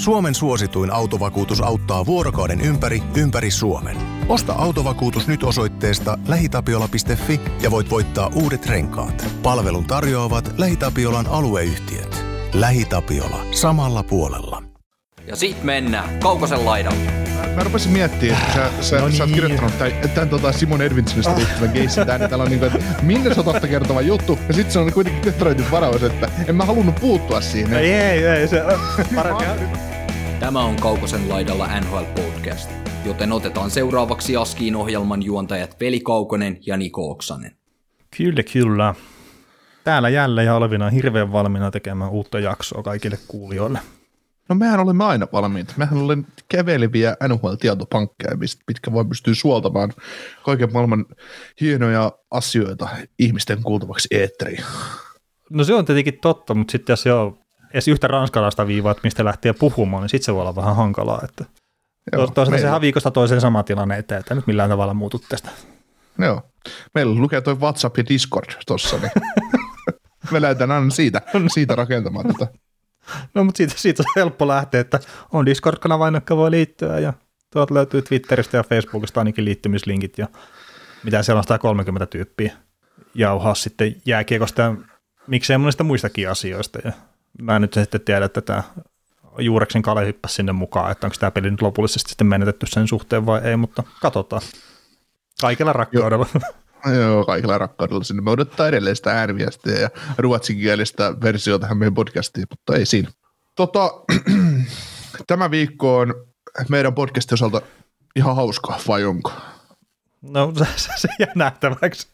Suomen suosituin autovakuutus auttaa vuorokauden ympäri, ympäri Suomen. Osta autovakuutus nyt osoitteesta lähitapiola.fi ja voit voittaa uudet renkaat. Palvelun tarjoavat LähiTapiolan alueyhtiöt. LähiTapiola. Samalla puolella. Ja sit mennään Kaukosen laidalle. Mä rupesin miettimään, että sä, sä, No no sä oot niin. kirjoittanut tämän, tämän tota Simon Edvinsonista liittyvän keissin tänne. Täällä on niinku, että minne se on totta kertova juttu. Ja sit se on kuitenkin Detroitin varaus, että en mä halunnut puuttua siihen. Ei, ei, ei, se parempi. Tämä on Kaukosen laidalla NHL Podcast, joten otetaan seuraavaksi Askiin ohjelman juontajat Veli Kaukonen ja Niko Oksanen. Kyllä, kyllä. Täällä jälleen ja olevina hirveän valmiina tekemään uutta jaksoa kaikille kuulijoille. No mehän olemme aina valmiita. Mehän olemme käveleviä NHL-tietopankkeja, mistä- mitkä voi pystyä suoltamaan kaiken maailman hienoja asioita ihmisten kuultavaksi eetteriin. No se on tietenkin totta, mutta sitten jos jo edes yhtä ranskalaista viivaa, että mistä lähtee puhumaan, niin sitten se voi olla vähän hankalaa. Että Joo, Toisaalta meillä- sehän viikosta toiseen sama tilanne eteen, että nyt millään tavalla muutu tästä. Joo. Meillä lukee toi WhatsApp ja Discord tossa, niin me lähdetään aina siitä, siitä rakentamaan tätä. No mutta siitä, siitä on helppo lähteä, että on Discord-kanava, jonka voi liittyä ja tuolta löytyy Twitteristä ja Facebookista ainakin liittymislinkit ja mitä siellä on 130 tyyppiä jauhaa sitten jääkiekosta ja miksei monista muistakin asioista. Ja mä en nyt sitten tiedä, että tämä Juureksen Kale hyppäsi sinne mukaan, että onko tämä peli nyt lopullisesti sitten menetetty sen suhteen vai ei, mutta katsotaan. Kaikella rakkaudella. Joo, kaikilla rakkaudella sinne. Me odottaa edelleen sitä ääniviestiä ja ruotsinkielistä versiota tähän meidän podcastiin, mutta ei siinä. Tota, tämä viikko on meidän podcastin osalta ihan hauskaa, vai onko? No se, se jää nähtäväksi.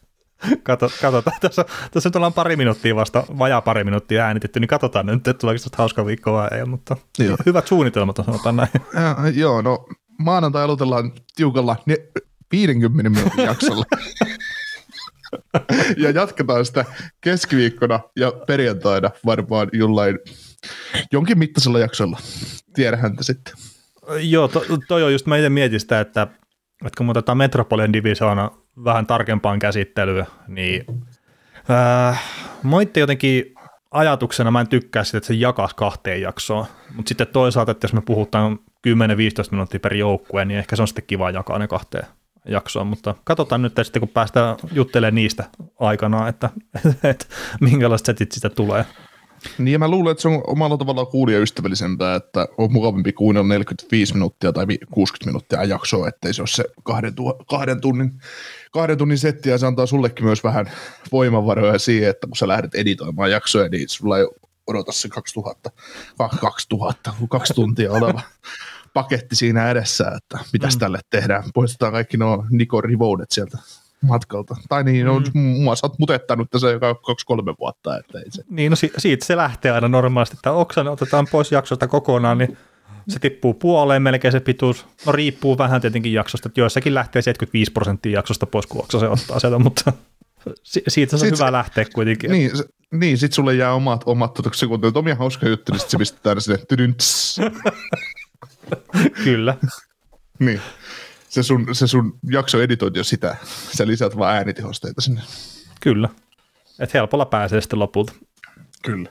Kato, katsotaan, tässä, tässä nyt ollaan pari minuuttia vasta, vajaa pari minuuttia äänitetty, niin katsotaan nyt, että tuleeko tästä hauska viikko vai ei, mutta Joo. hyvät suunnitelmat on sanotaan näin. Ja, joo, no maanantai aloitellaan tiukalla ne, 50 minuutin jaksolla. ja jatketaan sitä keskiviikkona ja perjantaina varmaan jollain jonkin mittaisella jaksolla. Tiedähän te sitten. Joo, to, toi on just, mä itse mietin sitä, että, että kun me otetaan Metropolian divisioona vähän tarkempaan käsittelyä, niin äh, mä itse jotenkin ajatuksena mä en tykkää sitä, että se jakaisi kahteen jaksoon, mutta sitten toisaalta, että jos me puhutaan 10-15 minuuttia per joukkue, niin ehkä se on sitten kiva jakaa ne kahteen jaksoon, mutta katsotaan nyt sitten, kun päästään juttelemaan niistä aikanaan, että, että minkälaiset setit sitä tulee. Niin ja mä luulen, että se on omalla tavallaan kuulijaystävällisempää, että on mukavampi kuunnella 45 minuuttia tai vi- 60 minuuttia jaksoa, ettei se ole se kahden, tuo, kahden, tunnin, kahden tunnin setti, ja se antaa sullekin myös vähän voimavaroja siihen, että kun sä lähdet editoimaan jaksoja, niin sulla ei odota se 2000, ka- 2000 kaksi tuntia oleva paketti siinä edessä, että mitäs mm. tälle tehdään. Poistetaan kaikki nuo Niko Rivoudet sieltä matkalta. Tai niin, no, Mm. mua sä oot mutettanut tässä joka kaksi-kolme vuotta, että ei se. Niin, no si- siitä se lähtee aina normaalisti, että oksan otetaan pois jaksosta kokonaan, niin se tippuu puoleen melkein se pituus. No riippuu vähän tietenkin jaksosta, että joissakin lähtee 75 prosenttia jaksosta pois, kun oksa se ottaa sieltä, mutta si- siitä se on Sit hyvä se- lähteä kuitenkin. Niin, se, niin sit sulle jää omat, omat tota, kun se kun omia hauska juttu, niin sit se pistetään sinne tydynts. Kyllä. niin. Se sun, se sun jakso editointi on sitä. Sä lisät vaan äänitehosteita sinne. Kyllä. Että helpolla pääsee sitten lopulta. Kyllä.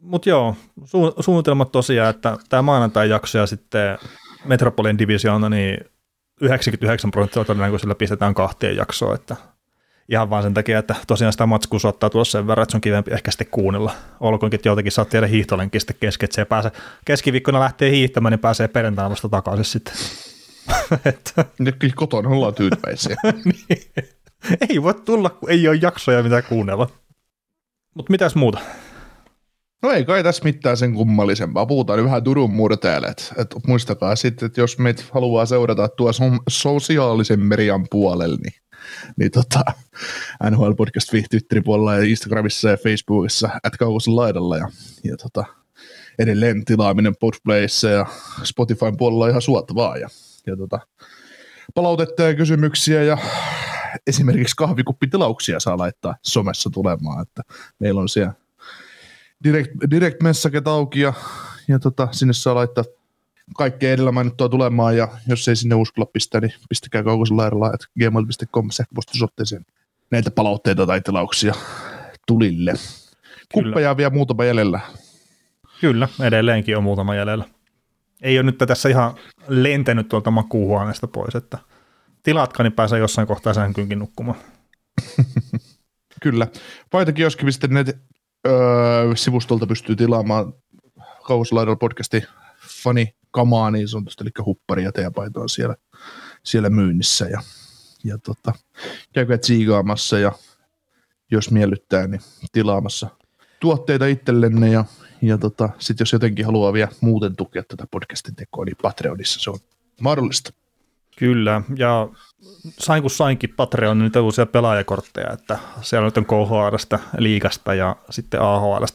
Mutta joo, su- suunnitelmat tosiaan, että tämä maanantai-jakso ja sitten Metropolin divisioona, niin 99 prosenttia todennäköisellä pistetään kahteen jaksoon, että ihan vaan sen takia, että tosiaan sitä matskua saattaa tulla sen verran, että se on kivempi ehkä sitten kuunnella. Olkoonkin, että joltakin saat tiedä hiihtolenkin sitten kesken, että se ei pääse, keskiviikkona lähtee hiihtämään, niin pääsee perjantaina vasta takaisin sitten. että, kyllä kotona ollaan tyytyväisiä. niin, ei voi tulla, kun ei ole jaksoja mitä kuunnella. Mutta mitäs muuta? No ei kai tässä mitään sen kummallisempaa. Puhutaan vähän Turun murteelle. Et, et muistakaa sitten, että jos meitä haluaa seurata tuo so- sosiaalisen median puolella, niin, niin tota, NHL Podcast Twitterin puolella ja Instagramissa ja Facebookissa at laidalla. Ja, ja tota, edelleen tilaaminen Podplayissa ja Spotifyn puolella on ihan suotavaa. Ja, ja tota, palautetta ja kysymyksiä ja esimerkiksi kahvikuppitilauksia saa laittaa somessa tulemaan, että meillä on siellä direct, direct messaget auki ja, ja tota, sinne saa laittaa kaikkea edellä mainittua tulemaan ja jos ei sinne uskalla pistää, niin pistäkää kaukosen laidalla, että gmail.com sähköpostisoitteeseen näitä palautteita tai tilauksia tulille. Kuppeja on vielä muutama jäljellä. Kyllä, edelleenkin on muutama jäljellä. Ei ole nyt tässä ihan lentänyt tuolta makuuhuoneesta pois, että tilatkaa, niin pääsee jossain kohtaa sänkynkin nukkumaan. Kyllä. Paitakioski.net öö, sivustolta pystyy tilaamaan kauhuslaidalla podcasti fani kamaa, niin sanotusti, eli huppari ja teepaito on siellä, siellä myynnissä ja, ja tota, käykää tsiigaamassa ja jos miellyttää, niin tilaamassa tuotteita itsellenne ja, ja tota, sitten jos jotenkin haluaa vielä muuten tukea tätä podcastin tekoa, niin Patreonissa se on mahdollista. Kyllä, ja sain kun sainkin Patreonin niitä uusia pelaajakortteja, että siellä nyt on KHLstä, Liigasta ja sitten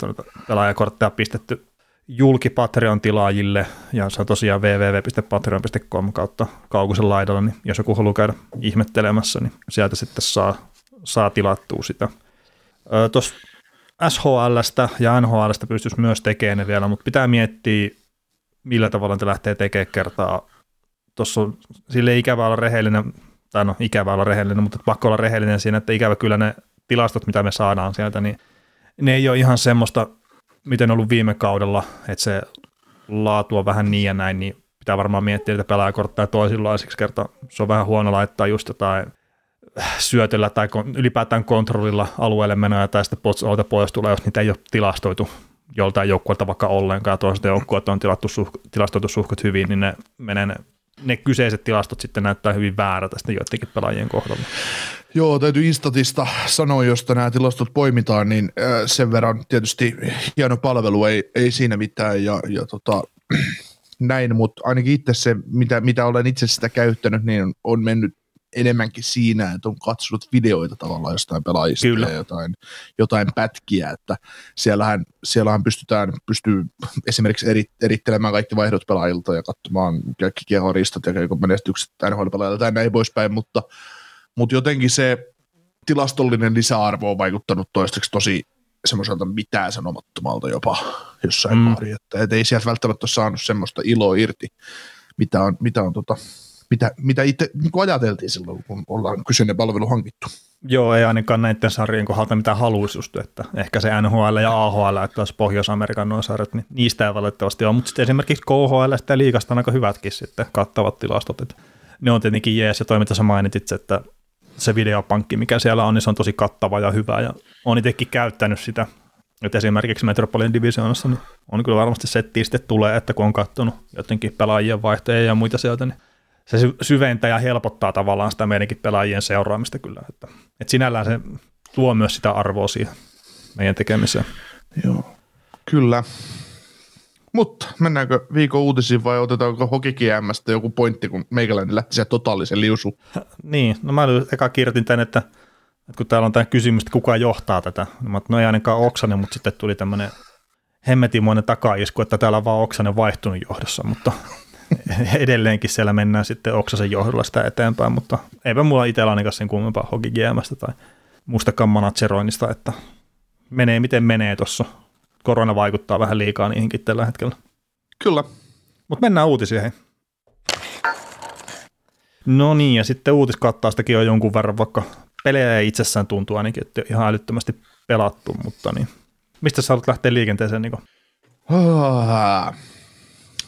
nyt pelaajakortteja pistetty julki Patreon-tilaajille, ja se on tosiaan www.patreon.com kautta kaukosen laidalla, niin jos joku haluaa käydä ihmettelemässä, niin sieltä sitten saa, saa tilattua sitä. Tuossa SHLstä ja NHLstä pystyisi myös tekemään ne vielä, mutta pitää miettiä, millä tavalla te lähtee tekemään kertaa. Tuossa on sille ikävä olla rehellinen, tai no ikävä olla rehellinen, mutta pakko olla rehellinen siinä, että ikävä kyllä ne tilastot, mitä me saadaan sieltä, niin ne ei ole ihan semmoista, miten ollut viime kaudella, että se laatu on vähän niin ja näin, niin pitää varmaan miettiä, että pelaajakortteja toisenlaisiksi kerta. Se on vähän huono laittaa just jotain syötöllä tai ylipäätään kontrollilla alueelle menoja tai sitten pots pois tulee, jos niitä ei ole tilastoitu joltain joukkueelta vaikka ollenkaan ja toisesta joukkueelta on tilattu suh, tilastoitu suhkot hyvin, niin ne menee ne, kyseiset tilastot sitten näyttää hyvin väärältä sitten joidenkin pelaajien kohdalla. Joo, täytyy Instatista sanoa, josta nämä tilastot poimitaan, niin sen verran tietysti hieno palvelu, ei, ei siinä mitään ja, ja tota, näin, mutta ainakin itse se, mitä, mitä olen itse sitä käyttänyt, niin on mennyt enemmänkin siinä, että on katsonut videoita tavallaan jostain pelaajista Kyllä. ja jotain, jotain pätkiä, että siellähän, siellähän pystytään, pystyy esimerkiksi eri, erittelemään kaikki vaihdot pelaajilta ja katsomaan kaikki kiehoristot ja kaikki menestykset NHL-pelaajilta ja näin poispäin, mutta, mutta jotenkin se tilastollinen lisäarvo on vaikuttanut toistaiseksi tosi semmoiselta mitään sanomattomalta jopa jossain mm. määrin, että et ei sieltä välttämättä ole saanut semmoista iloa irti, mitä on, mitä on tota, mitä, mitä itse niin ajateltiin silloin, kun ollaan kyseinen palvelu hankittu. Joo, ei ainakaan näiden sarjien kohdalta mitään haluaisi just, että ehkä se NHL ja AHL, että olisi Pohjois-Amerikan nuo sarjat, niin niistä ei valitettavasti ole, mutta sitten esimerkiksi KHL ja liikasta on aika hyvätkin sitten kattavat tilastot, että ne on tietenkin jees, ja toiminta sä mainitit, että se videopankki, mikä siellä on, niin se on tosi kattava ja hyvä, ja on itsekin käyttänyt sitä, että esimerkiksi Metropolin divisioonassa niin on kyllä varmasti settiä sitten tulee, että kun on katsonut jotenkin pelaajien vaihtoja ja muita sieltä, niin se syventää ja helpottaa tavallaan sitä meidänkin pelaajien seuraamista kyllä. Että, että sinällään se tuo myös sitä arvoa siihen meidän tekemiseen. Joo, kyllä. Mutta mennäänkö viikon uutisiin vai otetaanko Hokikiämmästä joku pointti, kun meikäläinen lähti se totaalisen liusu? niin, no mä eka kirjoitin tänne, että, että kun täällä on tämä kysymys, että kuka johtaa tätä, mä, no ei ainakaan Oksanen, mutta sitten tuli tämmöinen hemmetimoinen takaisku, että täällä on vaan Oksanen vaihtunut johdossa, mutta edelleenkin siellä mennään sitten Oksasen johdolla sitä eteenpäin, mutta eipä mulla itsellä ainakaan sen kummempaa hogigiemästä tai mustakaan manageroinnista, että menee miten menee tuossa. Korona vaikuttaa vähän liikaa niihinkin tällä hetkellä. Kyllä. Mutta mennään uutisiin. Hei. No niin, ja sitten uutiskattaustakin on jonkun verran, vaikka pelejä ei itsessään tuntuu ainakin, että ihan älyttömästi pelattu, mutta niin. Mistä sä haluat lähteä liikenteeseen, Niko?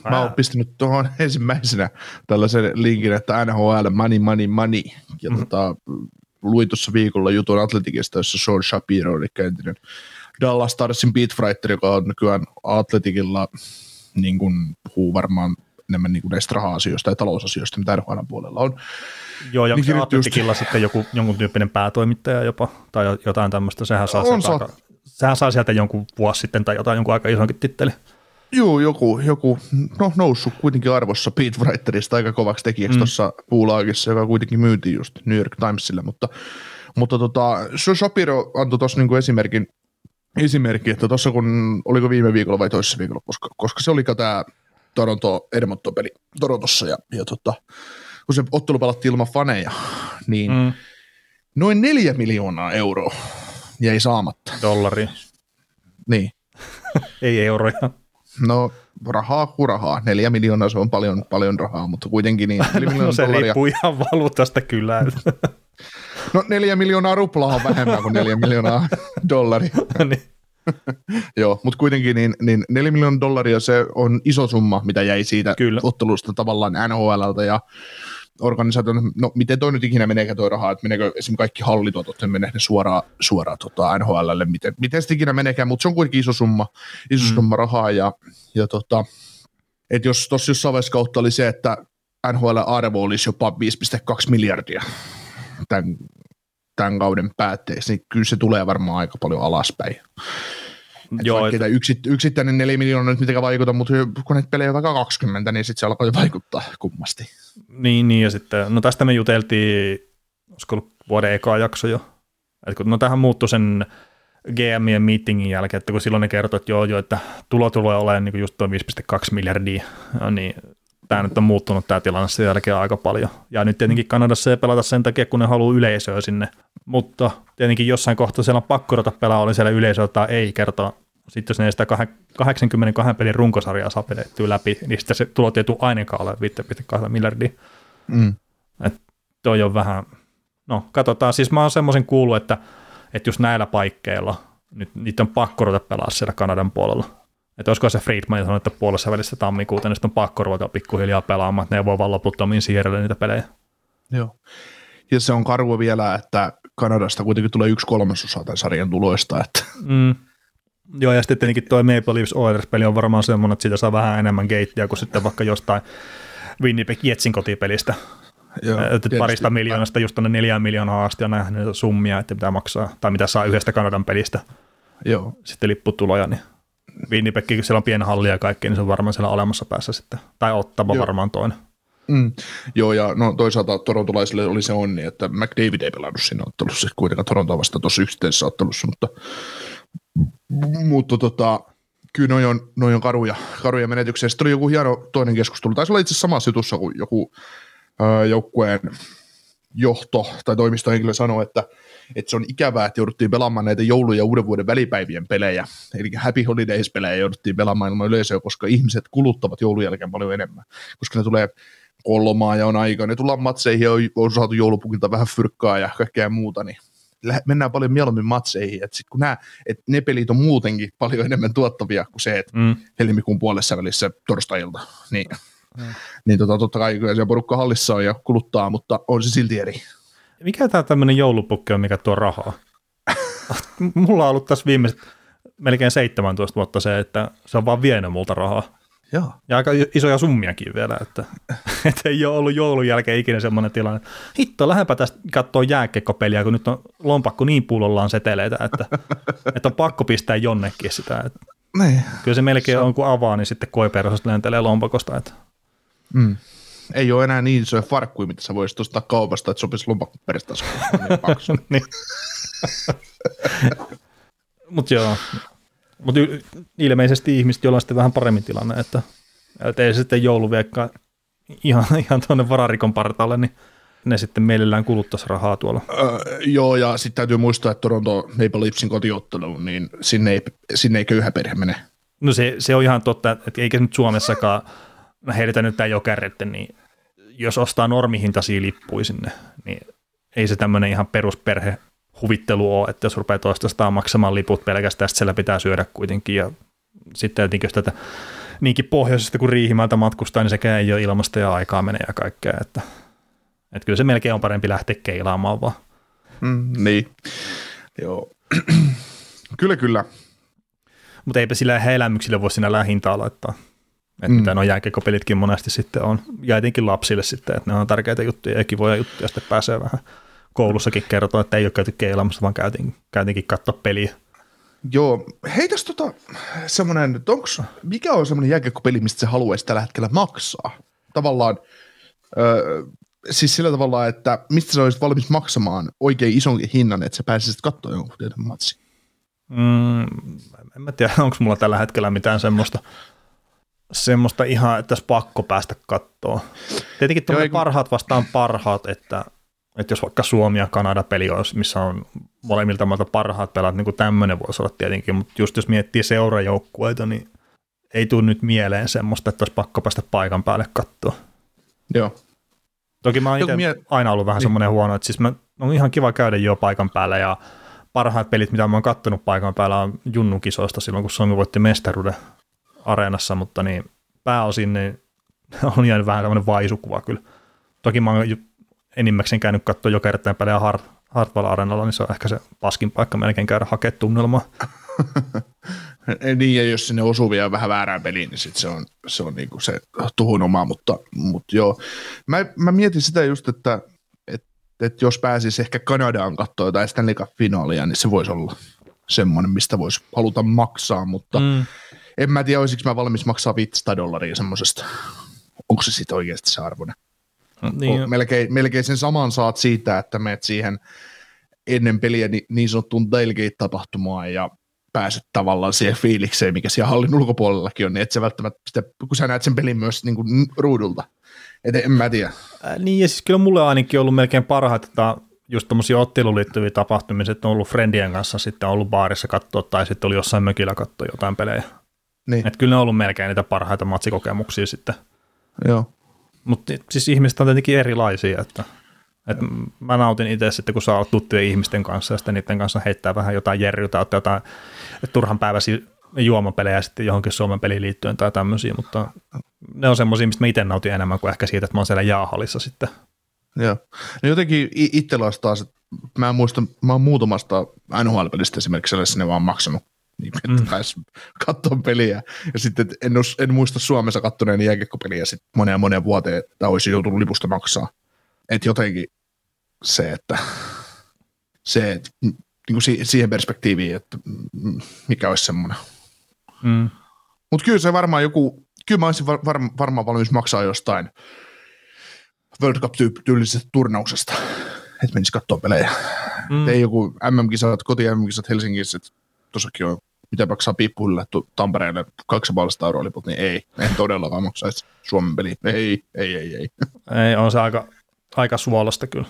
Mä oon pistänyt tuohon ensimmäisenä tällaisen linkin, että NHL money, money, money. Ja mm-hmm. tota, luin tuossa viikolla jutun Atletikista, jossa Sean Shapiro, eli entinen Dallas Starsin beatwriter, joka on nykyään Atletikilla, niin kuin puhuu varmaan enemmän niin kuin näistä raha-asioista ja talousasioista, mitä NHL puolella on. Joo, ja niin Atletikilla just... sitten joku, jonkun tyyppinen päätoimittaja jopa, tai jotain tämmöistä, sehän saa, on sieltä, aika, sehän saa sieltä jonkun vuosi sitten tai jotain, jonkun aika isonkin titteli. Joo, joku, joku no, noussut kuitenkin arvossa Pete Writerista aika kovaksi tekijäksi mm. tuossa Puulaakissa, joka kuitenkin myytiin just New York Timesille, mutta, mutta tota, Shapiro antoi tuossa niinku esimerkin, esimerkki, että tuossa kun, oliko viime viikolla vai toisessa viikolla, koska, koska se oli tämä Toronto Edmonton peli Torontossa ja, ja tota, kun se ottelu pelattiin ilman faneja, niin mm. noin neljä miljoonaa euroa jäi saamatta. Dollari. Niin. Ei euroja. No rahaa kuin rahaa. Neljä miljoonaa se on paljon, paljon rahaa, mutta kuitenkin niin. no se dollaria. riippuu ihan valuutasta kyllä. no neljä miljoonaa ruplaa on vähemmän kuin neljä miljoonaa dollaria. niin. Joo, mutta kuitenkin niin, niin 4 miljoonaa dollaria se on iso summa, mitä jäi siitä Kyllä. ottelusta tavallaan NHLltä ja organisaation, no miten toi nyt ikinä meneekö toi rahaa, että meneekö esimerkiksi kaikki hallituotot, menee ne suoraan, suoraan tota NHLlle, miten, miten se ikinä meneekään, mutta se on kuitenkin iso summa, iso mm. summa rahaa ja, ja tota, että jos tuossa jossain vaiheessa kautta oli se, että NHL arvo olisi jopa 5,2 miljardia tämän, tämän kauden päätteessä, niin kyllä se tulee varmaan aika paljon alaspäin. Joo, että... yksit, yksittäinen 4 miljoonaa nyt mitenkään vaikuta, mutta kun näitä pelejä on vaikka 20, niin sitten se alkaa jo vaikuttaa kummasti. Niin, niin, ja sitten, no tästä me juteltiin, olisiko ollut vuoden eka jakso jo, että kun, no tähän muuttui sen GMien meetingin jälkeen, että kun silloin ne kertoi, että joo, joo että tulo tulee olemaan niin just tuo 5,2 miljardia, niin tämä nyt on muuttunut tämä tilanne sen jälkeen aika paljon. Ja nyt tietenkin Kanadassa ei pelata sen takia, kun ne haluaa yleisöä sinne, mutta tietenkin jossain kohtaa siellä on pakko ruveta pelaa, oli siellä yleisöä tai ei kertoa. Sitten jos ne sitä 82 pelin runkosarjaa saa pidettyä läpi, niin sitten se tulot ei tule ainakaan ole 5,2 miljardia. Mm. Et toi on vähän, no katsotaan, siis mä oon semmoisen kuullut, että, että just näillä paikkeilla, nyt niitä on pakko ruveta pelaa siellä Kanadan puolella. Että olisiko se Friedman sanonut, että puolessa välissä tammikuuta, niin sitten on pakko ruveta pikkuhiljaa pelaamaan, että ne voi vaan loputtomiin siirrellä niitä pelejä. Joo. Ja se on karua vielä, että Kanadasta kuitenkin tulee yksi kolmasosa tämän sarjan tuloista. Että. Mm. Joo, ja sitten tietenkin tuo Maple Leafs Oilers-peli on varmaan semmoinen, että siitä saa vähän enemmän keittiä kuin sitten vaikka jostain Winnipeg Jetsin kotipelistä. Joo, että parista miljoonasta just tuonne neljään miljoonaa asti on nähnyt summia, että mitä maksaa, tai mitä saa yhdestä Kanadan pelistä. Joo. Sitten lipputuloja, niin Winnipeg, kun siellä on pieni halli ja kaikki, niin se on varmaan siellä olemassa päässä sitten. Tai ottava Joo. varmaan toinen. Mm. Joo, ja no, toisaalta torontolaisille oli se onni, että McDavid ei pelannut siinä ottelussa, kuitenkaan Torontoa vasta tuossa yhteisessä ottelussa, mutta, mutta tota, kyllä noi on, noi on karuja, karuja menetyksiä. Sitten oli joku hieno toinen keskustelu, taisi olla itse asiassa samassa jutussa kuin joku ää, joukkueen johto tai toimistohenkilö sanoi, että että se on ikävää, että jouduttiin pelaamaan näitä joulu- ja uuden vuoden välipäivien pelejä, eli Happy Holidays-pelejä jouduttiin pelaamaan ilman yleisöä, koska ihmiset kuluttavat joulun jälkeen paljon enemmän, koska ne tulee kolmaa ja on aika, ne tullaan matseihin ja on, on saatu joulupukilta vähän fyrkkaa ja kaikkea muuta, niin mennään paljon mieluummin matseihin, että sit kun nämä, että ne pelit on muutenkin paljon enemmän tuottavia kuin se, että mm. helmikuun puolessa välissä torstailta, niin, mm. niin tota, totta kai kyllä siellä porukka hallissa on ja kuluttaa, mutta on se silti eri. Mikä tämä tämmöinen joulupukki on, mikä tuo rahaa? Mulla on ollut tässä viimeiset melkein 17 vuotta se, että se on vaan vienyt multa rahaa. Joo. Ja aika isoja summiakin vielä, että, että ei ole ollut joulun jälkeen ikinä semmoinen tilanne. Hitto, lähdepä tästä katsoa jääkekkopeliä, kun nyt on lompakko niin pullollaan seteleitä, että, että on pakko pistää jonnekin sitä. Että niin. Kyllä se melkein se on, kun avaa, niin sitten koiperosasta lentelee lompakosta. Että. Mm ei ole enää niin isoja farkkuja, mitä sä voisit ostaa kaupasta, että sopisi lompakko niin niin. Mutta joo, mutta ilmeisesti ihmiset, joilla on sitten vähän paremmin tilanne, että, että ei sitten jouluviekka ihan, ihan tuonne vararikon partaalle, niin ne sitten mielellään kuluttaisi rahaa tuolla. Öö, joo, ja sitten täytyy muistaa, että Toronto Maple Leafsin kotiottelu, niin sinne ei, sinne ei köyhä perhe mene. No se, se on ihan totta, että eikä nyt Suomessakaan heitetään nyt tämä jokerrette, niin jos ostaa normihintaisia lippuja sinne, niin ei se tämmöinen ihan perusperhe huvittelu ole, että jos rupeaa toistastaan maksamaan liput pelkästään, siellä pitää syödä kuitenkin ja sitten jotenkin jos tätä niinkin pohjoisesta kuin Riihimäeltä matkustaa, niin sekään ei ole ilmasta ja aikaa menee ja kaikkea, että, että kyllä se melkein on parempi lähteä keilaamaan vaan. Mm, niin, joo. kyllä, kyllä. Mutta eipä sillä elämyksille voi siinä lähintaa laittaa. Että mm. mitä nuo jääkekopelitkin monesti sitten on, ja etenkin lapsille sitten, että ne on tärkeitä juttuja ja kivoja juttuja, sitten pääsee vähän koulussakin kertoa, että ei ole käyty keilaamassa, vaan käytiin, käytiinkin katsoa peliä. Joo, heitäs tota semmoinen, onks, mikä on semmoinen jääkiekkopeli, mistä se haluaisi tällä hetkellä maksaa? Tavallaan, öö, siis sillä tavalla, että mistä sä olisit valmis maksamaan oikein ison hinnan, että sä pääsisit katsoa jonkun tietyn matsin? Mm, en mä tiedä, onko mulla tällä hetkellä mitään semmoista semmoista ihan, että olisi pakko päästä kattoon. Tietenkin Joo, parhaat vastaan parhaat, että, että jos vaikka Suomi ja Kanada peli olisi, missä on molemmilta mailta parhaat pelaat, niin kuin tämmöinen voisi olla tietenkin, mutta just jos miettii seurajoukkueita, niin ei tule nyt mieleen semmoista, että olisi pakko päästä paikan päälle kattoon. Joo. Toki mä oon itse mie- aina ollut vähän niin. semmoinen huono, että siis mä, on ihan kiva käydä jo paikan päällä ja parhaat pelit, mitä mä oon kattonut paikan päällä, on Junnun kisoista silloin, kun Suomi voitti mestaruuden areenassa, mutta niin pääosin niin on jäänyt vähän tämmöinen vaisukuva kyllä. Toki mä oon enimmäkseen käynyt katsoa jo kertaan pelejä Hart, Hartwell Areenalla, niin se on ehkä se paskin paikka melkein käydä hakea tunnelmaa. niin, ja jos sinne osuu vielä vähän väärään peliin, niin sit se on, se, on niinku se tuhun oma, mutta, mutta joo. Mä, mä mietin sitä just, että, että, että jos pääsisi ehkä Kanadaan katsoa jotain Stanley Cup-finaalia, niin se voisi olla semmoinen, mistä voisi haluta maksaa, mutta mm. En mä tiedä, olisiko mä valmis maksaa 500 dollaria semmoisesta. Onko se sitten oikeasti se arvoinen? Niin. Melkein, melkein sen saman saat siitä, että menet siihen ennen peliä niin, niin sanottuun tailgate-tapahtumaan ja pääset tavallaan siihen fiilikseen, mikä siellä hallin ulkopuolellakin on, niin et sä välttämättä sitä, kun sä näet sen pelin myös niin kuin ruudulta. Et en mä tiedä. Äh, niin ja siis kyllä mulle ainakin ollut melkein parhaita että just tuommoisia otteluun liittyviä tapahtumia, että on ollut friendien kanssa sitten on ollut baarissa katsoa tai sitten oli jossain mökillä katsoa jotain pelejä. Niin. Että kyllä ne on ollut melkein niitä parhaita matsikokemuksia sitten. Joo. Mutta siis ihmiset on tietenkin erilaisia, että, että mä nautin itse sitten, kun saa olla tuttujen ihmisten kanssa ja sitten niiden kanssa heittää vähän jotain jerrytä, ottaa jotain turhan päiväisiä juomapelejä sitten johonkin Suomen peliin liittyen tai tämmöisiä, mutta ne on semmoisia, mistä mä itse nautin enemmän kuin ehkä siitä, että mä oon siellä jaahallissa sitten. Joo. No jotenkin itsellä taas, että mä muistan, mä oon muutamasta NHL-pelistä esimerkiksi sellaisessa vaan maksanut niin että mm. katsomaan peliä. Ja sitten en, en muista Suomessa kattoneen jääkiekkopeliä sitten moneen moneen vuoteen, että olisi joutunut lipusta maksaa. Että jotenkin se, että se, että niin kuin siihen perspektiiviin, että mikä olisi semmoinen. Mm. Mutta kyllä se varmaan joku, kyllä mä olisin var, var, varmaan valmis maksaa jostain World Cup-tyylisestä turnauksesta, että menisi katsoa pelejä. Mm. Ei joku MM-kisat, koti MM-kisat Helsingissä, että tuossakin on mitä maksaa pippuille Tampereelle 2,5 euroa liput, niin ei, en todellakaan maksaisi Suomen peli. Ei, ei, ei, ei. Ei, on se aika, aika suolasta kyllä.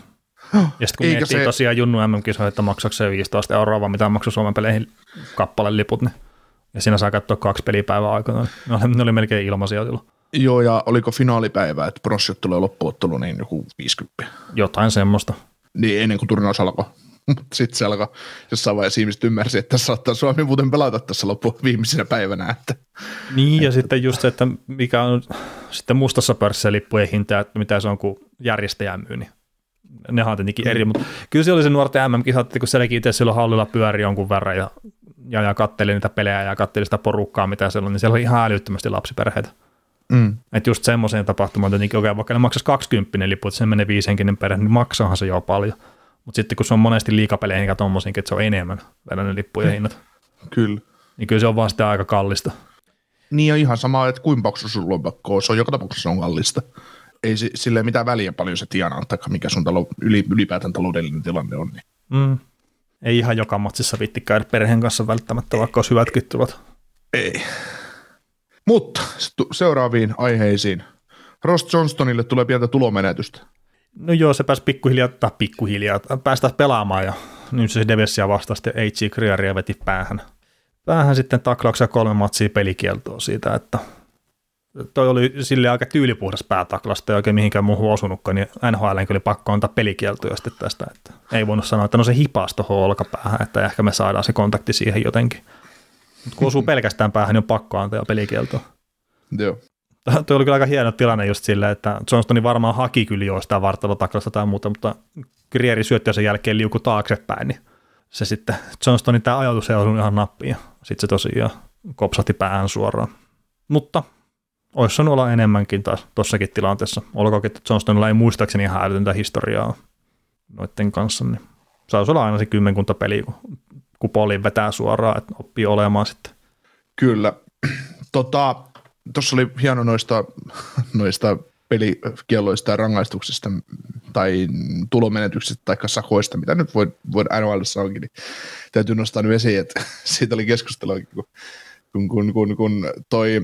Ja sitten kun Eikä miettii se... tosiaan Junnu MM-kisoja, että maksaako se 15 euroa, vaan mitä maksoi Suomen peleihin kappale liput, niin ja siinä saa katsoa kaksi pelipäivää aikana. Ne oli, ne oli melkein ilmaisia silloin. Joo, ja oliko finaalipäivä, että pronssiottelu ja loppuottelu, niin joku 50. Jotain semmoista. Niin ennen kuin turnaus alkoi. Mutta sitten se alkoi jossain vaiheessa ihmiset ymmärsi, että saattaa Suomi muuten pelata tässä loppu viimeisenä päivänä. Että, niin, ja että, sitten just se, että mikä on sitten mustassa pörssissä lippujen hinta, että mitä se on, kun järjestäjä myy, niin ne on tietenkin eri, mutta kyllä se oli se nuorten MM-kisat, kun sielläkin itse silloin hallilla pyöri jonkun verran ja, ja, ja katteli niitä pelejä ja katteli sitä porukkaa, mitä siellä on, niin siellä oli ihan älyttömästi lapsiperheitä. Mm. Että just semmoiseen tapahtumaan tietenkin, okay, vaikka ne maksaisi 20 lippu, että se menee viisenkinen perhe, niin maksaahan se jo paljon. Mutta sitten kun se on monesti liikapeleihin ja tuommoisiinkin, että se on enemmän vielä ne lippujen hinnat. Kyllä. Niin kyllä se on vaan sitä aika kallista. Niin ja ihan sama, että kuinka paksu sun lompakko se on joka tapauksessa on kallista. Ei sille mitään väliä paljon se tienaa, tai mikä sun talo, yli, ylipäätään taloudellinen tilanne on. Niin. Mm. Ei ihan joka matsissa vitti käydä perheen kanssa välttämättä, vaikka olisi hyvätkin tulot. Ei. Mutta seuraaviin aiheisiin. Ross Johnstonille tulee pientä tulomenetystä. No joo, se pääsi pikkuhiljaa, tai pikkuhiljaa, päästä pelaamaan ja nyt se Devesia vastasi sitten A.G. Kriaria veti päähän. Päähän sitten taklauksia kolme matsia pelikieltoa siitä, että toi oli sille aika tyylipuhdas päätaklasta ja oikein mihinkään muuhun osunutkaan, niin NHL oli pakko antaa pelikieltoja sitten tästä, että ei voinut sanoa, että no se hipas tuohon olkapäähän, että ehkä me saadaan se kontakti siihen jotenkin. Mutta kun osuu pelkästään päähän, niin on pakko antaa pelikieltoa. Joo. Tuo oli kyllä aika hieno tilanne just silleen, että Johnstoni varmaan haki kyllä jo sitä vartalotaklasta tai muuta, mutta Grieri syötti sen jälkeen liuku taaksepäin, niin se sitten Johnstonin tämä ajatus ei ollut ihan nappiin, sitten se tosiaan kopsahti päähän suoraan. Mutta olisi saanut olla enemmänkin taas tuossakin tilanteessa. Olkoonkin, että Johnstonilla ei muistaakseni ihan älytöntä historiaa noiden kanssa, niin saisi olla aina se kymmenkunta peli, kun, kun poliin vetää suoraan, että oppii olemaan sitten. Kyllä. Tota, tuossa oli hieno noista, noista pelikielloista ja rangaistuksista tai tulomenetyksistä tai sakoista, mitä nyt voi, voi NHL onkin, niin täytyy nostaa nyt esiin, että siitä oli keskustelua, kun, kun, kun, kun toi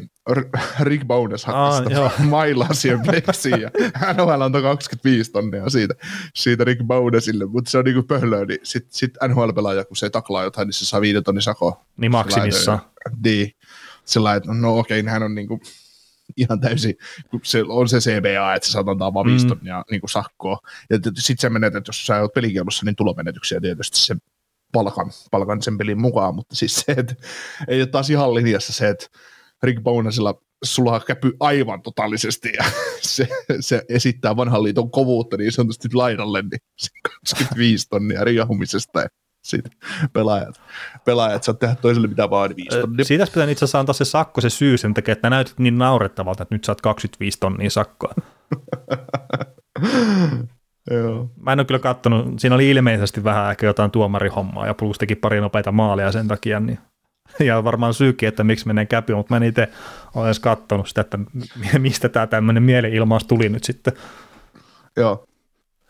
Rick Bowness hakkasi ah, mailaa siihen pleksiin ja NHL antoi 25 tonnia siitä, siitä Rick Bownessille, mutta se on niinku pöhlöä, niin sitten sit NHL-pelaaja, kun se taklaa jotain, niin se saa viiden tonnin sako. Niin maksimissa. Niin, sillä että no okei, okay, hän on niin kuin ihan täysin, kun se on se CBA, että se saat antaa vaan mm. ja niin kuin sakkoa. Ja sitten se menetät, jos sä oot pelikielossa, niin tulomenetyksiä tietysti se palkan, palkan sen pelin mukaan, mutta siis se, että ei ole taas ihan linjassa se, että Rick Bonasilla sulla käpy aivan totaalisesti ja se, se esittää vanhan liiton kovuutta niin sanotusti laidalle, niin se 25 tonnia riahumisesta sitten pelaajat, pelaajat saa tehdä toiselle mitä vaan 5 tonnia. Siitä pitää itse asiassa antaa se sakko se syy sen takia, että näytät niin naurettavalta, että nyt saat 25 tonnia sakkoa. Joo. Mä en ole kyllä kattonut, siinä oli ilmeisesti vähän ehkä jotain tuomarihommaa ja plus teki pari nopeita maalia sen takia, niin ja varmaan syykin, että miksi menee käpy, mutta mä en itse ole edes katsonut sitä, että mistä tämä tämmöinen mielenilmaus tuli nyt sitten. Joo,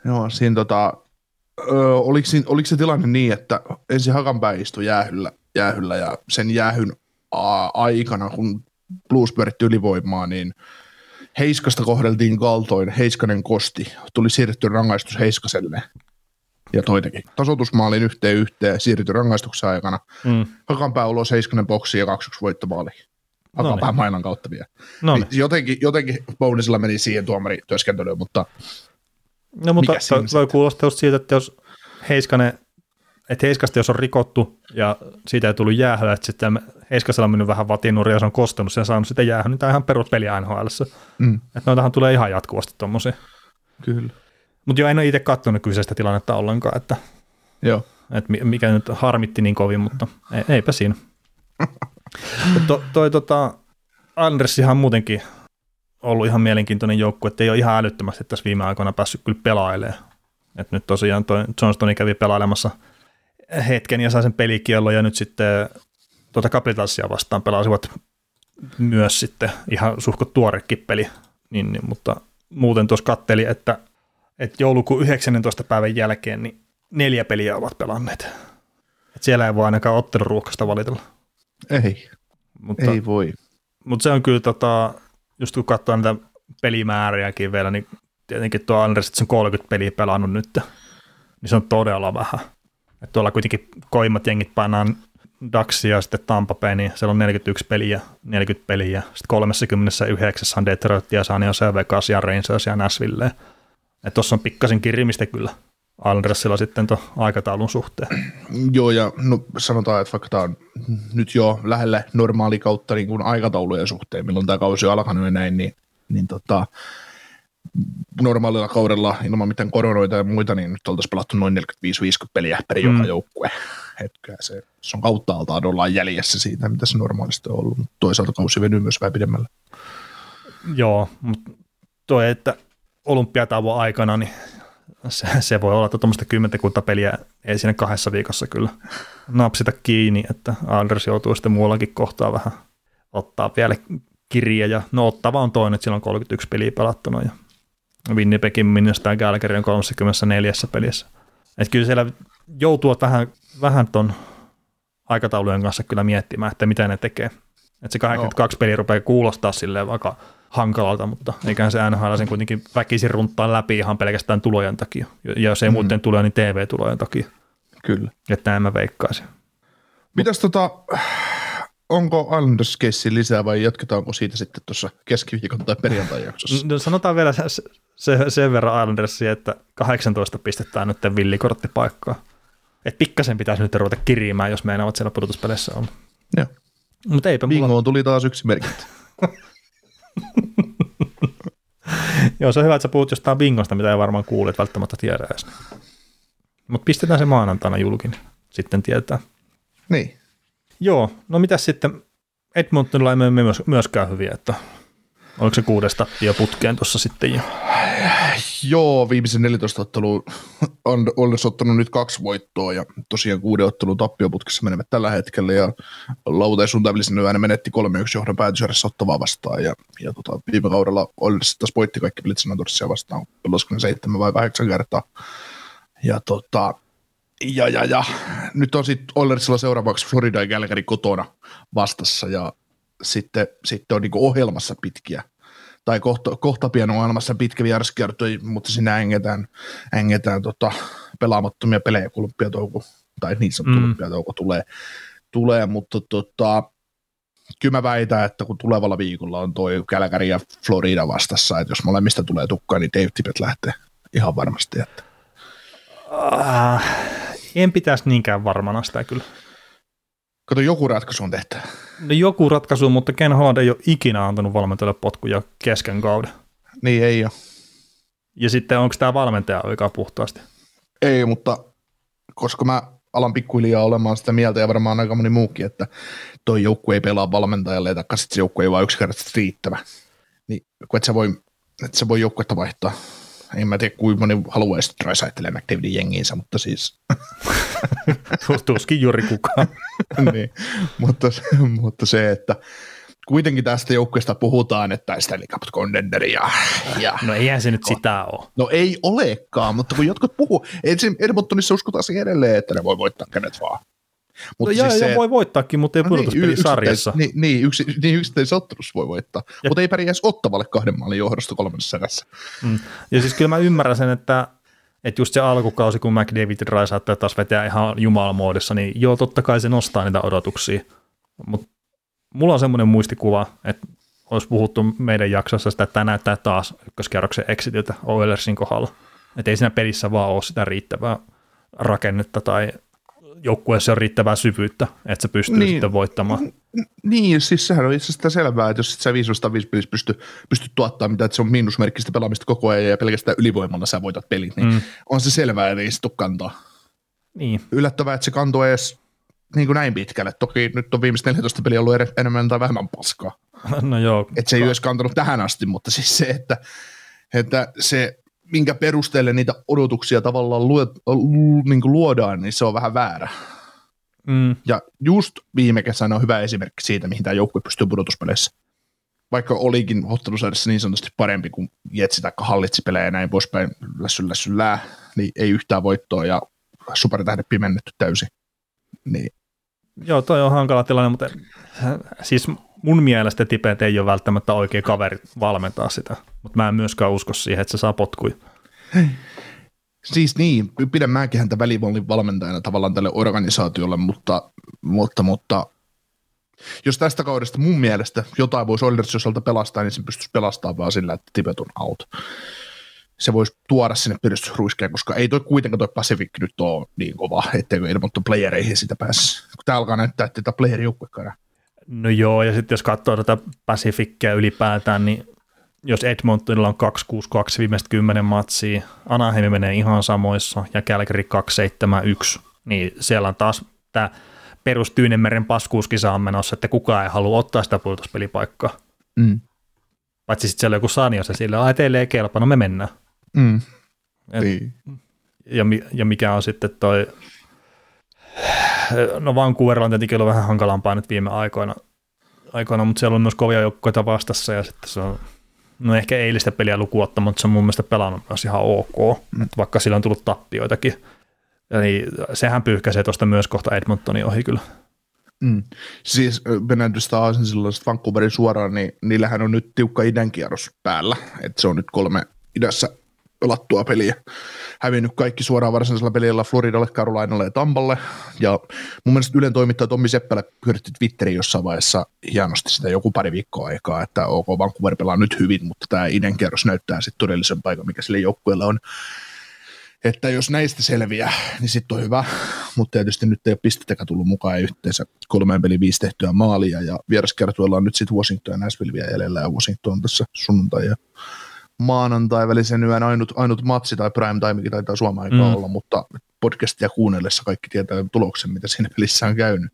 Joo siinä tota, ö, oliko, oliko, se tilanne niin, että ensin Hakanpää istui jäähyllä, jäähyllä ja sen jäähyn a- aikana, kun Blues pyöritti ylivoimaa, niin Heiskasta kohdeltiin kaltoin, Heiskanen kosti, tuli siirretty rangaistus Heiskaselle ja toitakin. Tasoitusmaalin yhteen yhteen siirtyi rangaistuksen aikana. Mm. Hakanpää ulos Heiskanen boksiin ja 2 voittomaali. Hakanpää mainan kautta vielä. Niin, jotenkin, jotenkin Bonesilla meni siihen tuomarityöskentelyyn, mutta no mutta toi, voi kuulostaa just siitä, että jos Heiskanen, että Heiskasta jos on rikottu ja siitä ei tullut jäähyä, että sitten Heiskasella on mennyt vähän vatinuri ja se on kostanut sen ja saanut sitä jäähyä, niin tämä on ihan peruspeli nhl mm, Että noitahan tulee ihan jatkuvasti tuommoisia. kyllä. Mutta joo, en ole itse katsonut kyseistä tilannetta ollenkaan, että, Joo. että mi- mikä nyt harmitti niin kovin, mutta ei, eipä siinä. To, toi tota, Andersihan muutenkin ollut ihan mielenkiintoinen joukkue, että ei ole ihan älyttömästi tässä viime aikoina päässyt kyllä pelailemaan. Et nyt tosiaan toi Johnstoni kävi pelailemassa hetken ja sai sen pelikiellon ja nyt sitten tuota Capitalsia vastaan pelasivat myös sitten ihan suhkot tuorekin peli, niin, niin, mutta muuten tuossa katteli, että, että joulukuun 19. päivän jälkeen niin neljä peliä ovat pelanneet. Et siellä ei voi ainakaan otteluruuhkasta valitella. Ei, Mutta, ei voi. mutta se on kyllä, tota, just kun katsoo niitä pelimääriäkin vielä, niin tietenkin tuo Anders, että se on 30 peliä pelannut nyt, niin se on todella vähän. Et tuolla kuitenkin koimmat jengit painaan Daxia ja sitten Tampa Bay, niin siellä on 41 peliä, 40 peliä. Sitten 39 on Detroit ja San Jose, Vegas ja Rangers ja Nashville. Että tuossa on pikkasen kirimistä kyllä Andersilla sitten tuon aikataulun suhteen. Joo, ja no, sanotaan, että vaikka tämä on nyt jo lähellä normaali kautta niin kuin aikataulujen suhteen, milloin tämä kausi on alkanut ja näin, niin, niin tota, normaalilla kaudella ilman mitään koronoita ja muita, niin nyt oltaisiin pelattu noin 45-50 peliä per Mm. joka joukkue. Että se, se on kautta altaan ollaan jäljessä siitä, mitä se normaalisti on ollut, mutta toisaalta kausi venyy myös vähän pidemmälle. Joo, mutta toi, että olympiatauon aikana, niin se, se voi olla, että tuommoista kymmenkunta peliä ei siinä kahdessa viikossa kyllä napsita kiinni, että Anders joutuu sitten muuallakin kohtaa vähän ottaa vielä kirja, ja no ottava on toinen, että siellä on 31 peliä pelattuna, ja Winnipegin ja Calgary on 34 pelissä. Että kyllä siellä joutuu vähän, vähän ton aikataulujen kanssa kyllä miettimään, että mitä ne tekee. Että se 82 peliä rupeaa kuulostaa silleen vaikka hankalalta, mutta eiköhän se NHL sen kuitenkin väkisin runttaa läpi ihan pelkästään tulojen takia. Ja jos ei mm. muuten tule, niin TV-tulojen takia. Kyllä. Että näin mä veikkaisin. Mitäs tota, onko Islanders keissi lisää vai jatketaanko siitä sitten tuossa keskiviikon tai perjantai jaksossa? No, sanotaan vielä se, se, sen verran Islandersia, että 18 pistetään nyt villikorttipaikkaa. Että pikkasen pitäisi nyt ruveta kirjimään, jos meinaavat siellä pudotuspeleissä on. Joo. Mutta eipä mulla... Bingoon tuli taas yksi merkintä. Joo, se on hyvä, että sä puhut jostain bingosta, mitä ei varmaan kuulet välttämättä tiedä edes. Mutta pistetään se maanantaina julkin, sitten tietää. Niin. Joo, no mitäs sitten, Edmontonilla ei myöskään hyviä, että oliko se kuudes tappio putkeen tuossa sitten jo? Joo, viimeisen 14 otteluun on olisi ottanut nyt kaksi voittoa ja tosiaan kuuden ottelun tappioputkessa menevät tällä hetkellä ja lauantai sunnuntai välisen menetti 3-1 johdon päätösjärjessä ottavaa vastaan ja, ja tota, viime kaudella Oilers taas voitti kaikki pelit vastaan, pelasiko ne seitsemän vai kahdeksan kertaa. Ja tota, ja, ja, ja. nyt on sitten Oilersilla seuraavaksi Florida ja Calgary kotona vastassa ja sitten, sitten on niinku ohjelmassa pitkiä tai kohta, kohta pian on olemassa pitkä vieraskiertoi, mutta siinä ängetään, ängetään tota, pelaamattomia pelejä, kun olympiatouko, tai niin sanottu Mm. olympiatouko tulee, tulee, mutta tota, kyllä mä väitän, että kun tulevalla viikolla on toi Calgary ja Florida vastassa, että jos molemmista tulee tukkaa, niin Dave Tippett lähtee ihan varmasti. Että. Ah, en pitäisi niinkään varmana sitä kyllä. Kato, joku ratkaisu on tehtävä. No joku ratkaisu, mutta Ken Holland ei ole ikinä antanut valmentajalle potkuja kesken kauden. Niin ei ole. Ja sitten onko tämä valmentaja aika puhtaasti? Ei, mutta koska mä alan pikkuhiljaa olemaan sitä mieltä ja varmaan aika moni muukin, että toi joukkue ei pelaa valmentajalle ja sitten se joukkue ei vaan yksinkertaisesti riittävä. Niin kun et sä voi, et sä voi joukkuetta vaihtaa. En mä tiedä, kuinka moni haluaisi Drysaitelle McDavidin jengiinsä, mutta siis... Tuskin juuri kukaan. niin, mutta, mutta se, että kuitenkin tästä joukkueesta puhutaan, että sitä Cup Contender ja, ja... No eihän se nyt sitä ole. No ei olekaan, mutta kun jotkut puhuu, ensin Edmontonissa uskotaan siihen edelleen, että ne voi voittaa kenet vaan. Mutta no siis se, voi voittaakin, mutta ei no pudotuspelisarjassa. Niin, niin, yksi, niin ottelussa voi voittaa, ja. mutta ei pärjäisi ottavalle kahden maalin johdosta kolmannessa erässä. Mm. Ja siis kyllä mä ymmärrän sen, että, että just se alkukausi, kun McDavid ja Raisaattaa taas vetää ihan jumalamoodissa, niin joo, totta kai se nostaa niitä odotuksia, mutta mulla on semmoinen muistikuva, että olisi puhuttu meidän jaksossa sitä, että tämä näyttää taas ykköskerroksen exitiltä Oilersin kohdalla. Että ei siinä pelissä vaan ole sitä riittävää rakennetta tai joukkueessa on riittävää syvyyttä, että se pystyy niin, sitten voittamaan. Niin, siis sehän on itse asiassa selvää, että jos sä 505 pelissä pysty, pysty tuottaa mitä, että se on miinusmerkkistä pelaamista koko ajan ja pelkästään ylivoimalla sä voitat pelit, niin mm. on se selvää, että ei se kantaa. Niin. Yllättävää, että se kantoi edes niin kuin näin pitkälle. Toki nyt on viimeiset 14 peliä ollut enemmän tai vähemmän paskaa. No joo. Että se ei olisi kantanut tähän asti, mutta siis se, että, että se, minkä perusteelle niitä odotuksia tavallaan luo, niin kuin luodaan, niin se on vähän väärä. Mm. Ja just viime kesänä on hyvä esimerkki siitä, mihin tämä joukkue pystyy pudotuspeleissä. Vaikka olikin ottelusarjassa niin sanotusti parempi kuin Jetsi tai hallitsi pelejä ja näin poispäin, lässy, lässy, lää, niin ei yhtään voittoa ja supertähdet pimennetty täysin. Niin Joo, toi on hankala tilanne, mutta siis mun mielestä Tipet ei ole välttämättä oikea kaveri valmentaa sitä, mutta mä en myöskään usko siihen, että se saa potkuja. Siis niin, pidän mäkin häntä välivollin valmentajana tavallaan tälle organisaatiolle, mutta, mutta, mutta jos tästä kaudesta mun mielestä jotain voisi Oilersin osalta pelastaa, niin se pystyisi pelastamaan vaan sillä, että Tibet on out se voisi tuoda sinne piristysruiskeen, koska ei toi kuitenkaan toi Pacific nyt ole niin kova, etteikö Edmonton playereihin sitä pääsisi. Kun tää alkaa näyttää, että tämä playerijoukkuekaan. No joo, ja sitten jos katsoo tätä Pacificia ylipäätään, niin jos Edmontonilla on 262 viimeistä 10 matsia, Anaheim menee ihan samoissa ja Calgary 271, niin siellä on taas tämä perus Tyynemeren paskuuskisa on menossa, että kukaan ei halua ottaa sitä pudotuspelipaikkaa. Mm. Paitsi sitten siellä on joku Sanjos ja sillä on teille ei kelpaa, no me mennään. Mm. Et, niin. ja, ja mikä on sitten toi, no Vancouverilla on tietenkin ollut vähän hankalampaa nyt viime aikoina, aikoina mutta siellä on myös kovia joukkoita vastassa ja sitten se on, no ehkä eilistä peliä lukuotta, mutta se on mun mielestä pelannut myös ihan ok, mm. vaikka sillä on tullut tappioitakin. Eli sehän pyyhkäisee tuosta myös kohta Edmontonin ohi kyllä. Mm. Siis mennään tuosta Aasensilloista Vancouverin suoraan, niin niillähän on nyt tiukka idän kierros päällä, että se on nyt kolme idässä pelattua peliä. Hävinnyt kaikki suoraan varsinaisella pelillä Floridalle, Carolinalle ja Tampalle. Ja mun mielestä Ylen toimittaja Tommi Seppälä pyöritti Twitteriin jossain vaiheessa hienosti sitä joku pari viikkoa aikaa, että OK, Vancouver pelaa nyt hyvin, mutta tämä idän kierros näyttää sitten todellisen paikan, mikä sille joukkueella on. Että jos näistä selviää, niin sitten on hyvä, mutta tietysti nyt ei ole pistettäkään tullut mukaan yhteensä kolmeen peli viisi tehtyä maalia ja vieraskertueella on nyt sitten Washington ja Nashville vielä jäljellä ja Washington on tässä sunnuntai ja maanantai välisen yön ainut, ainut matsi tai prime time taitaa Suomen aikaa mm. olla, mutta podcastia kuunnellessa kaikki tietää tuloksen, mitä siinä pelissä on käynyt.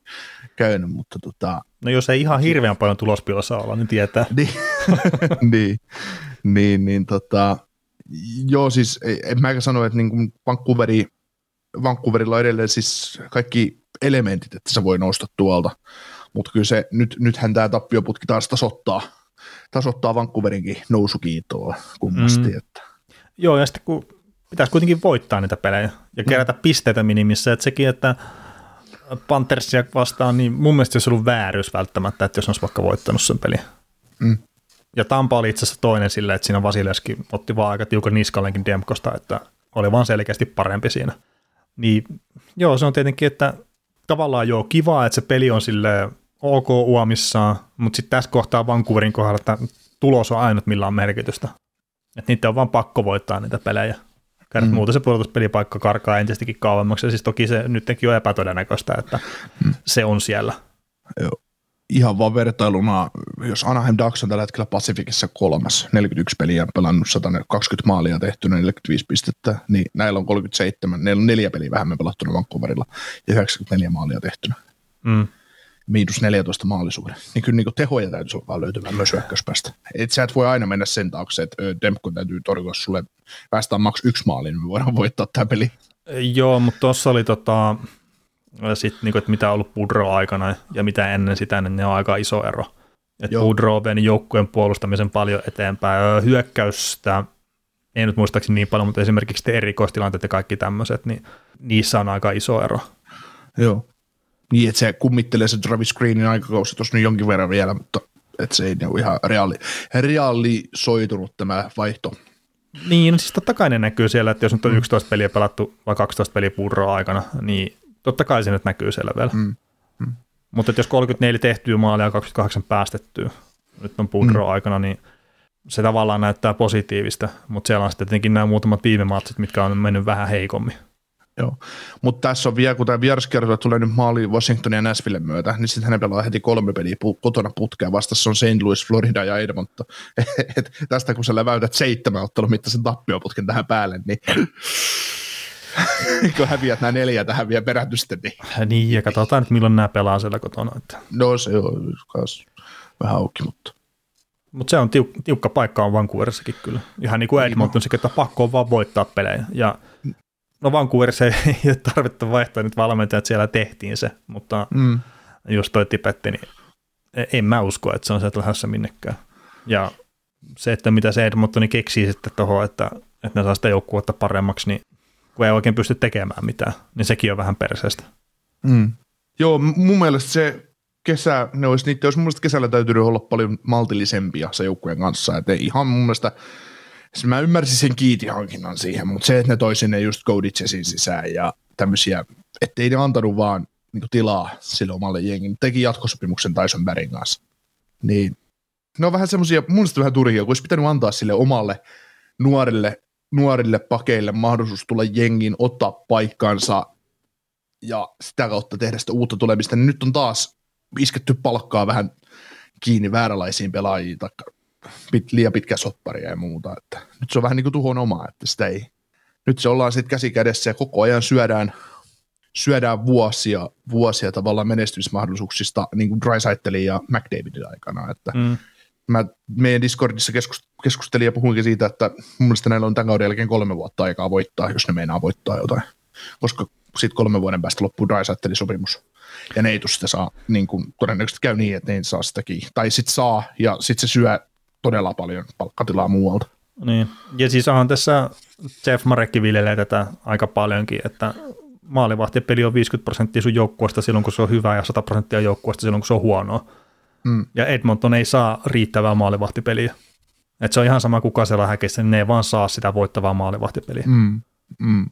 käynyt mutta tota, no jos ei ihan hirveän paljon tulospilossa olla, niin tietää. niin, niin, niin, niin tota, joo siis en mäkään sano, että niin Vancouveri, Vancouverilla on edelleen siis kaikki elementit, että se voi nousta tuolta, mutta kyllä se, nyt, nythän tämä tappioputki taas tasoittaa – tasoittaa Vancouverinkin nousukiitoa kummasti. Mm. Että. Joo, ja sitten kun pitäisi kuitenkin voittaa niitä pelejä ja kerätä mm. pisteitä minimissä, että sekin, että Panthersia vastaan, niin mun mielestä se olisi ollut vääryys välttämättä, että jos olisi vaikka voittanut sen pelin. Mm. Ja Tampa oli itse asiassa toinen sille, että siinä Vasileski otti vaan aika tiukan niskallenkin Demkosta, että oli vaan selkeästi parempi siinä. Niin joo, se on tietenkin, että tavallaan joo, kiva, että se peli on sille ok uomissaan, mutta sitten tässä kohtaa Vancouverin kohdalla, että tulos on ainut, millä on merkitystä. Että niitä on vaan pakko voittaa niitä pelejä. mm. muuten se puolustuspelipaikka karkaa entistäkin kauemmaksi, ja siis toki se nytkin on epätodennäköistä, että mm. se on siellä. Joo. Ihan vaan vertailuna, jos Anaheim Ducks on tällä hetkellä Pacificissa kolmas, 41 peliä pelannut 120 maalia tehty, 45 pistettä, niin näillä on 37, neillä on neljä peliä vähemmän pelattuna Vancouverilla ja 94 maalia tehtynä. Mm miinus 14 maalisuuden. Niin kyllä niin tehoja täytyisi olla löytymään myös hyökkäyspäästä. Et sä et voi aina mennä sen taakse, että Demko täytyy torjua sulle päästään maks yksi maali, niin me voidaan voittaa tämä peli. Joo, mutta tuossa oli tota, sit, niin kuin, että mitä on ollut Pudro aikana ja mitä ennen sitä, niin ne on aika iso ero. Pudro veni joukkueen puolustamisen paljon eteenpäin. Hyökkäystä ei nyt muistaakseni niin paljon, mutta esimerkiksi erikoistilanteet ja kaikki tämmöiset, niin niissä on aika iso ero. Joo niin, että se kummittelee se Travis Greenin aikakausi tuossa nyt jonkin verran vielä, mutta että se ei ole ihan reaali, reaalisoitunut tämä vaihto. Niin, no siis totta kai ne näkyy siellä, että jos nyt on 11 mm. peliä pelattu vai 12 peliä purroa aikana, niin totta kai se nyt näkyy siellä vielä. Mm. Mm. Mutta jos 34 tehtyä maalia ja 28 päästettyä nyt on purroa mm. aikana, niin se tavallaan näyttää positiivista, mutta siellä on sitten tietenkin nämä muutamat viime matsit, mitkä on mennyt vähän heikommin. Joo, mutta tässä on vielä, kun tämä vieraskierto tulee nyt maali Washingtonin ja Nashville myötä, niin sitten hän pelaa heti kolme peliä pu- kotona putkea, vastassa on St. Louis, Florida ja Edmonton. Et tästä kun sä läväytät seitsemän ottelun mittaisen tappioputken tähän päälle, niin kun häviät nämä neljä tähän vielä perätysten. Niin, niin ja katsotaan nyt milloin nämä pelaa siellä kotona. Että. No se on myös vähän auki, mutta mutta se on tiuk- tiukka paikka on Vancouverissakin kyllä. Ihan niin kuin niin Edmonton, että pakko on vaan voittaa pelejä. Ja no Vancouverissa ei, ole tarvittu vaihtaa nyt valmentajat, siellä tehtiin se, mutta mm. jos toi tipetti, niin e, en mä usko, että se on sieltä lähdössä minnekään. Ja se, että mitä se Edmontoni keksii sitten tuohon, että, että ne saa sitä joukkuetta paremmaksi, niin kun ei oikein pysty tekemään mitään, niin sekin on vähän perseestä. Mm. Joo, mun mielestä se kesä, ne olisi, niitä olisi mun mielestä kesällä täytynyt olla paljon maltillisempia se joukkueen kanssa, että ihan mun mielestä – Siis mä ymmärsin sen kiitihankinnan siihen, mutta se, että ne toi sinne just Coditsesin sisään ja tämmöisiä, ettei ne antanut vaan niin tilaa sille omalle jengin. Teki jatkosopimuksen Tyson Berrin kanssa. Niin ne on vähän semmoisia, mun mielestä vähän turhia, kun olisi pitänyt antaa sille omalle nuorille, nuorille pakeille mahdollisuus tulla jengiin, ottaa paikkansa ja sitä kautta tehdä sitä uutta tulemista, niin nyt on taas isketty palkkaa vähän kiinni vääränlaisiin pelaajiin, pit, liian pitkä sopparia ja muuta. Että nyt se on vähän niin kuin tuhon oma, että sitä ei, nyt se ollaan sitten käsi kädessä ja koko ajan syödään, syödään vuosia, vuosia tavallaan menestymismahdollisuuksista niin kuin Drysaitelin ja McDavidin aikana, että mm. mä meidän Discordissa keskustelin ja puhuinkin siitä, että mun mielestä näillä on tämän kauden jälkeen kolme vuotta aikaa voittaa, jos ne meinaa voittaa jotain, koska sitten kolmen vuoden päästä loppuu Drysaitelin sopimus ja ne ei sitä saa, niin kuin todennäköisesti käy niin, että ne ei saa sitäkin, tai sitten saa, ja sitten se syö todella paljon palkkatilaa muualta. Niin, ja siis on tässä Jeff Marekki viljelee tätä aika paljonkin, että maalivahtipeli on 50 prosenttia sun joukkueesta silloin, kun se on hyvä, ja 100 prosenttia joukkueesta silloin, kun se on huonoa. Mm. Ja Edmonton ei saa riittävää maalivahtipeliä. Et se on ihan sama kuka siellä häkissä, niin ne ei vaan saa sitä voittavaa maalivahtipeliä. Mm. Mm.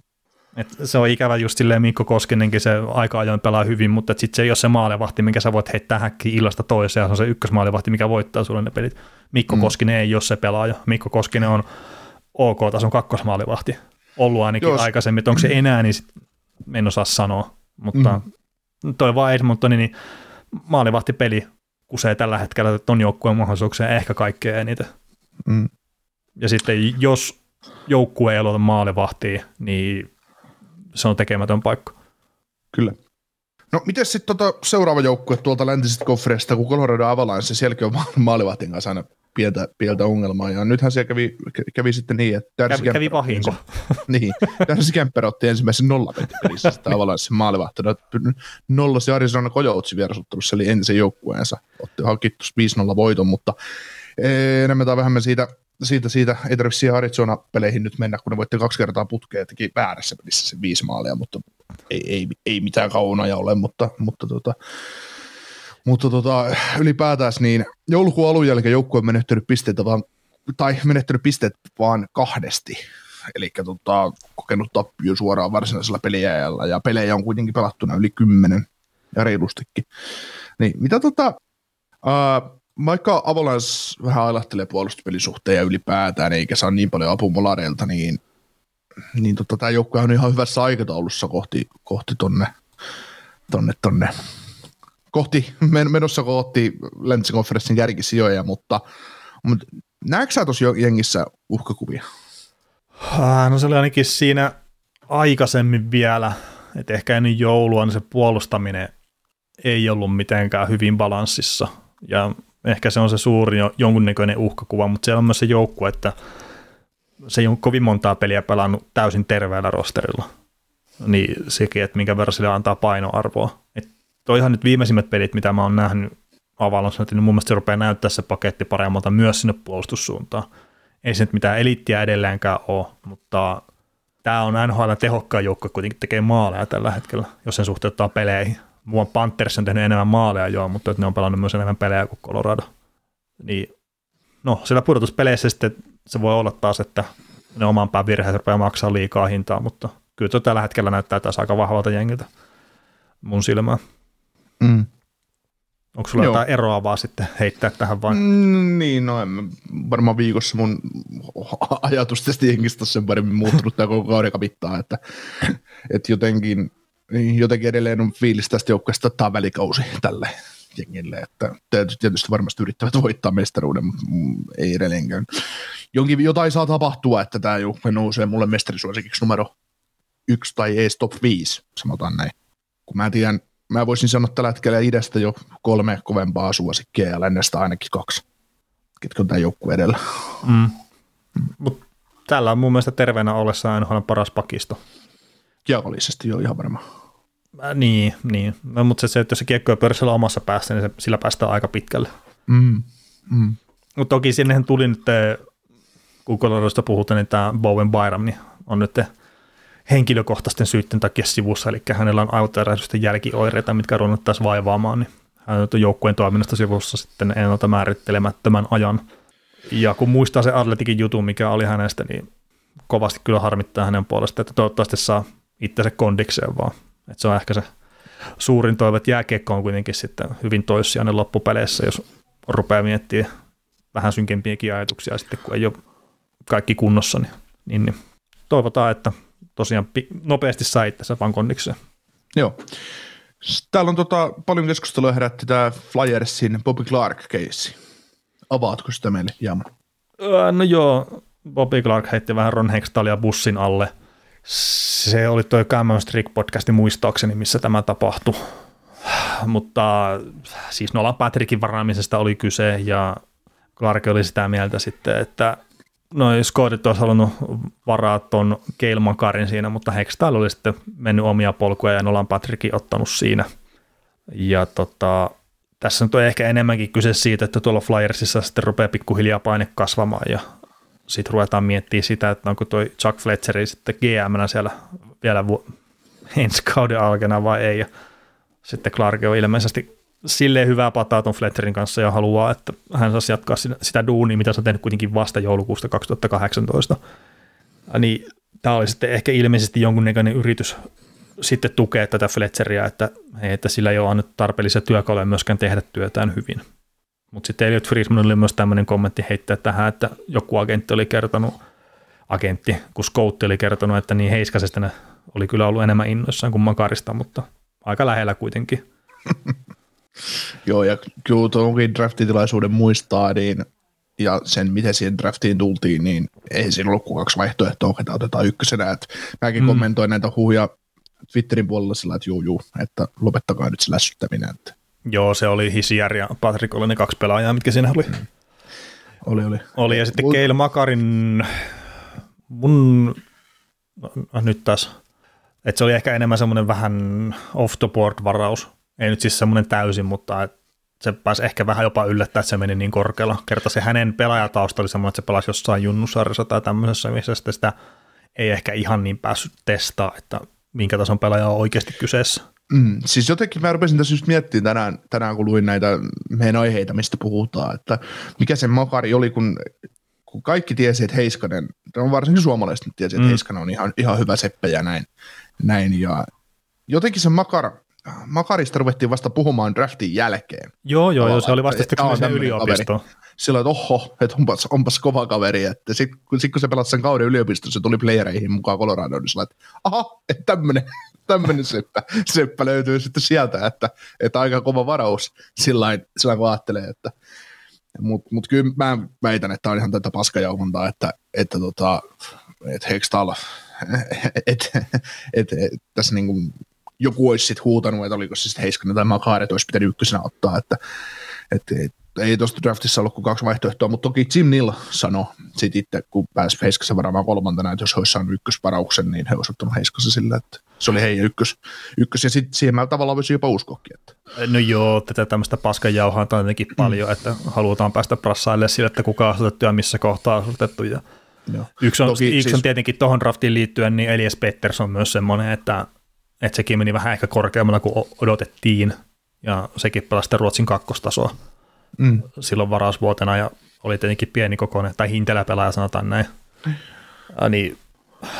Et se on ikävä just silleen Mikko Koskinenkin, se aika ajoin pelaa hyvin, mutta sitten se ei ole se maalivahti, minkä sä voit heittää häkkiin illasta toiseen, se on se ykkösmaalivahti, mikä voittaa sulle ne pelit. Mikko mm. Koskinen ei ole se pelaaja. Mikko Koskinen on OK-tason kakkosmaalivahti. Ollut ainakin Jos. aikaisemmin, että onko se enää, niin sit en osaa sanoa. Mutta mm. toi vaan Edmontonin niin maalivahtipeli kusee tällä hetkellä ton joukkueen mahdollisuuksia ehkä kaikkea eniten. Mm. Ja sitten jos joukkue ei aloita maalivahtia, niin se on tekemätön paikka. Kyllä. No miten sitten tota seuraava joukkue tuolta läntisestä kofferista, kun Colorado Avalanche, sielläkin on maalivahtin kanssa aina pientä, pientä ongelmaa, ja nythän siellä kävi, kävi sitten niin, että Darcy kävi, kävi vahinko. niin, Darcy Kemper otti ensimmäisen nollapelissä sitä Avalanche maalivahtina, nollasi Arizona Coyotes vierasottelussa, eli ensin joukkueensa, otti hakittu 5-0 voiton, mutta enemmän tai vähemmän siitä siitä, siitä ei tarvitse siihen Arizona-peleihin nyt mennä, kun ne voitte kaksi kertaa putkea, teki väärässä pelissä se viisi maalia, mutta ei, ei, ei mitään kaunaja ole, mutta, mutta, tota, mutta tota, ylipäätään niin joulukuun alun jälkeen joukkue on menettänyt pisteitä vaan, tai menettänyt pisteet vaan kahdesti, eli tota, kokenut tappio suoraan varsinaisella peliajalla, ja pelejä on kuitenkin pelattuna yli kymmenen ja reilustikin. Niin, mitä tota, uh, vaikka Avalanche vähän ailahtelee puolustuspelin suhteen ja ylipäätään, eikä saa niin paljon apua molareilta, niin niin tota, tämä joukkue on ihan hyvässä aikataulussa kohti, kohti tonne, tonne, tonne kohti, menossa kohti länsikonferenssin järkisijoja, mutta, mutta näetkö sä tuossa jengissä uhkakuvia? No se oli ainakin siinä aikaisemmin vielä, että ehkä ennen joulua niin se puolustaminen ei ollut mitenkään hyvin balanssissa. Ja ehkä se on se suuri jonkunnäköinen uhkakuva, mutta siellä on myös se joukku, että se ei ole kovin montaa peliä pelannut täysin terveellä rosterilla. Niin sekin, että minkä verran sille antaa painoarvoa. Et toihan nyt viimeisimmät pelit, mitä mä oon nähnyt Avalonsa, niin mun mielestä se rupeaa näyttää se paketti paremmalta myös sinne puolustussuuntaan. Ei se nyt mitään elittiä edelleenkään ole, mutta tämä on NHL tehokkaan joukko, kuitenkin tekee maaleja tällä hetkellä, jos sen suhteuttaa peleihin. Mua Panthers on tehnyt enemmän maaleja joo, mutta ne on pelannut myös enemmän pelejä kuin Colorado. Niin, no, siellä pudotuspeleissä sitten se voi olla taas, että ne oman pään virheet rupeaa maksaa liikaa hintaa, mutta kyllä tuo tällä hetkellä näyttää taas aika vahvalta jengiltä mun silmään. Mm. Onko sulla Joo. jotain eroavaa sitten heittää tähän vai? Mm, niin, no en, varmaan viikossa mun ajatus tästä jengistä on sen paremmin muuttunut tämä koko kauden kapittaa, että, että jotenkin, jotenkin edelleen on fiilis tästä joukkueesta, että tämä on välikausi tälle jengille, että tietysti varmasti yrittävät voittaa mestaruuden, mutta ei edelleenkään. Jonkin, jotain saa tapahtua, että tämä joukkue nousee mulle mestarisuosikiksi numero yksi tai ees top 5, sanotaan näin. Kun mä tiedän, mä voisin sanoa tällä hetkellä idästä jo kolme kovempaa suosikkia ja lännestä ainakin kaksi, ketkä on tämä joukkue edellä. Mm. Mm. Mut tällä on mun mielestä terveenä ollessa aina paras pakisto. Kiekollisesti jo ihan varmaan. Äh, niin, niin. No, mutta se, että jos se kiekko on pörssillä omassa päässä, niin se, sillä päästään aika pitkälle. Mm. Mm. Mutta toki sinnehän tuli nyt, kun Coloradosta puhutaan, niin tämä Bowen Byram niin on nyt henkilökohtaisten syytten takia sivussa, eli hänellä on autoeräisyysten jälkioireita, mitkä runnettaisiin vaivaamaan, niin hän on joukkueen toiminnasta sivussa sitten ennalta määrittelemättömän ajan. Ja kun muistaa se Atletikin jutun, mikä oli hänestä, niin kovasti kyllä harmittaa hänen puolestaan, että toivottavasti saa itse kondikseen vaan. Että se on ehkä se suurin toive, että jääkiekko on kuitenkin sitten hyvin toissijainen loppupeleissä, jos rupeaa miettimään vähän synkempiäkin ajatuksia sitten, kun ei ole kaikki kunnossa, niin, niin, niin toivotaan, että tosiaan nopeasti sai itsensä vaan. Joo. Täällä on tota, paljon keskustelua herätti tämä Flyersin Bobby Clark-keissi. Avaatko sitä meille hieman? Öö, no joo, Bobby Clark heitti vähän Ron Hextalia bussin alle. Se oli tuo Cameron Strick podcasti muistaakseni, missä tämä tapahtui. Mutta siis Nolan Patrickin varaamisesta oli kyse ja Clark oli sitä mieltä sitten, että no Scottit olisi halunnut varaa tuon Keil Makarin siinä, mutta Hextall oli sitten mennyt omia polkuja ja Nolan Patrickin ottanut siinä. Ja tota, tässä nyt on ehkä enemmänkin kyse siitä, että tuolla Flyersissa sitten rupeaa pikkuhiljaa paine kasvamaan ja sitten ruvetaan miettimään sitä, että onko tuo Chuck Fletcheri sitten gm siellä vielä vu- ensi kauden alkena vai ei. Ja sitten Clark on ilmeisesti silleen hyvää pataa tuon Fletcherin kanssa ja haluaa, että hän saisi jatkaa sitä, duunia, mitä se on tehnyt kuitenkin vasta joulukuusta 2018. Niin tämä oli sitten ehkä ilmeisesti jonkunnäköinen yritys sitten tukea tätä Fletcheria, että, että sillä ei ole annettu tarpeellisia työkaluja myöskään tehdä työtään hyvin. Mutta sitten Elliot Friedman oli myös tämmöinen kommentti heittää tähän, että joku agentti oli kertonut, agentti, kun Scout oli kertonut, että niin Heiskasesta ne oli kyllä ollut enemmän innoissaan kuin Makarista, mutta aika lähellä kuitenkin. Joo, ja kyllä tuonkin draftitilaisuuden muistaa, niin ja sen, miten siihen draftiin tultiin, niin ei siinä ollut kuin kaksi vaihtoehtoa, että otetaan ykkösenä. Et mäkin mm. kommentoin näitä huhuja Twitterin puolella sillä, että juu, juu, että lopettakaa nyt se lässyttäminen. Että. Joo, se oli Hisier ja Patrick oli ne kaksi pelaajaa, mitkä siinä oli. Mm. Oli, oli. Oli, ja sitten Mut... Keil Makarin, mun, no, nyt taas, että se oli ehkä enemmän semmoinen vähän off the board varaus, ei nyt siis semmoinen täysin, mutta se pääsi ehkä vähän jopa yllättää, että se meni niin korkealla. Kerta se hänen pelaajatausta oli semmoinen, että se pelasi jossain junnusarjassa tai tämmöisessä, missä sitä ei ehkä ihan niin päässyt testaa, että minkä tason pelaaja on oikeasti kyseessä. Mm, siis jotenkin mä rupesin tässä just miettimään tänään, tänään, kun luin näitä meidän aiheita, mistä puhutaan, että mikä se makari oli, kun, kun kaikki tiesi, että Heiskanen, on varsinkin suomalaiset tiesi, että mm. Heiskanen on ihan, ihan hyvä seppä ja näin, näin ja jotenkin se makara, Makarista ruvettiin vasta puhumaan draftin jälkeen. Joo, joo, joo se oli vasta sitten, kun se yliopisto. Sillä että oho, että onpas, onpas kova kaveri. Että sitten kun, sit, kun se pelasi sen kauden yliopistossa, se tuli playereihin mukaan Coloradoon, niin sillä että aha, että tämmöinen tämmöinen seppä, seppä löytyy sitten sieltä, että, että aika kova varaus sillä kun ajattelee, että mutta mut kyllä mä väitän, että on ihan tätä paskajauhontaa, että, että, tota, että Hextall, että et, et, tässä niin kuin joku olisi sitten huutanut, että oliko se sitten Heiskanen tai Makari, että olisi pitänyt ykkösenä ottaa, että, että, että ei tuosta draftissa ollut kuin kaksi vaihtoehtoa, mutta toki Jim Neal sanoi sitten itse, kun pääsi Heiskasen varaamaan kolmantena, että jos he olisi saanut ykkösparauksen, niin he olisivat ottanut Heiskasen sillä, että se oli heidän ykkös, ykkös ja sitten siihen mä tavallaan voisi jopa uskoakin. Että. No joo, tätä tämmöistä paskanjauhaa on paljon, mm. että halutaan päästä prassaille sille, että kuka on asutettu ja missä kohtaa asutettu. Ja joo. Yksi on, Toki, yksi siis... on tietenkin tuohon draftiin liittyen, niin Elias Petters on myös semmoinen, että, että sekin meni vähän ehkä korkeammalla kuin odotettiin, ja sekin pelasi Ruotsin kakkostasoa mm. silloin varausvuotena, ja oli tietenkin pieni kokoinen, tai hintelä pelaaja sanotaan näin. Mm. Niin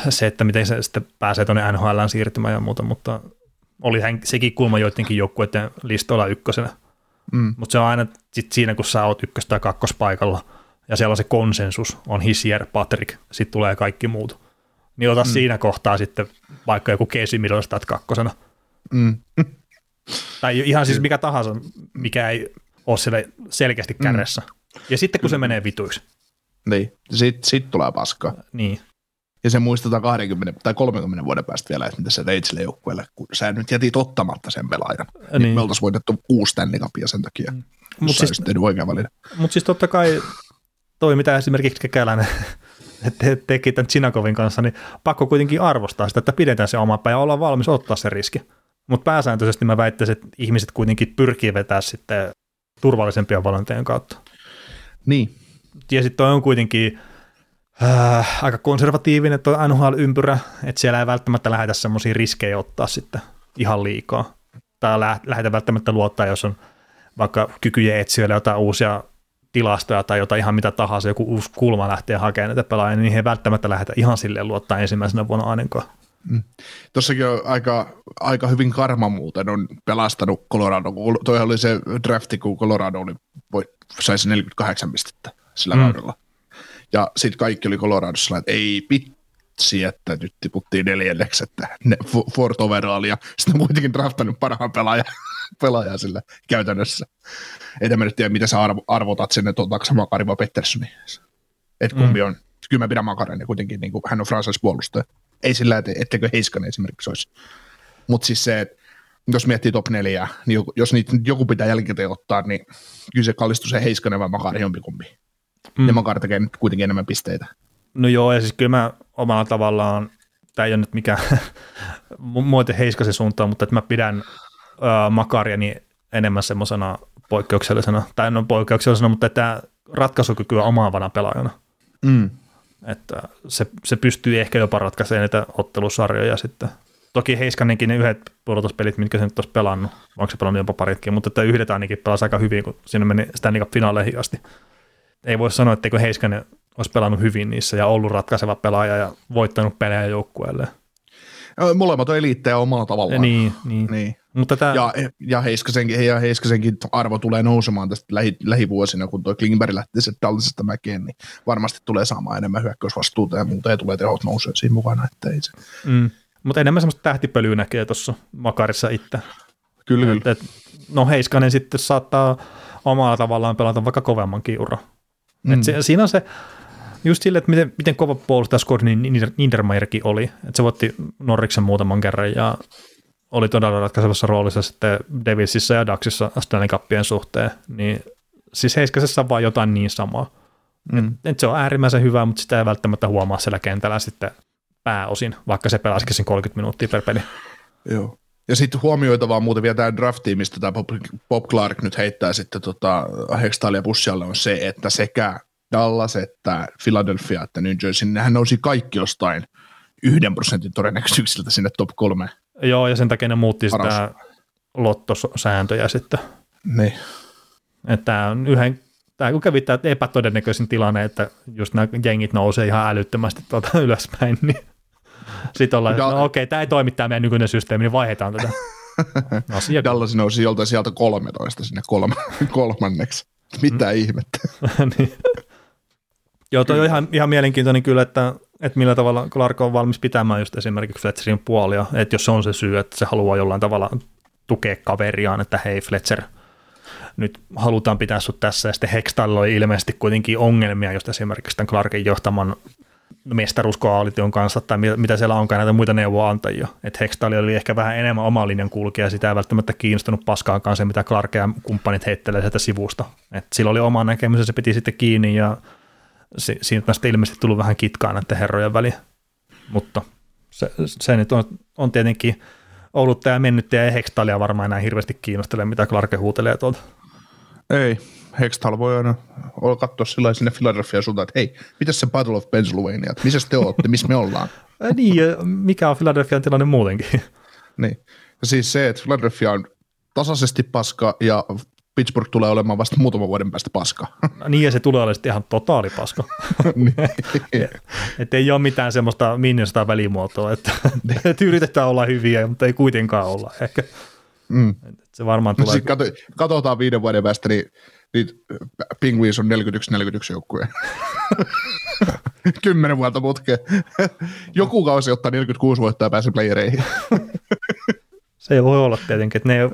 se, että miten se sitten pääsee tuonne NHL siirtymään ja muuta, mutta oli hän, sekin kulma joidenkin joukkueiden listoilla ykkösenä. Mm. Mutta se on aina sit siinä, kun sä oot ykkös- tai kakkospaikalla, ja siellä on se konsensus, on Hissier, Patrick, sitten tulee kaikki muut. Niin ota mm. siinä kohtaa sitten vaikka joku Middlestad kakkosena. Mm. tai ihan siis mikä tahansa, mikä ei ole siellä selkeästi mm. kärjessä. Mm. Ja sitten kun se menee vituiksi. Niin, sitten sit tulee paskaa. Niin. Ja se muistetaan 20 tai 30 vuoden päästä vielä, että mitä sä teit sille joukkueelle, kun sä nyt jätit ottamatta sen pelaajan. Niin. niin me oltaisiin voitettu kuusi Stanley Cupia sen takia, mm. Mut siis, tehnyt oikean valinnan. Mutta siis totta kai toi, mitä esimerkiksi Kekäläinen te, teki tämän Chinakovin kanssa, niin pakko kuitenkin arvostaa sitä, että pidetään se oma päin ja ollaan valmis ottaa se riski. Mutta pääsääntöisesti mä väittäisin, että ihmiset kuitenkin pyrkii vetää sitten turvallisempia valintojen kautta. Niin. Ja sitten on kuitenkin äh, aika konservatiivinen tuo NHL-ympyrä, että siellä ei välttämättä lähdetä semmoisia riskejä ottaa sitten ihan liikaa. Tai lähdetä välttämättä luottaa, jos on vaikka kykyjä etsiä jotain uusia tilastoja tai jotain ihan mitä tahansa, joku uusi kulma lähtee hakemaan näitä pelaajia, niin he välttämättä lähdetä ihan silleen luottaa ensimmäisenä vuonna ainakaan. Mm. Tuossakin on aika, aika hyvin karma muuten on pelastanut Colorado. Toi oli se drafti, kun Colorado oli, voi, saisi 48 pistettä sillä mm. kaudella. Ja sitten kaikki oli Coloradossa, että ei pitsi, että nyt tiputtiin neljänneksi, että ne Fort Overall, ja sitten on kuitenkin draftannut parhaan pelaajan, pelaajan sillä käytännössä. En mä nyt tiedä, mitä sä arvo, arvotat sinne tuota Makari vai Petterssoni. Että kumpi mm. on, kyllä mä pidän Makarin, kuitenkin niin kuin, hän on franchise-puolustaja. Ei sillä, että ettekö Heiskanen esimerkiksi olisi. Mutta siis se, että jos miettii top neljää, niin jos niitä joku pitää jälkikäteen ottaa, niin kyllä se kallistuu se Heiskanen vai Makari jompikumpi. Mm. Ja Makar tekee nyt kuitenkin enemmän pisteitä. No joo, ja siis kyllä mä omalla tavallaan, tämä ei ole nyt mikään muuten Heiskasen suuntaan, mutta että mä pidän äh, Makariani enemmän semmoisena poikkeuksellisena, tai no poikkeuksellisena, mutta että ratkaisukykyä omaavana pelaajana. Mm. Että se, se pystyy ehkä jopa ratkaisemaan näitä ottelusarjoja sitten. Toki Heiskanenkin ne yhdet pudotuspelit, mitkä se nyt olisi pelannut, onko se pelannut jopa paritkin, mutta että yhdet ainakin pelasi aika hyvin, kun siinä meni Stanley Cup-finaaleihin asti ei voi sanoa, etteikö Heiskanen olisi pelannut hyvin niissä ja ollut ratkaiseva pelaaja ja voittanut pelejä joukkueelle. Molemmat on eliittejä omalla tavallaan. Niin, niin. niin. Mutta tämä... ja, ja, Heiskasenkin, ja Heiskasenkin arvo tulee nousemaan tästä lähi, lähivuosina, kun tuo Klingberg lähtee se Dallasista mäkeen, niin varmasti tulee saamaan enemmän hyökkäysvastuuta ja muuta, ja tulee tehot nousee siinä mukana. Että ei se. Mm. Mutta enemmän semmoista tähtipölyä näkee tuossa Makarissa itse. Kyllä, et, kyllä. Et, no Heiskanen sitten saattaa omalla tavallaan pelata vaikka kovemmankin ura. Mm. Et se, siinä on se, just sille, että miten, miten kova puolustaja Scott niin Niedermayerkin oli. Että se voitti Norriksen muutaman kerran ja oli todella ratkaisevassa roolissa sitten Devilsissä ja Daxissa Stanley Cupien suhteen. Niin siis Heiskasessa on vaan jotain niin samaa. Mm. Et, et se on äärimmäisen hyvä, mutta sitä ei välttämättä huomaa siellä kentällä sitten pääosin, vaikka se pelasikin sen 30 minuuttia per peli. Joo. Ja sitten huomioitavaa muuten vielä tämä draft mistä tämä Bob, Bob Clark nyt heittää sitten tota Hextalia Bussialle on se, että sekä Dallas että Philadelphia että New Jersey, nehän nousi kaikki jostain yhden prosentin todennäköisyyksiltä sinne top kolme. Joo, ja sen takia ne muutti Paras. sitä lottosääntöjä sitten. Niin. Että on yhden, tämä kun kävi tämä epätodennäköisin tilanne, että just nämä jengit nousee ihan älyttömästi tuolta ylöspäin, niin sitten ollaan, da- no okei, okay, tämä ei toimi tämä meidän nykyinen systeemi, niin vaihdetaan tätä. Asia. Dallas nousi joltain sieltä 13 sinne kolmanneksi. Mitä mm. ihmettä. niin. Joo, toi on ihan, ihan mielenkiintoinen kyllä, että, että millä tavalla Clark on valmis pitämään just esimerkiksi Fletcherin puolia, että jos se on se syy, että se haluaa jollain tavalla tukea kaveriaan, että hei Fletcher, nyt halutaan pitää sut tässä, ja sitten Hextalla oli ilmeisesti kuitenkin ongelmia just esimerkiksi tämän Clarkin johtaman mestaruuskoalition kanssa, tai mitä siellä onkaan näitä muita neuvoantajia. Että Hextall oli ehkä vähän enemmän oma linjan kulkija, ja sitä ei välttämättä kiinnostunut paskaakaan se, mitä Clark ja kumppanit heittelee sieltä sivusta. Et sillä oli oma näkemys, ja se piti sitten kiinni, ja si- siitä on sitten ilmeisesti tullut vähän kitkaa näiden herrojen väliin. Mutta se, se nyt on, on tietenkin ollut tämä mennyt ja Hextallia varmaan enää hirveästi kiinnostele, mitä Clarke huutelee tuolta. Ei, Hextall voi aina katsoa sillä sinne Philadelphia suuntaan, että hei, mitäs se Battle of Pennsylvania, että missä te olette, missä me ollaan? niin, mikä on Philadelphian tilanne muutenkin? niin, ja siis se, että Philadelphia on tasaisesti paska ja Pittsburgh tulee olemaan vasta muutaman vuoden päästä paska. No niin, ja se tulee olemaan ihan totaali paska. niin. että ei ole mitään semmoista minnestä välimuotoa, että, että yritetään olla hyviä, mutta ei kuitenkaan olla ehkä. Mm. Se varmaan tulee... No, kato, katsotaan viiden vuoden päästä, niin, niin Penguins on 41-41 joukkue. Kymmenen vuotta putkeen. Joku kausi ottaa 46 vuotta ja pääsee playereihin. Se ei voi olla tietenkin, että ne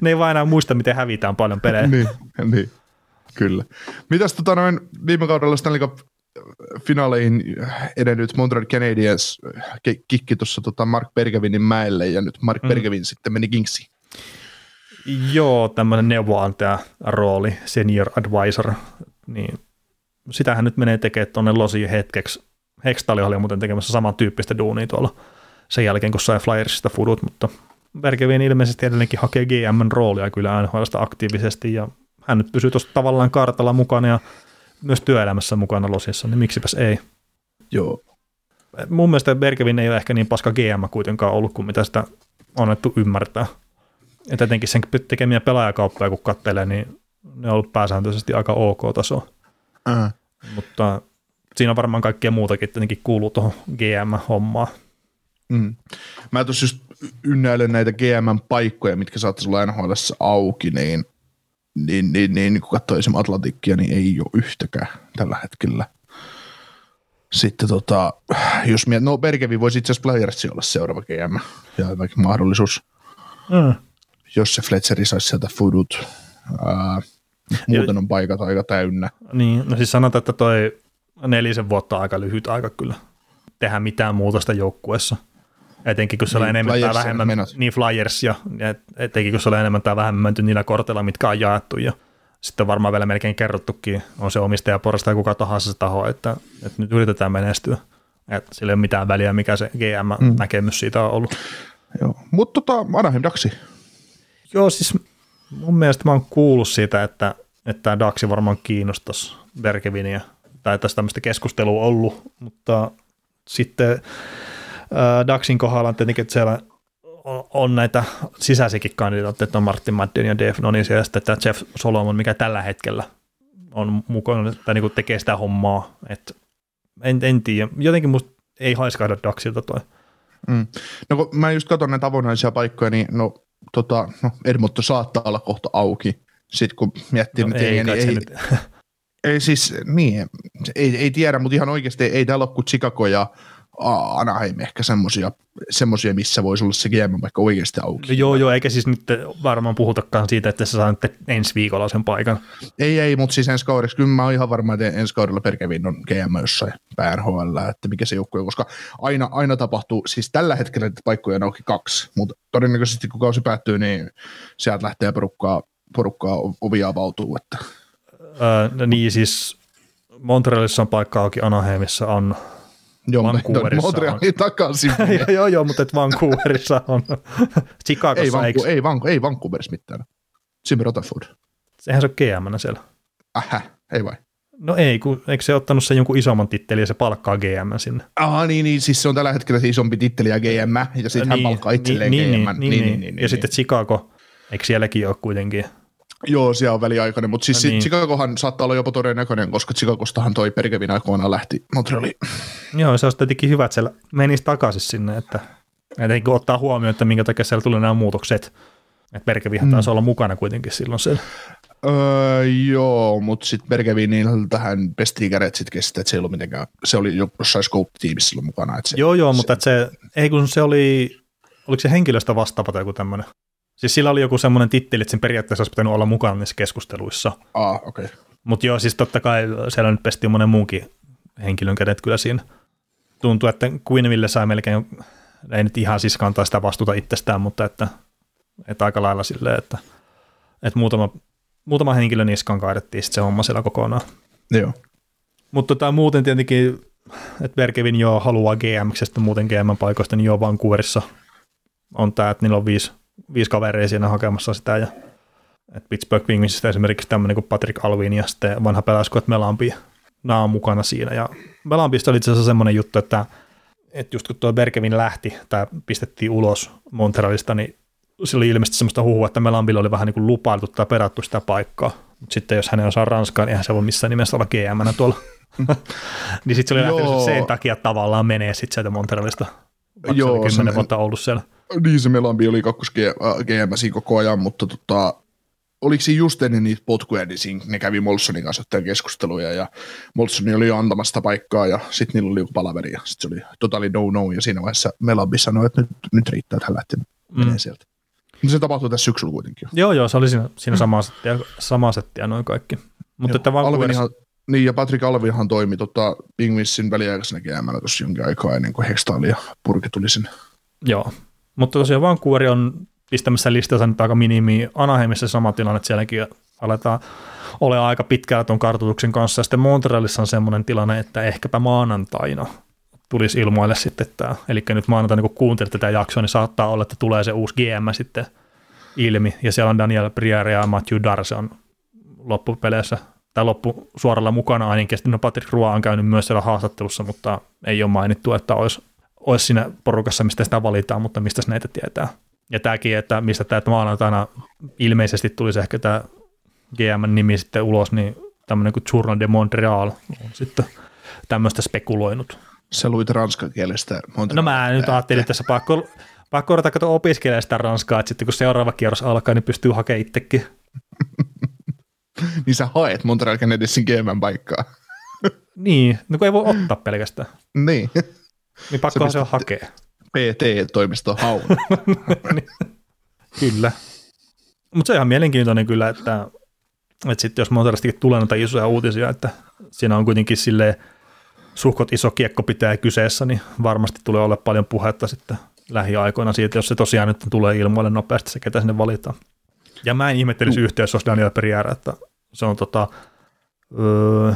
ne ei vaan enää muista, miten hävitään paljon pelejä. niin, niin, kyllä. Mitäs tota noin viime kaudella Stanley Cup finaaleihin edennyt Montreal Canadiens kikki tuossa tota Mark Bergevinin mäelle ja nyt Mark mm. Bergevin sitten meni Kingsiin. Joo, tämmöinen neuvoantaja rooli, senior advisor, niin sitähän nyt menee tekemään tuonne Losi hetkeksi. Hextali oli muuten tekemässä samantyyppistä duunia tuolla sen jälkeen, kun sai Flyersista fudut, mutta Bergevin ilmeisesti edelleenkin hakee GMn roolia kyllä NHLsta aktiivisesti ja hän nyt pysyy tuossa tavallaan kartalla mukana ja myös työelämässä mukana Losissa, niin miksipäs ei. Joo. Mun mielestä Bergevin ei ole ehkä niin paska GM kuitenkaan ollut kuin mitä sitä on annettu ymmärtää. Ja tietenkin sen tekemiä pelaajakauppoja kun katselee, niin ne on ollut pääsääntöisesti aika ok taso. Äh. Mutta siinä on varmaan kaikkea muutakin tietenkin kuuluu tuohon GM-hommaan. Mm. Mä tuossa just ynnäilen näitä GM-paikkoja, mitkä saattaisi olla NHL auki, niin, niin, niin, niin kun katsoo esimerkiksi Atlantikkia, niin ei ole yhtäkään tällä hetkellä. Sitten tota, jos miet, no Bergevi voisi itse asiassa Playersi olla seuraava GM ja jotakin mahdollisuus. Mm. Jos se Fletcheri saisi sieltä fudut. Ää, muuten on paikat aika täynnä. Niin, no siis sanotaan, että toi nelisen vuotta aika lyhyt aika kyllä tehdä mitään muutosta joukkueessa. Etenkin kun se niin, enemmän tai vähemmän, menot. niin Flyers ja etenkin kun se on enemmän tai vähemmän menty niillä korteilla, mitkä on jaettu ja sitten on varmaan vielä melkein kerrottukin, on se omistajaporasta tai kuka tahansa se taho, että, että nyt yritetään menestyä. Että sillä ei ole mitään väliä, mikä se GM-näkemys mm. siitä on ollut. Joo, mutta tota, Anaheim Daxi. Joo, siis mun mielestä mä oon kuullut siitä, että, että tämä Daxi varmaan kiinnostaisi Bergevinia, tai tässä tämmöistä keskustelua ollut, mutta sitten Daxin kohdalla on tietenkin, että siellä on näitä sisäisiäkin kandidaatteja, että on Martin Madden ja Dave Nonis ja sitten tämä Jeff Solomon, mikä tällä hetkellä on mukana tai niin tekee sitä hommaa. että en, en tiedä. Jotenkin musta ei haiskahda Daxilta toi. Mm. No kun mä just katson näitä avoinnaisia paikkoja, niin no, tota, no Edmonton saattaa olla kohta auki. Sitten kun miettii, no, ei, niin ei, nyt. ei, siis, niin, ei, ei tiedä, mutta ihan oikeasti ei täällä ole kuin Chicago ja Anaheim ehkä semmosia, semmosia, missä voisi olla se GM vaikka oikeasti auki. No joo, joo, eikä siis nyt varmaan puhutakaan siitä, että sä saat ensi viikolla sen paikan. Ei, ei, mutta siis ensi kaudeksi, kyllä mä oon ihan varma, että ensi kaudella Perkevin on GM jossain PNHL, että mikä se joukkue, koska aina, aina tapahtuu, siis tällä hetkellä paikkoja on auki kaksi, mutta todennäköisesti kun kausi päättyy, niin sieltä lähtee porukkaa, porukkaa ovia avautuu. Että. Öö, no niin, siis Montrealissa on paikka auki, Anaheimissa on Joo, Vancouverissa Montrealin takaisin. joo, joo, mutta Vancouverissa on. Chicagossa ei, Vanku, ei, Vanku, ei Vancouverissa mitään. Jimmy Rutherford. Sehän se on gm siellä. Ähä, ei vai? No ei, kun eikö se ottanut sen jonkun isomman tittelin ja se palkkaa GM sinne? Ah, niin, niin, siis se on tällä hetkellä se isompi titteli ja GM, ja sitten niin, hän palkkaa itselleen niin, GM. Niin, niin, niin, niin, niin, niin, ja niin, sitten Chicago, eikö sielläkin ole kuitenkin Joo, siellä on väliaikainen, mutta siis no niin. Chicagohan saattaa olla jopa todennäköinen, koska Chicagostahan toi Perkevin aikoina lähti Montrealiin. Joo, se olisi tietenkin hyvä, että siellä menisi takaisin sinne, että etenkin ottaa huomioon, että minkä takia siellä tuli nämä muutokset. Että Perkevihän mm. taisi olla mukana kuitenkin silloin siellä. Öö, joo, mutta sitten Bergeviniltä tähän pestiin kädet sitten kesti, että se ei ollut mitenkään, se oli jossain scope-tiimissä silloin mukana. Että se, Joo, joo, se, mutta että se, ei kun se oli, oliko se henkilöstä vastaava tai joku tämmöinen? Siis sillä oli joku semmoinen titteli, että sen periaatteessa olisi pitänyt olla mukana niissä keskusteluissa. Ah, okei. Okay. Mutta joo, siis totta kai siellä nyt pestiin monen muunkin henkilön kädet kyllä siinä. Tuntuu, että Queenville sai melkein, ei nyt ihan siis kantaa sitä vastuuta itsestään, mutta että, että aika lailla silleen, että, että muutama, muutama henkilö niskaan kaadettiin sitten se homma siellä kokonaan. Joo. Mutta tota, muuten tietenkin, että Bergevin jo haluaa GM, muuten GM-paikoista, niin jo Vancouverissa on tämä, että niillä on viisi, viisi kaveria siinä hakemassa sitä, ja että Pittsburgh Penguinsista esimerkiksi tämmöinen kuin Patrick Alvin ja sitten vanha pelaskuot Melampi, nämä on mukana siinä, ja Melampista oli itse asiassa semmoinen juttu, että, että just kun tuo Bergevin lähti, tai pistettiin ulos Montrealista, niin sillä oli ilmeisesti semmoista huhua, että Melampilla oli vähän niin kuin lupailtu tai perattu sitä paikkaa, mutta sitten jos hänen osaa ranskaa, niin eihän se voi missään nimessä olla gm tuolla. niin sitten se oli lähtenyt sen takia tavallaan menee sitten sieltä Montrealista, Joo, se oli kymmenen se- vuotta ollut siellä. Niin se Melambi oli kakkos GM siinä koko ajan, mutta tota, oliko siinä just ennen niitä potkuja, niin siinä ne kävi Molsonin kanssa jotain keskusteluja ja Molsoni oli jo antamassa sitä paikkaa ja sitten niillä oli joku palaveri ja sitten se oli totali no no ja siinä vaiheessa Melambi sanoi, että nyt, nyt riittää, että hän lähtee menee Mm. sieltä. No se tapahtui tässä syksyllä kuitenkin. Joo, joo, se oli siinä, siinä samaa, settiä, samaa settiä noin kaikki. Mutta että Alvinhan, niin ja Patrick Alvinhan toimi tota, Pingvissin väliaikaisena GM tuossa jonkin aikaa ennen kuin Hextall ja Purki tuli sinne. joo. Mutta tosiaan Vancouver on pistämässä listalta nyt aika minimi. Anaheimissa sama tilanne, että sielläkin aletaan ole aika pitkällä tuon kartoituksen kanssa. Ja sitten Montrealissa on semmoinen tilanne, että ehkäpä maanantaina tulisi ilmoille sitten tämä. Eli nyt maanantaina, kun kuuntelet tätä jaksoa, niin saattaa olla, että tulee se uusi GM sitten ilmi. Ja siellä on Daniel Briere ja Matthew Darse loppupeleissä tai loppu suoralla mukana ainakin. Sitten no Patrick Roy on käynyt myös siellä haastattelussa, mutta ei ole mainittu, että olisi, olisi siinä porukassa, mistä sitä valitaan, mutta mistä näitä tietää. Ja tämäkin, että mistä tämä että maanantaina ilmeisesti tulisi ehkä tämä GM-nimi sitten ulos, niin tämmöinen kuin Journal de Montreal on sitten tämmöistä spekuloinut. Se luit ranskan kielestä. No mä nyt ajattelin, että tässä pakko, pakko ruveta kato opiskelemaan sitä ranskaa, että sitten kun seuraava kierros alkaa, niin pystyy hakemaan itsekin. Niin sä haet Montreal Canadiensin GM paikkaa. Niin, no kun ei voi ottaa pelkästään. niin. Niin pakkohan se on pistät- hakea. PT-toimisto haun. Kyllä. Mutta se on ihan mielenkiintoinen kyllä, että, että sitten jos Montrealistakin tulee noita isoja uutisia, että siinä on kuitenkin sille suhkot iso kiekko pitää kyseessä, niin varmasti tulee olla paljon puhetta sitten lähiaikoina siitä, jos se tosiaan nyt tulee ilmoille nopeasti se, ketä sinne valitaan. Ja mä en ihmettelisi yhtään, jos olisi Daniel Periera, että se on tota, öö,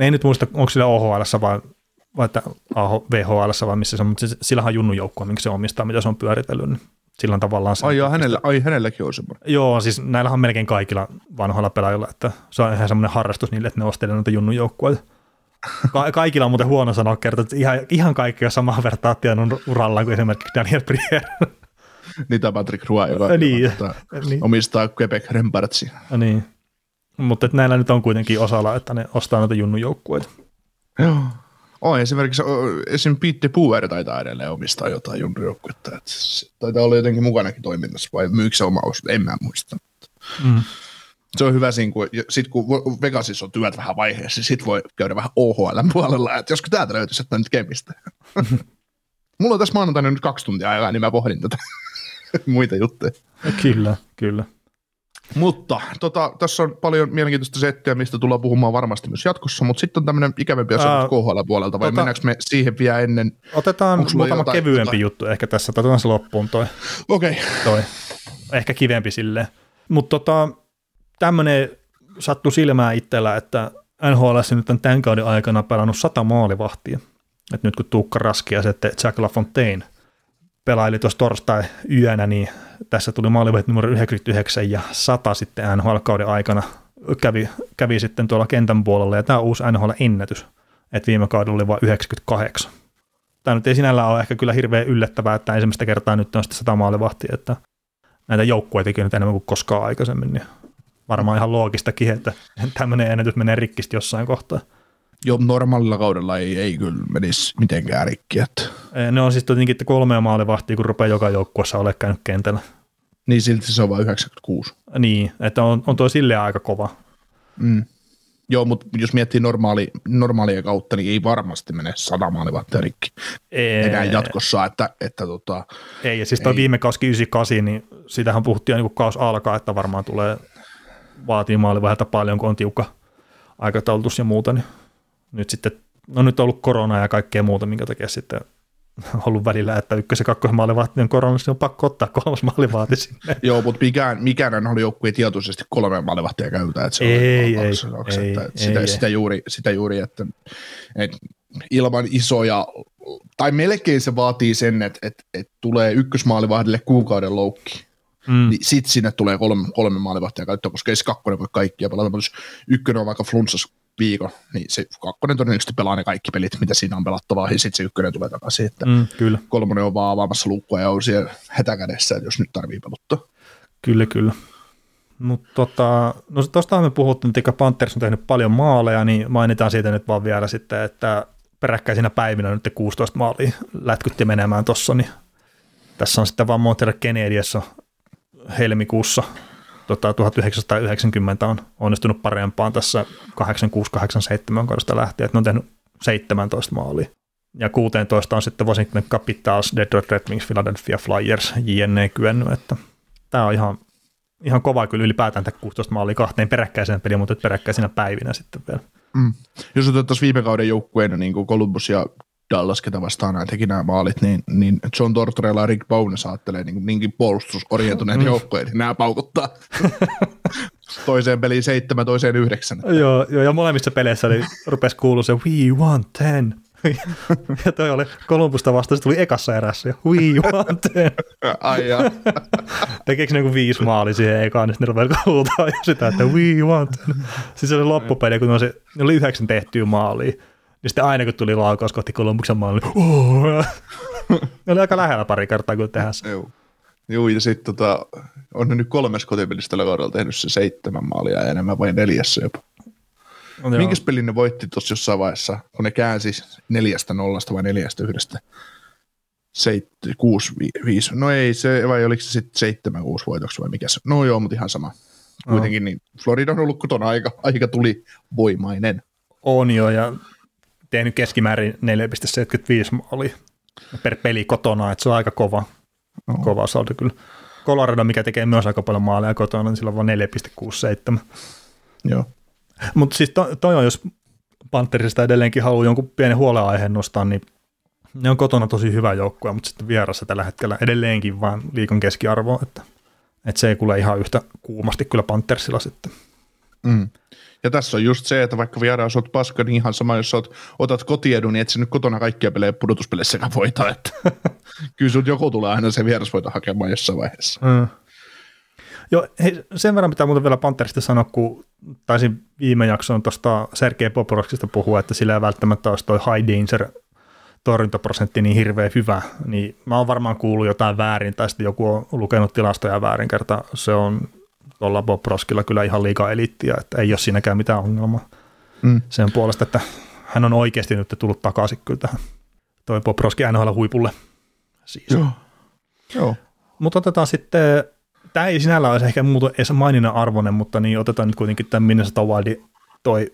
ei nyt muista, onko sillä OHL vai, vai että VHL vai missä se on, mutta se- sillähän on Junnu joukkue, minkä se omistaa, mitä se on pyöritellyt, niin sillä on tavallaan se. Ai, joo, hänellä, ai hänelläkin on semmoinen. Joo, siis näillähän on melkein kaikilla vanhoilla pelaajilla, että se on ihan semmoinen harrastus niille, että ne ostelee noita Junnun joukkueita. Ka- kaikilla on muuten huono sanoa kertoa, että ihan, ihan kaikki on samaa vertaa tiennyt urallaan kuin esimerkiksi Daniel Briere. Niitä Patrick Roy, joka, Niin. tota, niin. omistaa Quebec Rempartsi. niin. Mutta näillä nyt on kuitenkin osalla, että ne ostaa noita Junnun joukkueita. Joo. On esimerkiksi, esim. Pete Puer taitaa edelleen omistaa jotain junnujoukkuetta. että Taitaa olla jotenkin mukanakin toiminnassa, vai myykö se oma osuus? En mä muista. Mm. Se on hyvä siinä, kun, sit kun Vegasissa on työt vähän vaiheessa, niin sit voi käydä vähän OHL puolella, että josko täältä löytyisi jotain nyt Kemistä. Mulla on tässä maanantaina nyt kaksi tuntia aikaa, niin mä pohdin tätä muita juttuja. Kyllä, kyllä. Mutta tota, tässä on paljon mielenkiintoista settiä, mistä tullaan puhumaan varmasti myös jatkossa, mutta sitten on tämmöinen ikävämpi asia KHL-puolelta, vai tota- mennäänkö me siihen vielä ennen? Otetaan muutama jotain- kevyempi jotain? juttu ehkä tässä, otetaan se loppuun toi. Okei. Okay. toi. Ehkä kivempi silleen. Mutta tota, tämmöinen sattui silmään itsellä, että NHL nyt on tämän kauden aikana pelannut sata maalivahtia. Et nyt kun Tuukka Raski ja sitten Jack LaFontaine pelaili tuossa torstai yönä, niin tässä tuli maalivahti numero 99 ja 100 sitten NHL-kauden aikana kävi, kävi sitten tuolla kentän puolella ja tämä on uusi NHL-ennätys, että viime kaudella oli vain 98. Tämä nyt ei sinällään ole ehkä kyllä hirveän yllättävää, että ensimmäistä kertaa nyt on sitten 100 maalivahtia, että näitä joukkueitakin nyt enemmän kuin koskaan aikaisemmin, niin varmaan ihan loogistakin, että tämmöinen ennätys menee rikkistä jossain kohtaa. Jo normaalilla kaudella ei, ei kyllä menisi mitenkään rikki. Että. Ne on siis tietenkin että kolmea maalivahtia, kun rupeaa joka joukkueessa ole käynyt kentällä. Niin silti se on vain 96. Niin, että on, on tuo silleen aika kova. Mm. Joo, mutta jos miettii normaali, normaalia kautta, niin ei varmasti mene sata maalivahtia rikki Ei, enää jatkossa. Että, että tota, Ei, ja siis Ei. viime kausi 98, niin sitähän puhuttiin niin kaus alkaa, että varmaan tulee vaatii maalivahdilta paljon, kun on tiukka aikataulutus ja muuta, niin nyt sitten, no nyt on ollut korona ja kaikkea muuta, minkä takia sitten on ollut välillä, että ykkös- ja kakkosen maalivahti on koronassa, niin on pakko ottaa kolmas maalivahti sinne. joo, mutta mikään, mikään oli joku ei tietoisesti kolme maalivahtia käytä. Että se on Ei, kaksi- ei, kaksi, ei, että ei, sitä, ei. sitä, juuri, sitä juuri, että, että ilman isoja, tai melkein se vaatii sen, että, että, että tulee ykkösmaalivahdille kuukauden loukki. Mm. niin sit sinne tulee kolme, kolme maalivahtia käyttöön, koska ei se kakkonen voi kaikkia pelata, mutta jos ykkönen on vaikka flunssas viikon, niin se kakkonen todennäköisesti pelaa ne kaikki pelit, mitä siinä on pelattavaa, ja sitten se ykkönen tulee takaisin, että mm. Kyllä, kolmonen on vaan avaamassa luukkua ja on siellä hätäkädessä, että jos nyt tarvii peluttaa. kyllä, kyllä. Mutta tota, no tuosta me puhuttiin, että Panthers on tehnyt paljon maaleja, niin mainitaan siitä nyt vaan vielä sitten, että peräkkäisinä päivinä nyt 16 maalia lätkytti menemään tuossa, niin tässä on sitten vaan Montreal Canadiassa helmikuussa tota, 1990 on onnistunut parempaan tässä 86-87 kaudesta lähtien, että ne on tehnyt 17 maalia. Ja 16 on sitten Washington Capitals, Detroit Red Wings, Philadelphia Flyers, JNE kyennyt, että tämä on ihan, ihan kova kyllä ylipäätään tämä 16 maalia kahteen peräkkäiseen peliin, mutta peräkkäisinä päivinä sitten vielä. Mm. Jos otettaisiin viime kauden joukkueena niin Columbus ja Dallas, ketä vastaan nämä teki nämä maalit, niin, niin John Tortorella ja Rick Bowness saattelee niin, niinkin puolustusorientuneen Mm. joukkueen, niin nämä paukuttaa toiseen peliin seitsemän, toiseen yhdeksän. Joo, joo, ja molemmissa peleissä niin rupesi kuulua se We want ten. ja toi oli Kolumbusta vasta, se tuli ekassa erässä ja We want ten. Ai jaa. Tekeekö ne joku viisi maali siihen ekaan, niin sitten ne rupesi jo sitä, että We want ten. Siis se oli loppupeli, kun ne oli, ne oli yhdeksän tehtyä maalia. Niin sitten aina kun tuli laukaus kohti Kolumbuksen maali, niin oh! ne oli aika lähellä pari kertaa, kun tehdään se. Joo. Joo, ja sitten tota, on ne nyt kolmes kotipelissä tällä kaudella tehnyt se seitsemän maalia ja enemmän vai neljässä jopa. Joo. Minkäs pelin ne voitti tuossa jossain vaiheessa, kun ne käänsi neljästä nollasta vai neljästä yhdestä? Seit, kuusi, vi, viisi. No ei, se, vai oliko se sitten seitsemän, kuusi voitoksi vai mikä se? No joo, mutta ihan sama. Kuitenkin niin Florida on ollut kotona aika, aika tuli voimainen. On jo, ja tehnyt keskimäärin 4,75 maalia per peli kotona, että se on aika kova, Joo. kova saldo kyllä. Colorado, mikä tekee myös aika paljon maaleja kotona, niin sillä on vain 4,67. Joo. Mutta siis to, toi on, jos Panthersista edelleenkin haluaa jonkun pienen huolenaiheen nostaa, niin ne on kotona tosi hyvä joukkue, mutta sitten vierassa tällä hetkellä edelleenkin vaan liikon keskiarvo, että, että se ei kuule ihan yhtä kuumasti kyllä Panthersilla sitten. Mm. Ja tässä on just se, että vaikka vieraan oot paska, niin ihan sama, jos oot, otat kotiedun, niin et sä nyt kotona kaikkia pelejä pudotuspelissäkään voita. Että. Kyllä sut joku tulee aina se vieras voita hakemaan jossain vaiheessa. Mm. Joo, hei, sen verran pitää muuten vielä Pantherista sanoa, kun taisin viime jakson tuosta Sergei Poporoksista puhua, että sillä ei välttämättä olisi toi high danger torjuntaprosentti niin hirveän hyvä, niin mä oon varmaan kuullut jotain väärin, tai sitten joku on lukenut tilastoja väärin kerta. Se on tuolla Bob Roskilla kyllä ihan liikaa elittiä, että ei ole siinäkään mitään ongelmaa Mm. sen puolesta, että hän on oikeasti nyt tullut takaisin kyllä tähän toi Bob Roski NHL huipulle. Siis. Joo. Joo. Mutta otetaan sitten, tämä ei sinällään olisi ehkä muuta edes maininnan arvoinen, mutta niin otetaan nyt kuitenkin tämän Minnesota Wildin toi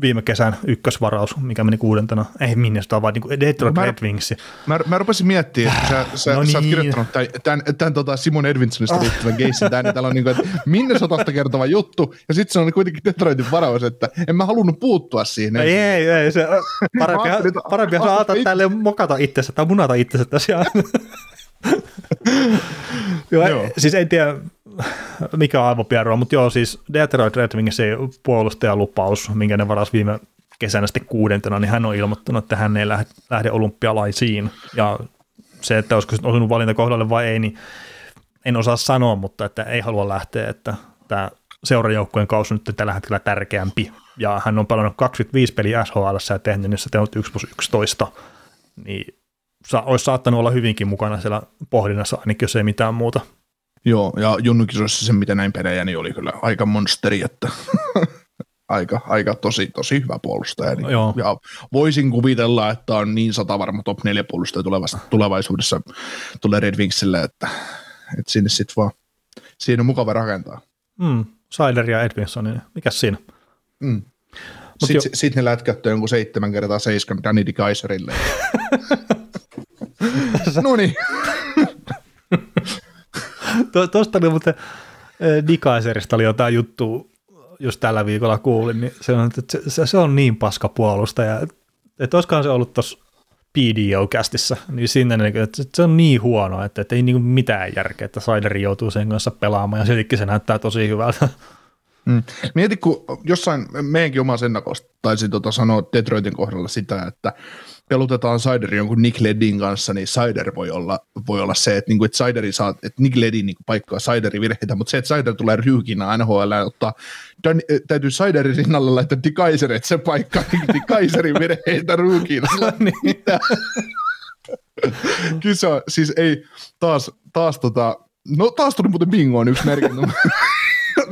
viime kesän ykkösvaraus, mikä meni kuudentena, ei Minnesota vaan niin Detroit No mä- Red Wings. Mä, mä rupesin miettimään, että sä, sä, No sä oot niin. kirjoittanut tämän, tämän, tämän tota Simon Edvinsonista liittyvän keissin tänne. Täällä on niin kuin, että Minnesotasta kertova juttu, ja sitten se on kuitenkin Detroitin varaus, että en mä halunnut puuttua siihen. Ei, ei, ei, se parempi, parempi itse- tälle mokata itsensä tai munata itsensä tässä. joo, Joo. siis en tiedä, mikä on aivopierroa, mutta joo, siis Detroit Red Wingsin puolustajalupaus, minkä ne varasi viime kesänä sitten kuudentena, niin hän on ilmoittanut, että hän ei lähde, olympialaisiin. Ja se, että olisiko osunut valinta kohdalle vai ei, niin en osaa sanoa, mutta että ei halua lähteä, että tämä seurajoukkueen kausi on nyt tällä hetkellä tärkeämpi. Ja hän on pelannut 25 peliä SHL ja tehnyt niissä tehnyt 1 plus 11, niin olisi saattanut olla hyvinkin mukana siellä pohdinnassa, ainakin jos ei mitään muuta. Joo, ja Junnukisoissa se, mitä näin pelejä, niin oli kyllä aika monsteri, että aika, aika tosi, tosi hyvä puolustaja. Niin, Joo. Ja voisin kuvitella, että on niin satavarma top 4 puolustaja tulevaisuudessa tulee Red Wingsille, että, että sinne sitten vaan siinä on mukava rakentaa. Mm, Sider ja Edvinson, niin mikäs siinä? Mm. Sitten jo... sit ne lätkättää jonkun seitsemän kertaa seiskan Danny Kaiserille. no niin. Tuosta oli muuten Dikaiserista oli jotain juttu, just tällä viikolla kuulin, niin se on, että se, se on niin paska puolustaja, että, olisikohan se ollut tuossa PDO-kästissä, niin sinne, että se on niin huono, että, että ei niin mitään järkeä, että Sideri joutuu sen kanssa pelaamaan, ja siltikin se näyttää tosi hyvältä. Mm. Mieti, kun jossain meidänkin omassa ennakosta taisi tota sanoa Detroitin kohdalla sitä, että pelutetaan Sideri jonkun Nick Ledin kanssa, niin Sider voi olla, voi olla se, että, niinku, että, Sideri saa, että Nick Ledin niinku paikkaa Sideri virheitä, mutta se, että Sider tulee ryykinä NHL ja ottaa, Dan, täytyy Siderin rinnalle laittaa Di Kaiser, että se paikkaa Di Kaiserin virheitä ryykinä. niin. Kyllä siis ei, taas, taas tota, no taas tuli muuten bingoon yksi merkintä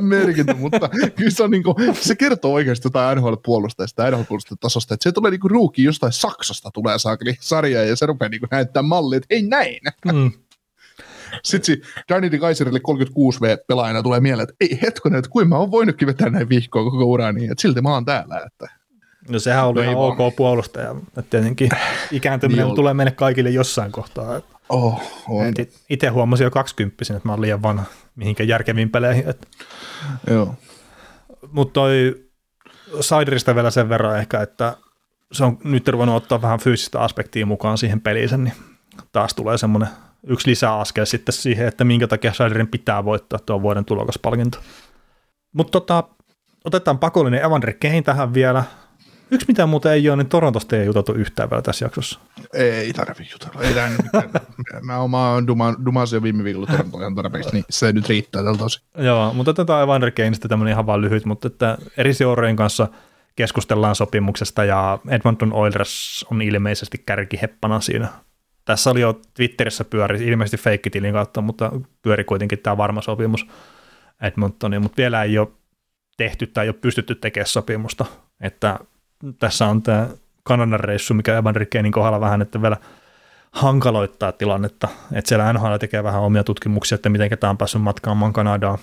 merkintä, mutta kyllä se, on niin kuin, se kertoo oikeasti jotain NHL-puolustajasta, NHL-puolustajatasosta, että se tulee niin ruuki jostain Saksasta tulee saakeli sarja ja se rupeaa niin näyttää mallia, että ei näin. Mm. Sitten si Danny Kaiserille 36V-pelaajana tulee mieleen, että ei hetkonen, että kuinka mä oon voinutkin vetää näin vihkoa koko uraan niin, että silti mä oon täällä. Että. No sehän on no ihan ok puolustaja, että tietenkin ikääntyminen niin tulee meille kaikille jossain kohtaa. Oh, on. Itse huomasin jo 20 että mä oon liian vanha mihinkä järkeviin peleihin. Että. Joo. Mutta toi Siderista vielä sen verran ehkä, että se on nyt ruvennut ottaa vähän fyysistä aspektia mukaan siihen peliin, niin taas tulee semmoinen yksi lisäaskel sitten siihen, että minkä takia Siderin pitää voittaa tuon vuoden tulokaspalkinto. Mutta tota, otetaan pakollinen Evander Kane tähän vielä. Yksi mitä muuten ei ole, niin Torontosta ei juteltu yhtään vielä tässä jaksossa. Ei tarvi jutella. Ei tämä Mä oon Duma, Dumas jo viime viikolla Toronto ihan tarpeeksi, niin se nyt riittää tältä osin. Joo, mutta otetaan Evander Kaneista tämmöinen ihan vaan lyhyt, mutta että eri seurojen kanssa keskustellaan sopimuksesta ja Edmonton Oilers on ilmeisesti kärkiheppana siinä. Tässä oli jo Twitterissä pyöri, ilmeisesti feikkitilin kautta, mutta pyöri kuitenkin tämä varma sopimus Edmontoniin, mutta vielä ei ole tehty tai ei ole pystytty tekemään sopimusta, että tässä on tämä Kanadan reissu, mikä Evan Rickeinin kohdalla vähän, että vielä hankaloittaa tilannetta, että siellä NHL tekee vähän omia tutkimuksia, että miten tämä on päässyt matkaamaan Kanadaan,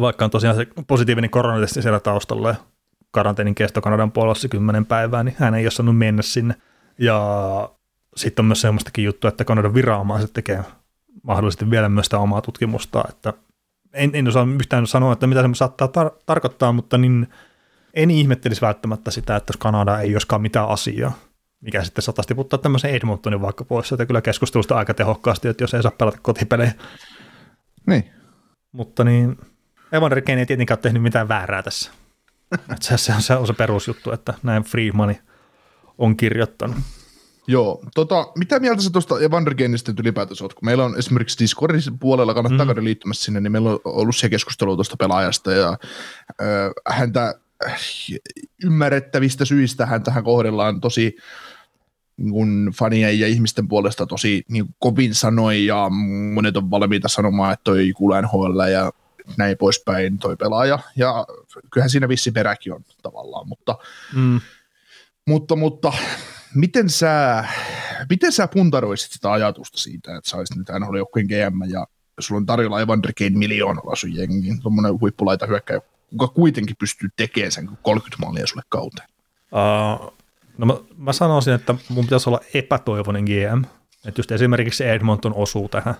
vaikka on tosiaan se positiivinen koronatesti siellä taustalla ja karanteenin kesto Kanadan puolella 10 päivää, niin hän ei ole saanut mennä sinne. Ja sitten on myös semmoistakin juttua, että Kanadan viranomaiset tekee mahdollisesti vielä myös sitä omaa tutkimusta, että en, en osaa yhtään sanoa, että mitä se saattaa tar- tarkoittaa, mutta niin en ihmettelisi välttämättä sitä, että jos Kanada ei olisikaan mitään asiaa, mikä sitten saattaisi tiputtaa tämmöisen Edmontonin vaikka pois, että kyllä keskustelusta aika tehokkaasti, että jos ei saa pelata kotipelejä. Niin. Mutta niin, Evander Kane ei tietenkään ole tehnyt mitään väärää tässä. se, se, on, se on se perusjuttu, että näin Freeman on kirjoittanut. Joo, tota, mitä mieltä sä tuosta Evander Kaneista ylipäätänsä oot? Kun meillä on esimerkiksi Discordin puolella, kannattaa mm. käydä liittymässä sinne, niin meillä on ollut se keskustelua tuosta pelaajasta ja äh, häntä ymmärrettävistä syistä hän tähän kohdellaan tosi niin kuin fanien ja ihmisten puolesta tosi niin kovin sanoi ja monet on valmiita sanomaan, että toi kuulee NHL ja näin poispäin toi pelaaja. Ja kyllähän siinä vissi peräkin on tavallaan, mutta, mm. mutta, mutta miten sä, miten sä puntaroisit sitä ajatusta siitä, että sä olisit nyt NHL joukkueen GM ja sulla on tarjolla Evander Kane miljoonalla sun jengiin, tuommoinen huippulaita hyökkäjä kuka kuitenkin pystyy tekemään sen 30 maalia sulle kauteen? Uh, no mä, mä sanoisin, että mun pitäisi olla epätoivoinen GM, että just esimerkiksi Edmonton osuu tähän,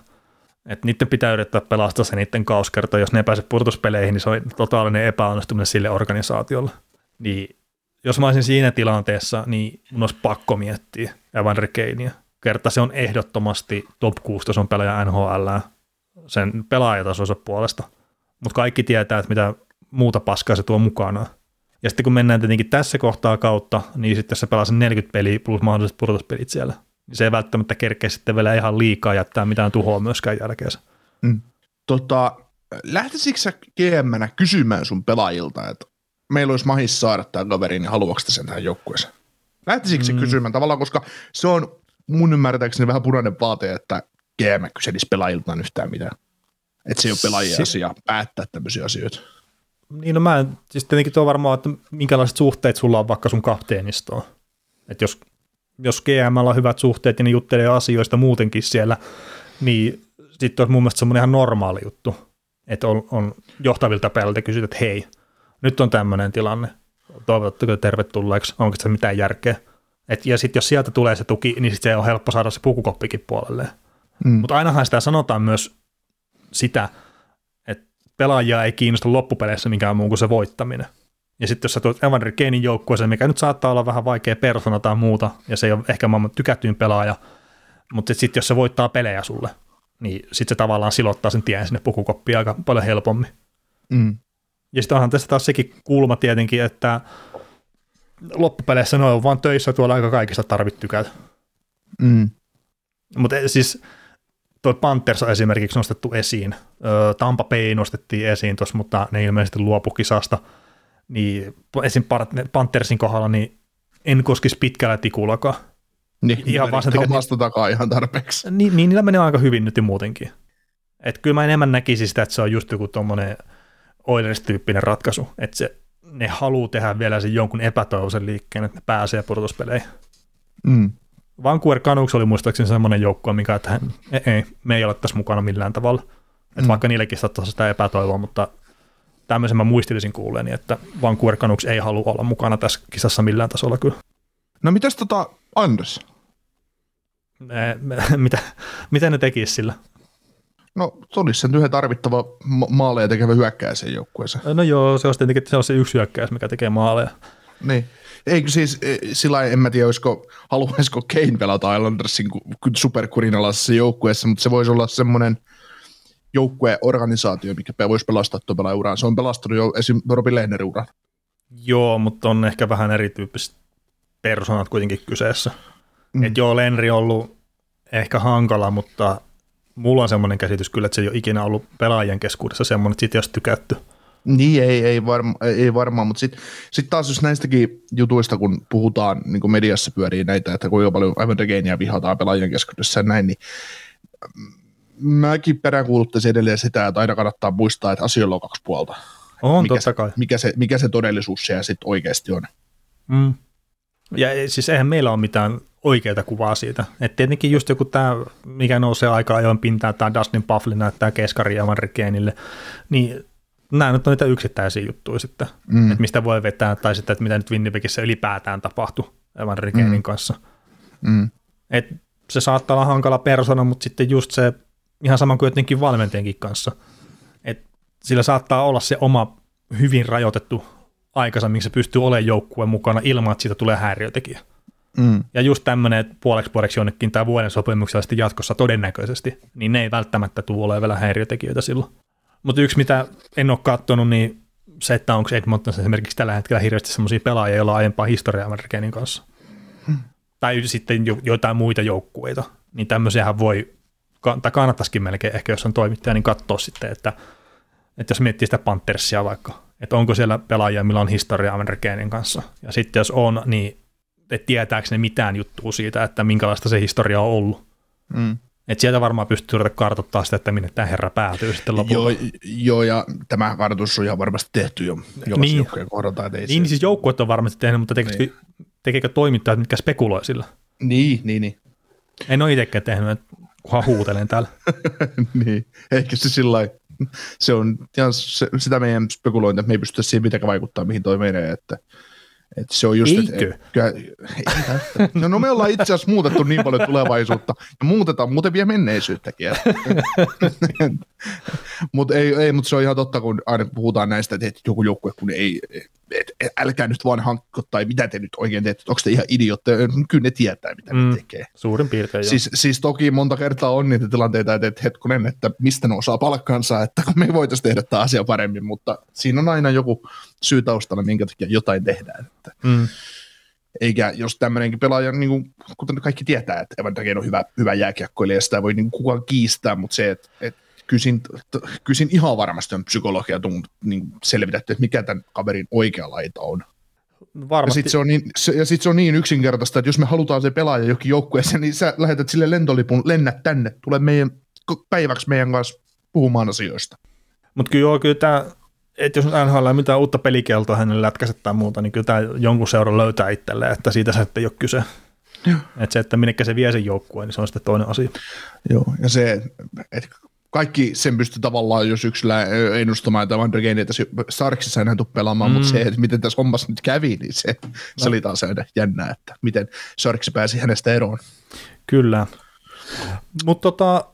että niiden pitää yrittää pelastaa se niiden kauskerta, jos ne pääse pudotuspeleihin, niin se on totaalinen epäonnistuminen sille organisaatiolle. Niin jos mä olisin siinä tilanteessa, niin mun olisi pakko miettiä Evan Rikeinia. Kerta se on ehdottomasti top 6 tason pelaaja NHL sen pelaajatasoisen puolesta. Mutta kaikki tietää, että mitä muuta paskaa se tuo mukana. Ja sitten kun mennään tietenkin tässä kohtaa kautta, niin sitten se pelaa sen 40 peliä plus mahdolliset pudotuspelit siellä, niin se ei välttämättä kerkeä sitten vielä ihan liikaa jättää mitään tuhoa myöskään jälkeensä. Mm. Tota, lähtisikö sä gm kysymään sun pelaajilta, että meillä olisi mahis saada tämä kaveri, niin haluatko sen tähän joukkueeseen? Lähtisikö mm. se kysymään tavallaan, koska se on mun ymmärtääkseni vähän punainen vaate, että GM kyselisi pelaajiltaan yhtään mitään. Että se ei ole pelaajien si- asia päättää tämmöisiä asioita. Niin no mä en, siis tietenkin tuo varmaan, että minkälaiset suhteet sulla on vaikka sun kapteenistoon. Että jos, jos GM on hyvät suhteet ja ne juttelee asioista muutenkin siellä, niin sitten olisi mun mielestä semmoinen ihan normaali juttu. että on, on johtavilta pelaajilta kysyt, että hei, nyt on tämmöinen tilanne, toivottavasti tervetulleeksi, onko se mitään järkeä. Et, ja sitten jos sieltä tulee se tuki, niin sit se on helppo saada se pukukoppikin puolelle. Mm. Mutta ainahan sitä sanotaan myös sitä, pelaajia ei kiinnosta loppupeleissä mikään muu kuin se voittaminen. Ja sitten jos sä tulet Evander Kanein joukkueeseen, mikä nyt saattaa olla vähän vaikea persona tai muuta, ja se ei ole ehkä maailman tykätyin pelaaja, mutta sitten jos se voittaa pelejä sulle, niin sitten se tavallaan silottaa sen tien sinne pukukoppiin aika paljon helpommin. Mm. Ja sitten onhan tässä taas sekin kulma tietenkin, että loppupeleissä ne on vaan töissä tuolla aika kaikista tarvit tykätä. Mm. Mutta siis tuo Panthers on esimerkiksi nostettu esiin. Tampa Bay nostettiin esiin tuossa, mutta ne ilmeisesti luopu kisasta. Niin esim. Panthersin kohdalla niin en koskisi pitkällä tikullakaan. Niin, ihan vaan sen takia, omasta takaa ihan tarpeeksi. Niin, niin, niillä menee aika hyvin nyt muutenkin. Et kyllä mä enemmän näkisin sitä, että se on just joku tuommoinen Oilers-tyyppinen ratkaisu, että se, ne haluaa tehdä vielä sen jonkun epätoivoisen liikkeen, että ne pääsee pudotuspeleihin. Mm. Vancouver Canucks oli muistaakseni semmoinen joukkue, mikä, että ei, ei, me ei ole tässä mukana millään tavalla. Että mm. vaikka niillekin saattaisi sitä epätoivoa, mutta tämmöisen mä muistilisin kuuleeni, että Vancouver Canucks ei halua olla mukana tässä kisassa millään tasolla kyllä. No mitäs tota Anders? Ne, me, mitä, mitä ne tekisi sillä? No se olisi sen yhden tarvittava ma- maaleja tekevä hyökkääjä sen joukkueeseen. No joo, se olisi tietenkin se, on se yksi hyökkäys, mikä tekee maaleja. Niin. Eikö siis, e, sillä en mä tiedä, olisiko, haluaisiko Kane pelata Islandersin superkurinalaisessa joukkueessa, mutta se voisi olla semmoinen joukkueorganisaatio, mikä voisi pelastaa tuon pelaajan Se on pelastanut jo esim. Robin Lehnerin uran. Joo, mutta on ehkä vähän erityyppiset persoonat kuitenkin kyseessä. Mm. Et joo, Lenri on ollut ehkä hankala, mutta mulla on semmoinen käsitys kyllä, että se ei ole ikinä ollut pelaajien keskuudessa semmoinen, että siitä ei olisi tykätty. Niin, ei, ei, varma, ei varmaan, mutta sitten sit taas jos näistäkin jutuista, kun puhutaan, niin kuin mediassa pyörii näitä, että kuinka paljon Evan Regainia vihataan pelaajien keskuudessa ja näin, niin mäkin peräänkuuluttaisin edelleen sitä, että aina kannattaa muistaa, että asioilla on kaksi puolta. On, mikä totta kai. Se, mikä, se, mikä se todellisuus siellä sitten oikeasti on. Mm. Ja siis eihän meillä ole mitään oikeaa kuvaa siitä. Et tietenkin just joku tämä, mikä nousee aika ajoin pintaan, tämä Dustin Pufflin näyttää keskari ja Van niin nämä nyt on niitä yksittäisiä juttuja sitten, mm. että mistä voi vetää, tai sitten, että mitä nyt Winnipegissä ylipäätään tapahtui Van mm. kanssa. Mm. Et se saattaa olla hankala persona, mutta sitten just se, ihan sama kuin jotenkin valmentajienkin kanssa, että sillä saattaa olla se oma hyvin rajoitettu aikansa, missä se pystyy olemaan joukkueen mukana ilman, että siitä tulee häiriötekijä. Mm. Ja just tämmöinen, että puoleksi vuodeksi jonnekin tämä vuoden sopimuksella sitten jatkossa todennäköisesti, niin ne ei välttämättä tule olemaan vielä häiriötekijöitä silloin. Mutta yksi, mitä en ole katsonut, niin se, että onko Edmonton esimerkiksi tällä hetkellä hirveästi sellaisia pelaajia, joilla on aiempaa historiaa Amerikanin kanssa. Hmm. Tai sitten jo, jotain muita joukkueita. Niin tämmöisiähän voi, tai kannattaisikin melkein ehkä, jos on toimittaja, niin katsoa sitten, että, että jos miettii sitä Panthersia vaikka, että onko siellä pelaajia, millä on historiaa Amerikanin kanssa. Ja sitten jos on, niin että tietääkö ne mitään juttua siitä, että minkälaista se historia on ollut. Mm. Et sieltä varmaan pystyy ruveta kartoittaa sitä, että minne tämä herra päätyy sitten lopulta. Joo, joo ja tämä kartoitus on ihan varmasti tehty jo niin. joukkojen kohdalta. Niin, siis joukkueet on varmasti tehnyt, mutta tekeekö, niin. tekeekö toimittajat, mitkä spekuloi sillä? Niin, niin, niin. En ole itsekään tehnyt, kunhan huutelen täällä. niin, ehkä se sillä se on ihan se, sitä meidän spekulointia, että me ei pystytä siihen mitenkään vaikuttaa, mihin toi menee, että et se on just, Eikö? Et, kyllä, ei no, no me ollaan itse asiassa muutettu niin paljon tulevaisuutta ja muutetaan muuten vielä menneisyyttäkin. mutta ei, ei, mut se on ihan totta, kun aina puhutaan näistä, että joku joukkue, kun ei, et, et, älkää nyt vaan hankko tai mitä te nyt oikein teette, onko te ihan idiotteja, kyllä ne tietää, mitä mm, ne tekee. Suurin piirtein siis, siis toki monta kertaa on niitä tilanteita, että, hetkonen, että mistä ne osaa palkkansa, että me voitaisiin tehdä tämä asia paremmin, mutta siinä on aina joku syy taustalla, minkä takia jotain tehdään. Että. Mm. Eikä jos tämmöinenkin pelaaja, niin kuin, kuten kaikki tietää, että Evan Dagen on hyvä, hyvä jääkiekkoilija, ja sitä voi niin kukaan kiistää, mutta se, että, että kysin, kysin ihan varmasti on psykologia niin selvitetty, että mikä tämän kaverin oikea laita on. Varmasti. Ja sitten se, on niin, se, ja sit se on niin yksinkertaista, että jos me halutaan se pelaaja jokin joukkueeseen, niin sä lähetät sille lentolipun, lennät tänne, tule meidän, päiväksi meidän kanssa puhumaan asioista. Mutta kyllä joo, kyllä tämä, että jos NHL ei mitään uutta pelikeltoa hänelle lätkäset tai muuta, niin kyllä tämä jonkun seuran löytää itselleen, että siitä se ei ole kyse. Että se, että minnekä se vie sen joukkueen, niin se on sitten toinen asia. Joo, ja se, että kaikki sen pystyy tavallaan jo syksyllä ennustamaan, että Van der Gein, että Starksissa enää tule pelaamaan, mm. mutta se, että miten tässä hommassa nyt kävi, niin se, no. se oli taas jännää, että miten Starks pääsi hänestä eroon. Kyllä. Mutta tota,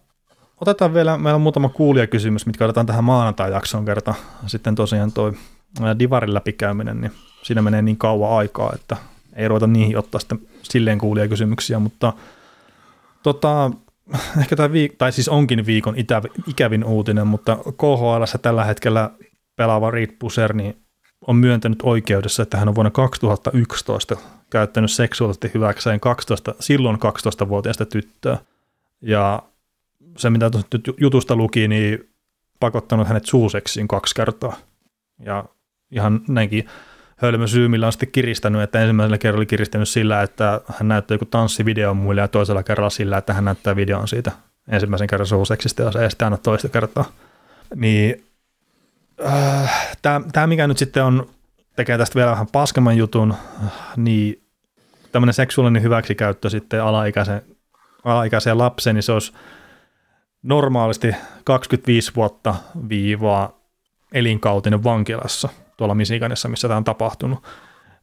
otetaan vielä, meillä on muutama kuulijakysymys, mitkä otetaan tähän maanantai-jaksoon kerta. Sitten tosiaan toi Divarin läpikäyminen, niin siinä menee niin kauan aikaa, että ei ruveta niihin ottaa sitten silleen kuulijakysymyksiä, mutta tota, ehkä tämä viik- tai siis onkin viikon itä- ikävin uutinen, mutta KHL tällä hetkellä pelaava Reed Buser niin on myöntänyt oikeudessa, että hän on vuonna 2011 käyttänyt seksuaalisesti hyväkseen 12, silloin 12-vuotiaista tyttöä. Ja se, mitä nyt jutusta luki, niin pakottanut hänet suuseksiin kaksi kertaa. Ja ihan näinkin hölmö syy, millä on sitten kiristänyt, että ensimmäisellä kerralla oli kiristänyt sillä, että hän näyttää joku tanssivideon muille ja toisella kerralla sillä, että hän näyttää videon siitä ensimmäisen kerran suuseksista ja se ei sitten aina toista kertaa. Niin äh, tämä, mikä nyt sitten on, tekee tästä vielä vähän paskemman jutun, niin tämmöinen seksuaalinen hyväksikäyttö sitten alaikäisen, alaikäiseen lapseen, niin se olisi normaalisti 25 vuotta viivaa elinkautinen vankilassa – tuolla Michiganissa, missä tämä on tapahtunut.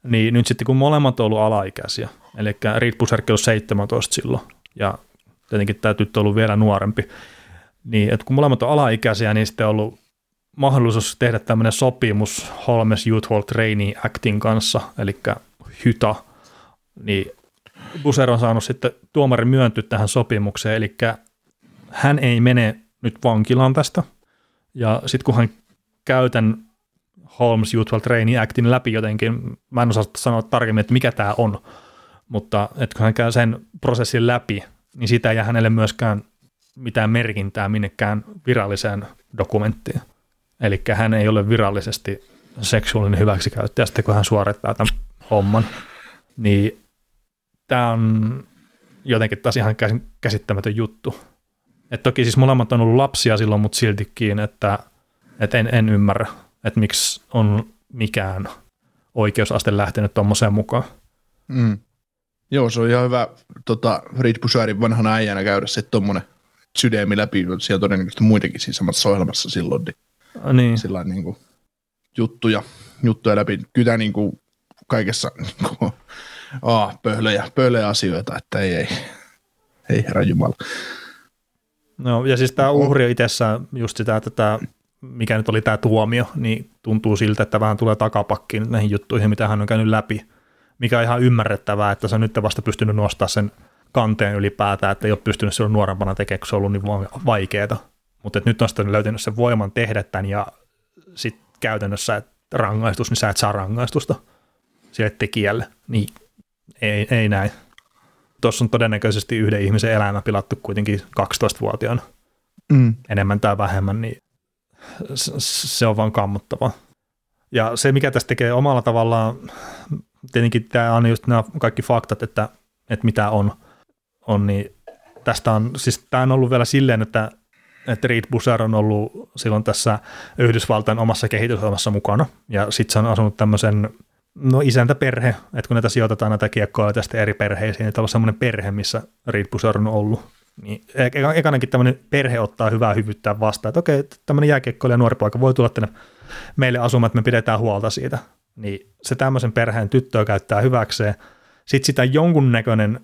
Niin nyt sitten kun molemmat on ollut alaikäisiä, eli Reed Buserkki on 17 silloin, ja tietenkin tämä tyttö on ollut vielä nuorempi, niin että kun molemmat on alaikäisiä, niin sitten on ollut mahdollisuus tehdä tämmöinen sopimus Holmes Youth Hall Training Actin kanssa, eli HYTA, niin Buser on saanut sitten tuomari myöntyä tähän sopimukseen, eli hän ei mene nyt vankilaan tästä, ja sitten kun hän käytän Holmes Youthful Training Actin läpi jotenkin. Mä en osaa sanoa tarkemmin, että mikä tämä on, mutta että kun hän käy sen prosessin läpi, niin sitä ei jää hänelle myöskään mitään merkintää minnekään viralliseen dokumenttiin. Eli hän ei ole virallisesti seksuaalinen hyväksikäyttäjä sitten, kun hän suorittaa tämän homman. Niin tämä on jotenkin taas ihan käsittämätön juttu. Et toki siis molemmat on ollut lapsia silloin, mutta siltikin, että, että en, en ymmärrä että miksi on mikään oikeusaste lähtenyt tuommoiseen mukaan. Mm. Joo, se on ihan hyvä tota, Reed Bushairin vanhana äijänä käydä sitten tuommoinen sydämi läpi, siellä on todennäköisesti muitakin siinä samassa ohjelmassa silloin, niin, niin. sillä niin kuin, juttuja, juttuja läpi. Kyllä niin kuin, kaikessa niin kuin, aa, pöhlöjä, pöhlöjä asioita, että ei, ei, ei herra Jumala. No, ja siis tämä uhri itsessään just sitä, että tämä mikä nyt oli tämä tuomio, niin tuntuu siltä, että vähän tulee takapakkiin näihin juttuihin, mitä hän on käynyt läpi, mikä on ihan ymmärrettävää, että se on nyt vasta pystynyt nostaa sen kanteen ylipäätään, että ei ole pystynyt silloin nuorempana tekemään, kun se on ollut niin vaikeaa. Mutta nyt on sitten löytänyt sen voiman tehdä tämän ja sitten käytännössä että rangaistus, niin sä et saa rangaistusta sille tekijälle. Niin ei, ei näin. Tuossa on todennäköisesti yhden ihmisen elämä pilattu kuitenkin 12-vuotiaana. Mm. Enemmän tai vähemmän, niin se on vaan kammottava. Ja se, mikä tästä tekee omalla tavallaan, tietenkin tämä on just nämä kaikki faktat, että, että mitä on, on, niin tästä on, siis tämä on ollut vielä silleen, että, että Reed Busser on ollut silloin tässä Yhdysvaltain omassa kehitysohjelmassa mukana, ja sitten se on asunut tämmöisen no isäntäperhe, että kun näitä sijoitetaan näitä kiekkoja tästä eri perheisiin, niin on semmoinen perhe, missä Reed Busser on ollut, niin ekanakin tämmöinen perhe ottaa hyvää hyvyyttä vastaan, että okei, tämmöinen jääkiekkoilija nuori poika voi tulla tänne meille asumaan, että me pidetään huolta siitä. Niin se tämmöisen perheen tyttöä käyttää hyväkseen. Sitten sitä jonkunnäköinen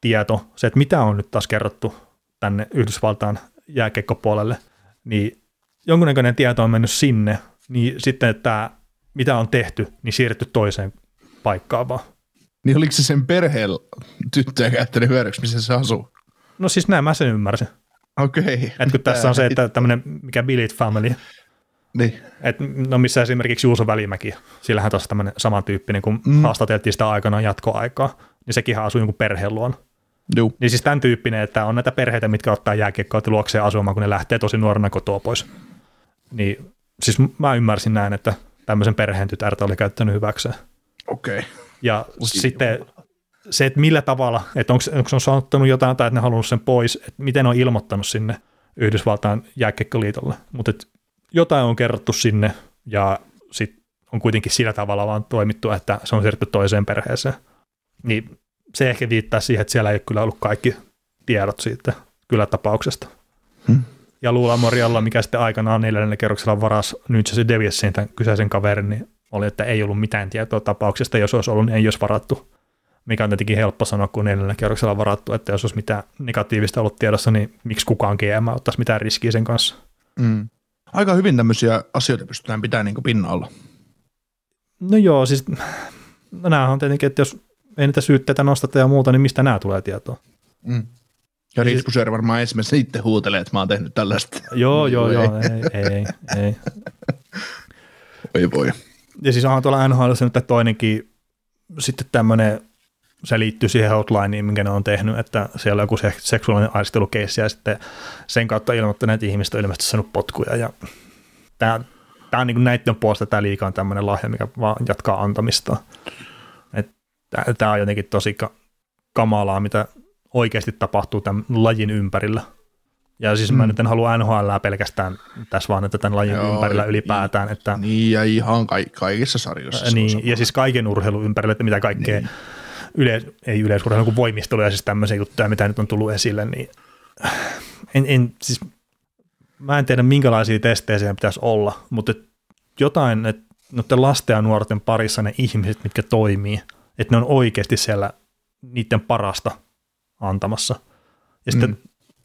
tieto, se, että mitä on nyt taas kerrottu tänne Yhdysvaltain jääkiekkopuolelle, niin jonkunnäköinen tieto on mennyt sinne, niin sitten että mitä on tehty, niin siirretty toiseen paikkaan vaan. Niin oliko se sen perheen tyttöä käyttänyt hyödyksi, missä se asuu? No siis näin mä sen ymmärsin. Okei. Okay. Että kun tässä on se, että tämmöinen, mikä Billit Family, niin. Et, no missä esimerkiksi Juuso Välimäki, sillähän taas tämmöinen samantyyppinen, kun mm. haastateltiin sitä aikana jatkoaikaa, niin sekin asuu jonkun perheen luona. Joo. Niin siis tämän tyyppinen, että on näitä perheitä, mitkä ottaa jääkiekkoa luokseen asumaan, kun ne lähtee tosi nuorena kotoa pois. Niin siis mä ymmärsin näin, että tämmöisen perheen tytärtä oli käyttänyt hyväkseen. Okei. Okay. Ja sitten se, että millä tavalla, että onko, onko on saattanut jotain tai että ne halunnut sen pois, että miten on ilmoittanut sinne Yhdysvaltain jääkiekkoliitolle, mutta jotain on kerrottu sinne ja sitten on kuitenkin sillä tavalla vaan toimittu, että se on siirretty toiseen perheeseen. Niin se ehkä viittaa siihen, että siellä ei ole kyllä ollut kaikki tiedot siitä kyllä tapauksesta. Hmm. ja Lula Morialla, mikä sitten aikanaan neljännellä kerroksella varas nyt se Deviessin tämän kyseisen kaverin, niin oli, että ei ollut mitään tietoa tapauksesta, jos olisi ollut, niin ei olisi varattu. Mikä on tietenkin helppo sanoa, kun neljännellä kerroksella varattu, että jos olisi mitään negatiivista ollut tiedossa, niin miksi kukaan GM ottaisi mitään riskiä sen kanssa. Mm. Aika hyvin tämmöisiä asioita pystytään pitämään niin pinnalla. No joo, siis no nämä on tietenkin, että jos ei niitä syytteitä nostata ja muuta, niin mistä nämä tulee tietoa? Mm. Ja siis, Rispuser varmaan ensimmäisenä itse huutelee, että mä oon tehnyt tällaista. Joo, joo, joo, ei, ei, ei. Voi voi. Ja siis onhan tuolla NHL nyt toinenkin sitten tämmöinen, se liittyy siihen hotlineen, minkä ne on tehnyt, että siellä on joku seksuaalinen aistelukeissi ja sitten sen kautta ilmoittaneet ihmistä on ilmeisesti saanut potkuja ja tämä, tämä on niin kuin näiden puolesta tämä liika on tämmöinen lahja, mikä vaan jatkaa antamista. Tämä on jotenkin tosi kamalaa, mitä oikeasti tapahtuu tämän lajin ympärillä. Ja siis mä mm. nyt en halua NHL pelkästään tässä vaan, että tämän lajin Joo, ympärillä ylipäätään. Että, niin, ja ihan ka- kaikissa sarjoissa. Niin, ja siis kaiken urheilun ympärillä, että mitä kaikkea, niin. Yle, ei yleisurheilu kuin voimistelu ja siis tämmöisiä juttuja, mitä nyt on tullut esille, niin en, en siis mä en tiedä minkälaisia testejä siellä pitäisi olla, mutta jotain, että noiden lasten ja nuorten parissa ne ihmiset, mitkä toimii, että ne on oikeasti siellä niiden parasta antamassa. Ja sitten mm.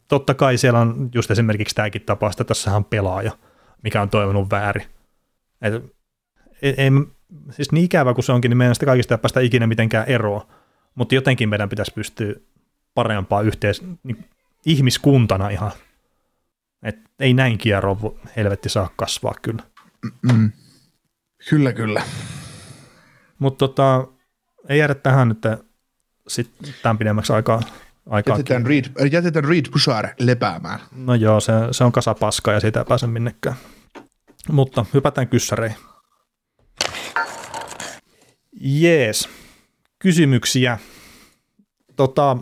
totta kai siellä on just esimerkiksi tämäkin tapaus, että tässä on pelaaja, mikä on toiminut väärin. Et, ei, ei, siis niin ikävä kuin se onkin, niin meidän sitä kaikista ei päästä ikinä mitenkään eroa, mutta jotenkin meidän pitäisi pystyä parempaa yhteis, niin, ihmiskuntana ihan. Et ei näin kierro helvetti saa kasvaa kyllä. Mm. Kyllä, kyllä. Mutta tota, ei jäädä tähän nyt sitten tämän pidemmäksi aikaa. aikaa jätetään, Reed, jätetään Reed Bouchard lepäämään. No joo, se, se on kasa paska ja siitä ei pääse minnekään. Mutta hypätään kyssäreihin. Jees. Kysymyksiä. Tota,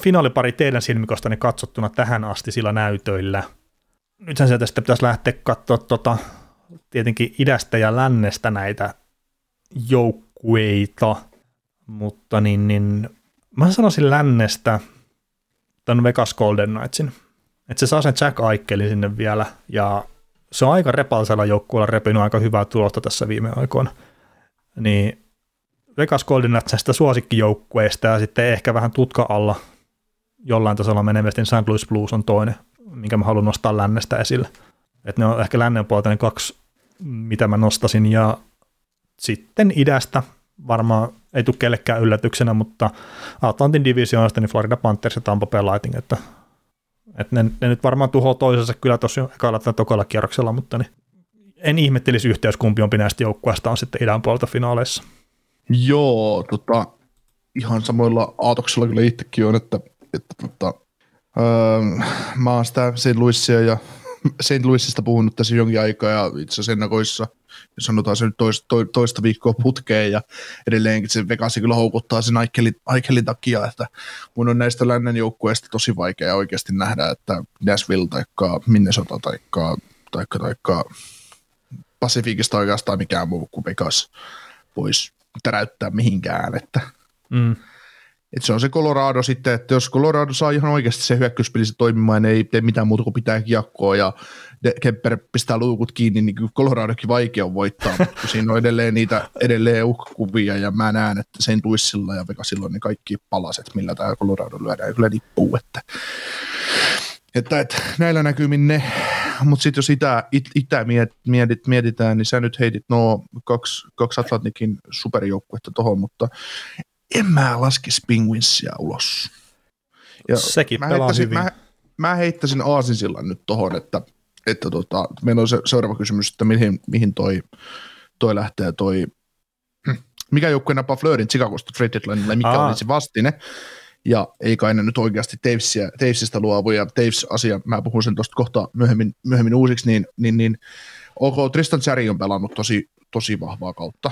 finaalipari teidän silmikostanne katsottuna tähän asti sillä näytöillä. Nythän sieltä sitten pitäisi lähteä katsoa tota, tietenkin idästä ja lännestä näitä joukkueita, mutta niin, niin mä sanoisin lännestä tämän Vegas Golden Knightsin. Että se saa sen Jack Aikelin sinne vielä, ja se on aika repalsella joukkueella repinyt aika hyvää tulosta tässä viime aikoina. Niin Vegas Golden Knightsista suosikkijoukkueesta ja sitten ehkä vähän tutka alla jollain tasolla menevästi St. Louis Blues on toinen, minkä mä haluan nostaa lännestä esille. Että ne on ehkä lännen puolta ne kaksi, mitä mä nostasin, ja sitten idästä varmaan ei tule kellekään yllätyksenä, mutta Atlantin divisioonasta niin Florida Panthers ja Tampa Bay Lightning, että, että ne, ne, nyt varmaan tuhoaa toisensa kyllä tuossa ekalla tai tokalla kierroksella, mutta niin en ihmettelisi yhteys, kumpi on näistä joukkueista on sitten idän puolta finaaleissa. Joo, tota, ihan samoilla aatoksilla kyllä itsekin on, että, että tota, öö, mä oon sitä St. Louisia ja St. Louisista puhunut tässä jonkin aikaa ja itse asiassa ennakoissa, jos sanotaan se nyt toista, to, toista viikkoa putkeen ja edelleenkin se Vegasi kyllä houkuttaa sen Aikelin, Aikelin takia, että mun on näistä lännen joukkueista tosi vaikea oikeasti nähdä, että Nashville tai Minnesota tai taikka, taikka Pasifikista oikeastaan mikään muu kuin Vegas voisi täräyttää mihinkään, että mm. Että se on se Colorado sitten, että jos Colorado saa ihan oikeasti se hyökkäyspeli toimimaan, niin ei tee mitään muuta kuin pitää kiekkoa ja Kemper pistää luukut kiinni, niin kyllä Coloradokin vaikea voittaa, mutta siinä on edelleen niitä edelleen uhkakuvia ja mä näen, että sen tuissilla ja Vegasilla on ne kaikki palaset, millä tämä Colorado lyödään. Kyllä nippuu, että, että, että näillä näkymin ne, mutta sitten jos itä, it, itä mietit, mietitään, niin sä nyt heitit no kaksi, kaksi Atlantikin superjoukkuetta tuohon, mutta en mä laskisi Penguinsia ulos. Ja Sekin mä pelaa hyvin. Mä, mä heittäisin Aasinsillan nyt tohon, että, että tota, meillä on se seuraava kysymys, että mihin, mihin toi, toi lähtee toi, mikä joukkue napaa Fleurin Chicagosta trade deadlinella, mikä Aa. olisi vastine. Ja ei kai ne nyt oikeasti Tavesista, Tavesista luovu, ja Taves-asia, mä puhun sen tuosta kohta myöhemmin, myöhemmin uusiksi, niin, niin, niin OK, Tristan Cherry on pelannut tosi, tosi vahvaa kautta,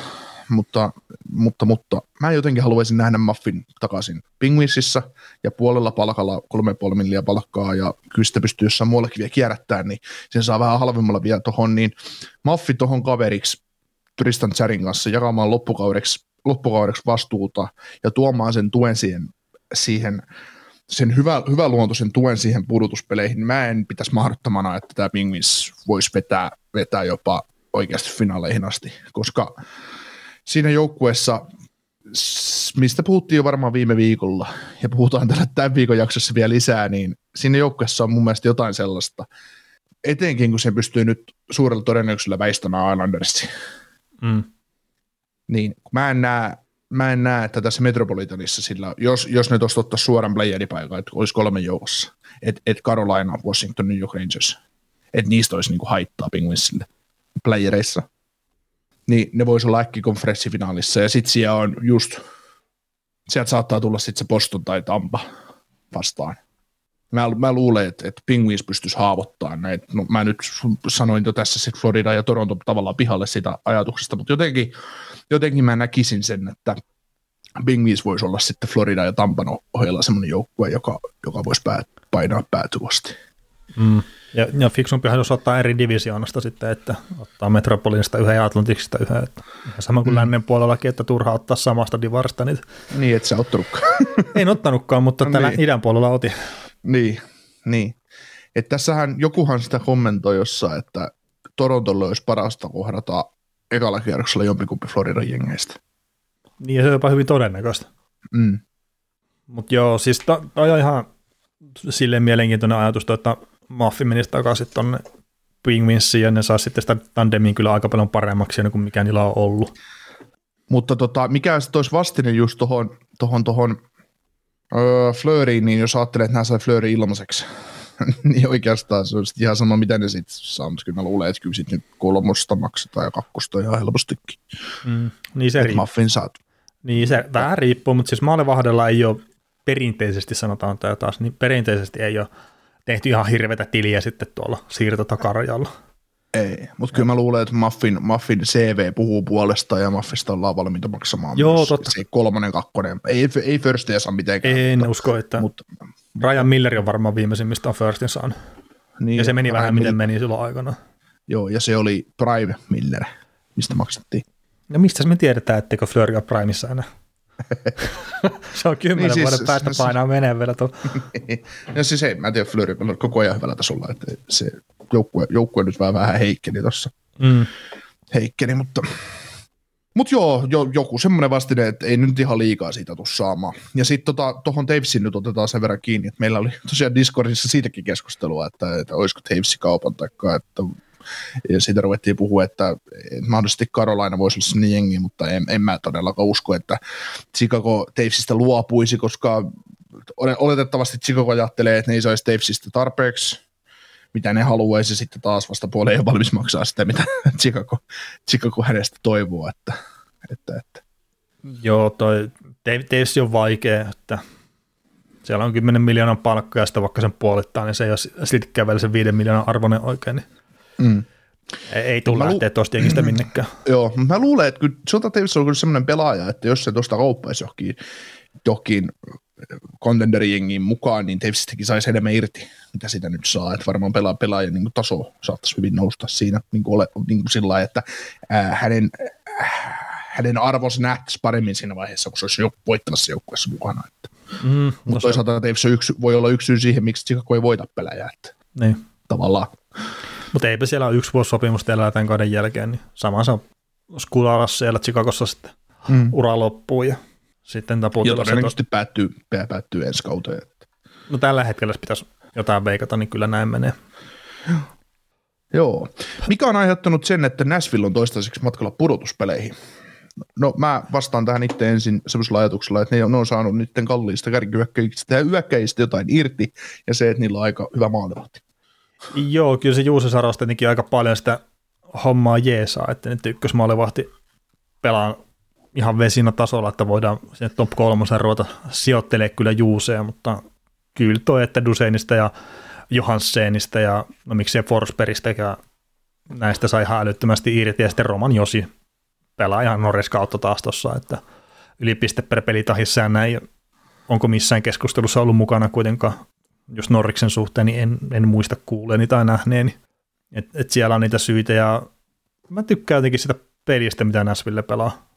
mutta, mutta, mutta mä jotenkin haluaisin nähdä Muffin takaisin Penguinsissa ja puolella palkalla 3,5 milliä palkkaa ja kyllä sitä pystyy jossain muuallakin vielä kierrättämään, niin sen saa vähän halvemmalla vielä tuohon, niin Muffi tuohon kaveriksi Tristan Charin kanssa jakamaan loppukaudeksi, loppukaudeksi vastuuta ja tuomaan sen tuen siihen, siihen sen hyvä, hyvä luontoisen tuen siihen pudotuspeleihin, niin mä en pitäisi mahdottomana, että tämä Penguins voisi vetää, vetää jopa oikeasti finaaleihin asti, koska siinä joukkueessa, mistä puhuttiin jo varmaan viime viikolla, ja puhutaan tällä tämän viikon jaksossa vielä lisää, niin siinä joukkueessa on mun mielestä jotain sellaista, etenkin kun se pystyy nyt suurella todennäköisyydellä väistämään Islandersin. Mm. Niin mä en näe, mä en näe, että tässä Metropolitanissa sillä, jos, jos ne tuosta ottaisi suoran playeripaikan, että olisi kolme joukossa, että et Carolina, Washington, New York Rangers, että niistä olisi niinku haittaa Penguinsille playereissa, niin ne voisi olla konferenssifinaalissa, ja sitten siellä on just, sieltä saattaa tulla sitten se Boston tai Tampa vastaan. Mä, mä luulen, että, että Penguins pystyisi haavoittamaan näitä. No, mä nyt sanoin jo tässä sitten Florida ja Toronto tavallaan pihalle sitä ajatuksesta, mutta jotenkin, jotenkin mä näkisin sen, että Penguins voisi olla sitten Florida ja Tampan ohjella semmoinen joukkue, joka, joka voisi päät, painaa päätyvästi. Mm. Ja, ja fiksumpihan jos ottaa eri divisioonasta sitten, että ottaa Metropolinista yhden ja Atlantiksista yhden. Että ihan sama kuin mm. lännen puolellakin, että turha ottaa samasta divarista niitä. Niin, et sä ottanutkaan. en ottanutkaan, mutta no tällä niin. idän puolella otin. Niin, niin. Että tässähän jokuhan sitä kommentoi jossain, että Torontolle olisi parasta kohdata ekalla kierroksella jompikumpi Floridan jengeistä. Niin, ja se on jopa hyvin todennäköistä. Mm. Mutta joo, siis toi on ihan silleen mielenkiintoinen ajatus, että Maffi menisi takaisin tuonne Penguinsiin ja ne saa sitten sitä tandemiin kyllä aika paljon paremmaksi kuin mikä niillä on ollut. Mutta tota, mikä sitten olisi vastine just tuohon tohon, tohon, öö, Flöriin, niin jos ajattelee, että nämä sai Flöri ilmaiseksi, niin oikeastaan se on ihan sama, mitä ne sitten saa, mutta kyllä mä luulen, että kyllä sitten kolmosta maksetaan ja kakkosta ihan helpostikin. Mm, niin se riippuu. Muffin saat. Niin se vähän riippuu, mutta siis maalivahdella ei ole perinteisesti sanotaan tämä taas, niin perinteisesti ei ole tehty ihan hirveätä tiliä sitten tuolla siirtotakarajalla. Ei, mutta kyllä mä luulen, että Muffin, Muffin CV puhuu puolestaan ja Muffista ollaan valmiita maksamaan Joo, myös totta. se kolmonen, kakkonen. Ei, ei Firstia saa mitenkään. En mutta, usko, että mutta, Ryan Miller on varmaan viimeisimmistä on Firstin saanut. Niin, ja se meni Ryan vähän miten meni silloin aikana. Joo, ja se oli Prime Miller, mistä maksettiin. No mistä me tiedetään, etteikö ole Primeissa enää? se on kymmenen niin siis, vuoden päästä siis, painaa menee vielä tuolla. niin. Ja siis ei, mä en tiedä, Fleury on koko ajan hyvällä tasolla, että se joukkue, joukkue nyt vähän, vähän heikkeni tuossa. Mm. Heikkeni, mutta mutta joo, jo, joku semmoinen vastine, että ei nyt ihan liikaa siitä tule saamaan. Ja sitten tuohon tota, Tavesin nyt otetaan sen verran kiinni, että meillä oli tosiaan Discordissa siitäkin keskustelua, että, että olisiko Tavesi kaupan taikka, että ja siitä ruvettiin puhua, että mahdollisesti Carolina voisi olla sinne jengi, mutta en, en mä todellakaan usko, että Chicago Tavesista luopuisi, koska oletettavasti Chicago ajattelee, että ne ei saisi Tavesista tarpeeksi, mitä ne haluaisi, sitten taas vasta puoleen ei valmis maksaa sitä, mitä Chicago, Chicago hänestä toivoo. Että, että, että. Joo, toi Davis on vaikea, että siellä on 10 miljoonan palkka ja sitten vaikka sen puolittaa, niin se ei ole siltikään vielä sen 5 miljoonan arvoinen oikein, niin mm. ei, ei tule lähteä lu- tuosta jengistä minnekään. Joo, mä luulen, että kyllä Jota Davis on kyllä semmoinen pelaaja, että jos se tuosta kauppaisi johonkin, johonkin contenderijengiin mukaan, niin Davisistakin saisi enemmän irti, mitä sitä nyt saa. Että varmaan pelaa, pelaajan niin taso saattaisi hyvin nousta siinä niin kuin ole, niin kuin sillä lailla, että ää, hänen, äh, hänen arvonsa nähtäisi paremmin siinä vaiheessa, kun se olisi jo voittavassa joukkueessa mukana. Että. Mm, no Mutta toisaalta Davis yksi, voi olla yksi syy siihen, miksi Chicago ei voita pelejä. Että niin. Tavallaan. Mutta eipä siellä ole yksi vuosi sopimusta elää tämän kauden jälkeen, niin sama se on Skularassa siellä Chicagossa sitten mm. ura loppuu ja sitten. Ja todennäköisesti päättyy, päättyy ensi kauteen. No tällä hetkellä, jos pitäisi jotain veikata, niin kyllä näin menee. Joo. Mikä on aiheuttanut sen, että Nashville on toistaiseksi matkalla pudotuspeleihin? No mä vastaan tähän itse ensin semmoisella ajatuksella, että ne on, ne on saanut niiden kalliista kärkihyökkäistä ja yökkäistä jotain irti, ja se, että niillä on aika hyvä maalivahti. Joo, kyllä se Juuse Saros tietenkin aika paljon sitä hommaa jeesaa, että nyt ykkösmaalivahti pelaa ihan vesina tasolla, että voidaan sinne top kolmosen ruveta sijoittelee kyllä Juuseen, mutta kyllä toi, että Duseinista ja Johanssenista ja no miksei Forsbergista ja näistä sai ihan älyttömästi irti ja sitten Roman Josi pelaa ihan Norris kautta taas tuossa, että ylipiste per pelitahissa ja näin. Onko missään keskustelussa ollut mukana kuitenkaan, jos Norriksen suhteen, niin en, en muista kuuleeni tai nähneeni. Et, et siellä on niitä syitä ja mä tykkään jotenkin sitä pelistä, mitä Näsville pelaa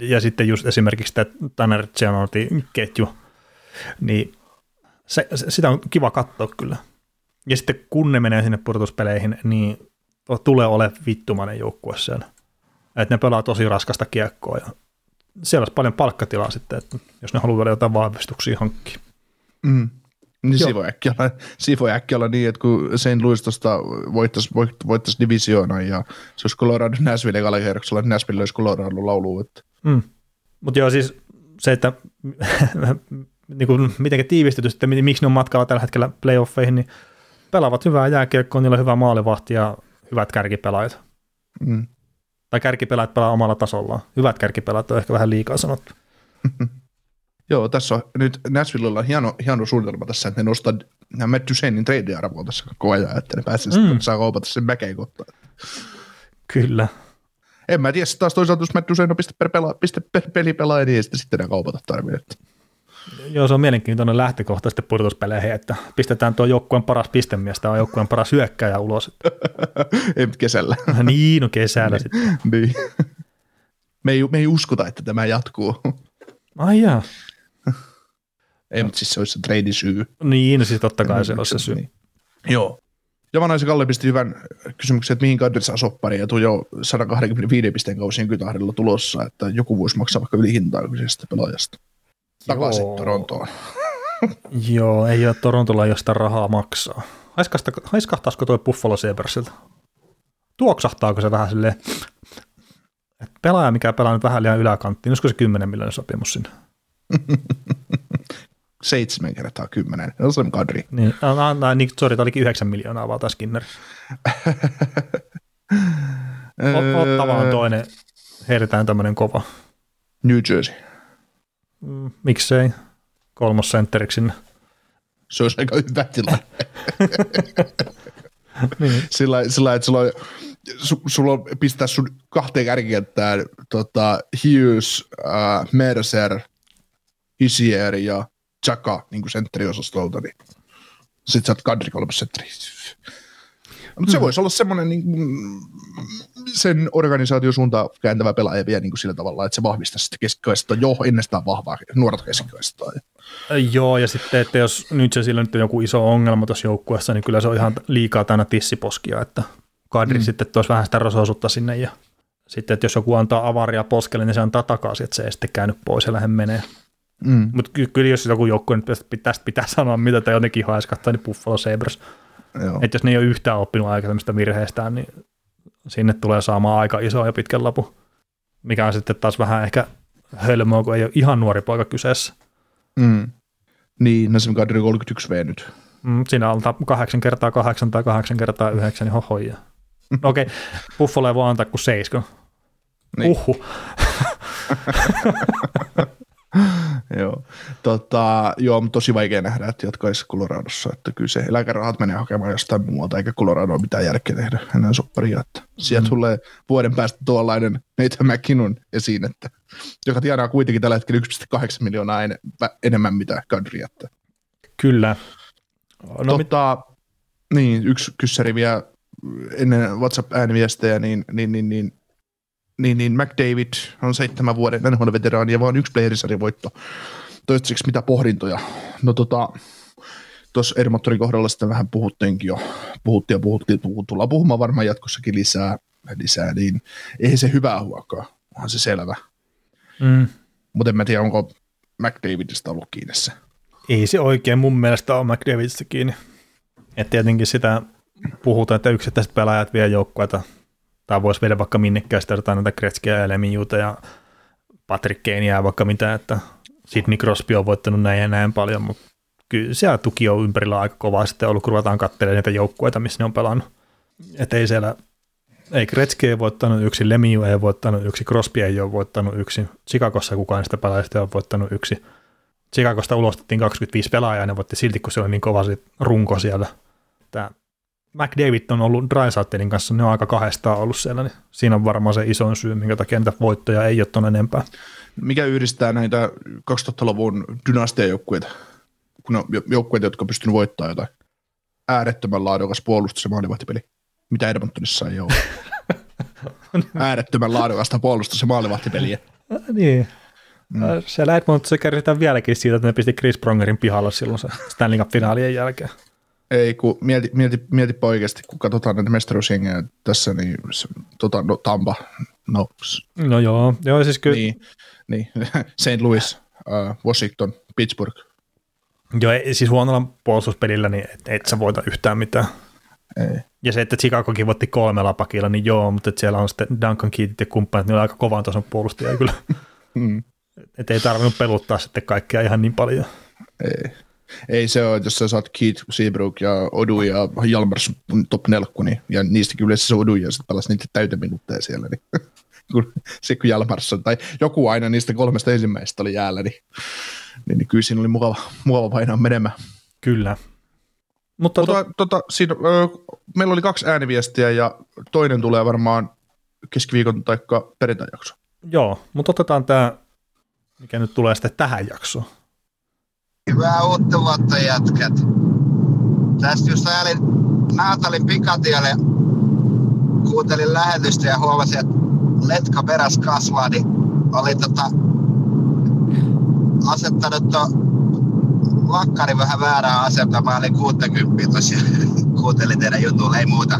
ja sitten just esimerkiksi tämä Tanner Gianotti ketju, niin se, se, sitä on kiva katsoa kyllä. Ja sitten kun ne menee sinne purtuspeleihin, niin tulee ole vittumainen joukkue siellä. Että ne pelaa tosi raskasta kiekkoa ja siellä olisi paljon palkkatilaa sitten, että jos ne haluaa vielä jotain vahvistuksia hankkia. Mm. Niin siinä voi, äkkiä olla, siinä voi äkkiä olla niin, että kun St. Louis tuosta voittaisi, voittaisi divisioona ja se olisi Colorado Nashville ekalla kierroksella, että Nashville olisi Colorado laulu. Että. Mm. Mutta joo, siis se, että niin kuin miten tiivistetysti, että miksi ne on matkalla tällä hetkellä playoffeihin, niin pelaavat hyvää jääkiekkoa, niillä on hyvä maalivahti ja hyvät kärkipelaajat. Mm. Tai kärkipelaajat pelaa omalla tasollaan. Hyvät kärkipelaajat on ehkä vähän liikaa sanottu. Joo, tässä on nyt Nashvillella on hieno, hieno suunnitelma tässä, että ne nostaa Matt Duchenin trade-arvoa tässä koko ajan, että ne pääsee mm. saa kaupata sen mäkeen kohtaan. Kyllä. En mä tiedä, taas toisaalta jos Matt Duchene on piste per, pela, piste per pelipelaaja, niin sitten, sitten ne kaupata tarvitse. Joo, se on mielenkiintoinen lähtökohta sitten pudotuspeleihin, että pistetään tuo joukkueen paras pistemies tai joukkueen paras hyökkäjä ulos. ei kesällä. niin, no kesällä sitten. niin. Me ei, me ei uskota, että tämä jatkuu. Ai jaa. Ei, mutta siis se olisi se trade syy. Niin, no siis totta kai se olisi se syy. Niin. Joo. Javanaisen Kalle pisti hyvän kysymyksen, että mihin Kadri saa soppari ja tuu jo 125 pisteen kausien kytahdilla tulossa, että joku voisi maksaa vaikka yli hintaa kyseisestä pelaajasta takaisin Joo. Torontoon. Joo, ei ole Torontolla josta rahaa maksaa. Haiskahtaisiko tuo Buffalo Sabresilta? Tuoksahtaako se vähän silleen, että pelaaja, mikä pelaa nyt vähän liian yläkanttiin, olisiko se 10 miljoonan sopimus sinne? Seitsemän kertaa kymmenen. Se on kadri. Niin, no, no, niin sorry, tämä olikin yhdeksän miljoonaa vaan tämä Skinner. Ottava on toinen, heitetään tämmöinen kova. New Jersey. Mm, miksei kolmosentteriksi sinne. Se olisi aika hyvä tilanne. niin. sillä, sillä, että sulla on, su, sulla on pistää sun kahteen kärkikenttään tota, Hughes, uh, Mercer, Hisier ja Chaka niin sentteriosastolta, niin sitten sä oot Kadri kolmas sentteri. Mutta se mm. voisi olla semmoinen niin sen organisaatiosuunta kääntävä pelaaja vielä niin kuin sillä tavalla, että se vahvistaisi sitä keskikaista jo ennestään vahvaa nuoret keskikaistaa. Joo, ja sitten, että jos nyt se sillä nyt on joku iso ongelma tuossa joukkueessa, niin kyllä se on ihan liikaa täynnä tissiposkia, että kadri mm. sitten tuossa vähän sitä rososuutta sinne ja sitten, että jos joku antaa avaria poskelle, niin se antaa takaisin, että se ei sitten käynyt pois ja lähde menee. Mm. Mutta kyllä jos joku joukkue nyt pitää, pitää sanoa, mitä tai jotenkin haiskattaa, niin Buffalo Sabres – että jos ne ei ole yhtään oppinut aikaisemmista virheistään, niin sinne tulee saamaan aika iso ja pitkän lapu, mikä on sitten taas vähän ehkä hölmöä, kun ei ole ihan nuori poika kyseessä. Mm. Niin, no se on 31V nyt. Mm, siinä on 8 kertaa 8 tai 8 kertaa 9, niin hohoja. No okei, okay, Buffalo ei voi antaa kuin 7. Niin. Uhu. joo. Tota, joo, mutta tosi vaikea nähdä, että jatkaisi Coloradossa, että kyllä se eläkerahat menee hakemaan jostain muualta, eikä Colorado mitään järkeä tehdä enää sopparia, että sieltä mm. tulee vuoden päästä tuollainen Nathan McKinnon esiin, että, joka tienaa kuitenkin tällä hetkellä 1,8 miljoonaa en, enemmän mitä Kadri, että. Kyllä. No, tota, mit... niin, yksi kyssäri vielä ennen WhatsApp-ääniviestejä, niin, niin, niin, niin niin, niin McDavid on seitsemän vuoden NHL-veteraani ja vaan yksi playerisarjan voitto. Toistaiseksi mitä pohdintoja? No tota, tuossa Ermottorin kohdalla sitten vähän puhuttiinkin jo, puhuttiin ja puhuttiin, tullaan puhumaan varmaan jatkossakin lisää, lisää niin ei se hyvää huokaa, onhan se selvä. Mm. Mutta en mä tiedä, onko McDavidista ollut kiinni se. Ei se oikein mun mielestä ole McDavidista kiinni. Et tietenkin sitä puhutaan, että yksittäiset pelaajat vie joukkueita tai voisi viedä vaikka minnekään jotain näitä Gretzkiä ja Lemijuuta ja Patrick Kanea vaikka mitä, että Sidney Crosby on voittanut näin ja näin paljon, mutta kyllä siellä tuki on ympärillä aika kovaa sitten ollut, kun ruvetaan katselemaan niitä joukkueita, missä ne on pelannut. Että ei siellä, ei Gretzky ei voittanut yksi, Lemieux ei voittanut yksi, Crosby ei ole voittanut yksi, Chicagossa kukaan sitä pelaajista ei ole voittanut yksi. Chicagosta ulostettiin 25 pelaajaa ja ne voitti silti, kun se oli niin kova runko siellä. Tämä McDavid on ollut Drysaitelin kanssa, ne on aika kahdestaan ollut siellä, niin siinä on varmaan se isoin syy, minkä takia niitä voittoja ei ole tuonne enempää. Mikä yhdistää näitä 2000-luvun dynastiajoukkueita, kun on joukkueita, jotka on pystynyt voittamaan jotain äärettömän laadukas puolustus ja maalivahtipeli, mitä Edmontonissa ei ole. äärettömän laadukasta puolustus ja maalivahtipeliä. niin. Mm. Siellä Edmontonissa kärsitään vieläkin siitä, että ne pisti Chris Prongerin pihalla silloin se Stanley Cup-finaalien jälkeen. Ei, kun mieti, mieti, mieti oikeasti, kun katsotaan näitä mestaruusjengejä tässä, niin se, tota, no, Tampa, no, no joo, joo siis kyllä. Niin, niin. St. Louis, uh, Washington, Pittsburgh. Joo, siis huonolla puolustuspelillä, niin et, et sä voita yhtään mitään. Ei. Ja se, että Chicagokin voitti kolmella pakilla, niin joo, mutta että siellä on sitten Duncan Keatit ja kumppanit, niin on aika kovan tason puolustajia kyllä. Mm. Että ei tarvinnut peluttaa sitten kaikkea ihan niin paljon. Ei. Ei se ole, jos sä saat Keith, Seabrook ja Odu ja Jalmars top nelkku, niin, ja niistäkin yleensä se Odu ja sitten pelasi niitä täyteminuutteja siellä, niin kun, se kun Jalmars tai joku aina niistä kolmesta ensimmäisestä oli jäällä, niin, niin, niin kyllä siinä oli mukava, mukava painaa menemään. Kyllä. Mutta, Mutta to... tota, siinä, ö, meillä oli kaksi ääniviestiä ja toinen tulee varmaan keskiviikon tai perjantai. Joo, mutta otetaan tämä, mikä nyt tulee sitten tähän jaksoon. Hyvää uutta vuotta jätkät. Tästä just ajalin Naatalin pikatielle, kuuntelin lähetystä ja huomasin, että letka peräs kasvaa, niin oli tota, asettanut to lakkari vähän väärään asentoon. Mä olin 60 tosiaan, kuuntelin teidän jutulle, ei muuta.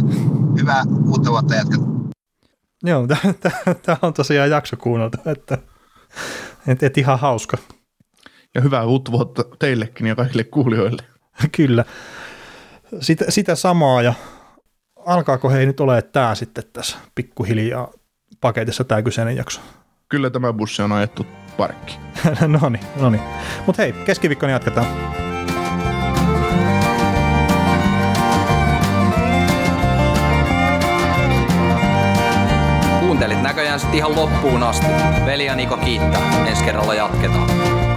Hyvää uutta vuotta jätkät. Joo, tämä on tosiaan jakso kuunneltu, että et, et ihan hauska. Ja hyvää uutta vuotta teillekin ja kaikille kuulijoille. Kyllä. Sitä, sitä samaa ja alkaako hei nyt ole tämä sitten tässä pikkuhiljaa paketissa tämä kyseinen jakso? Kyllä tämä bussi on ajettu parkki. no niin, no niin. Mutta hei, keskiviikkona jatketaan. Kuuntelit näköjään sitten ihan loppuun asti. Veli ja Niko kiittää. Ensi kerralla jatketaan.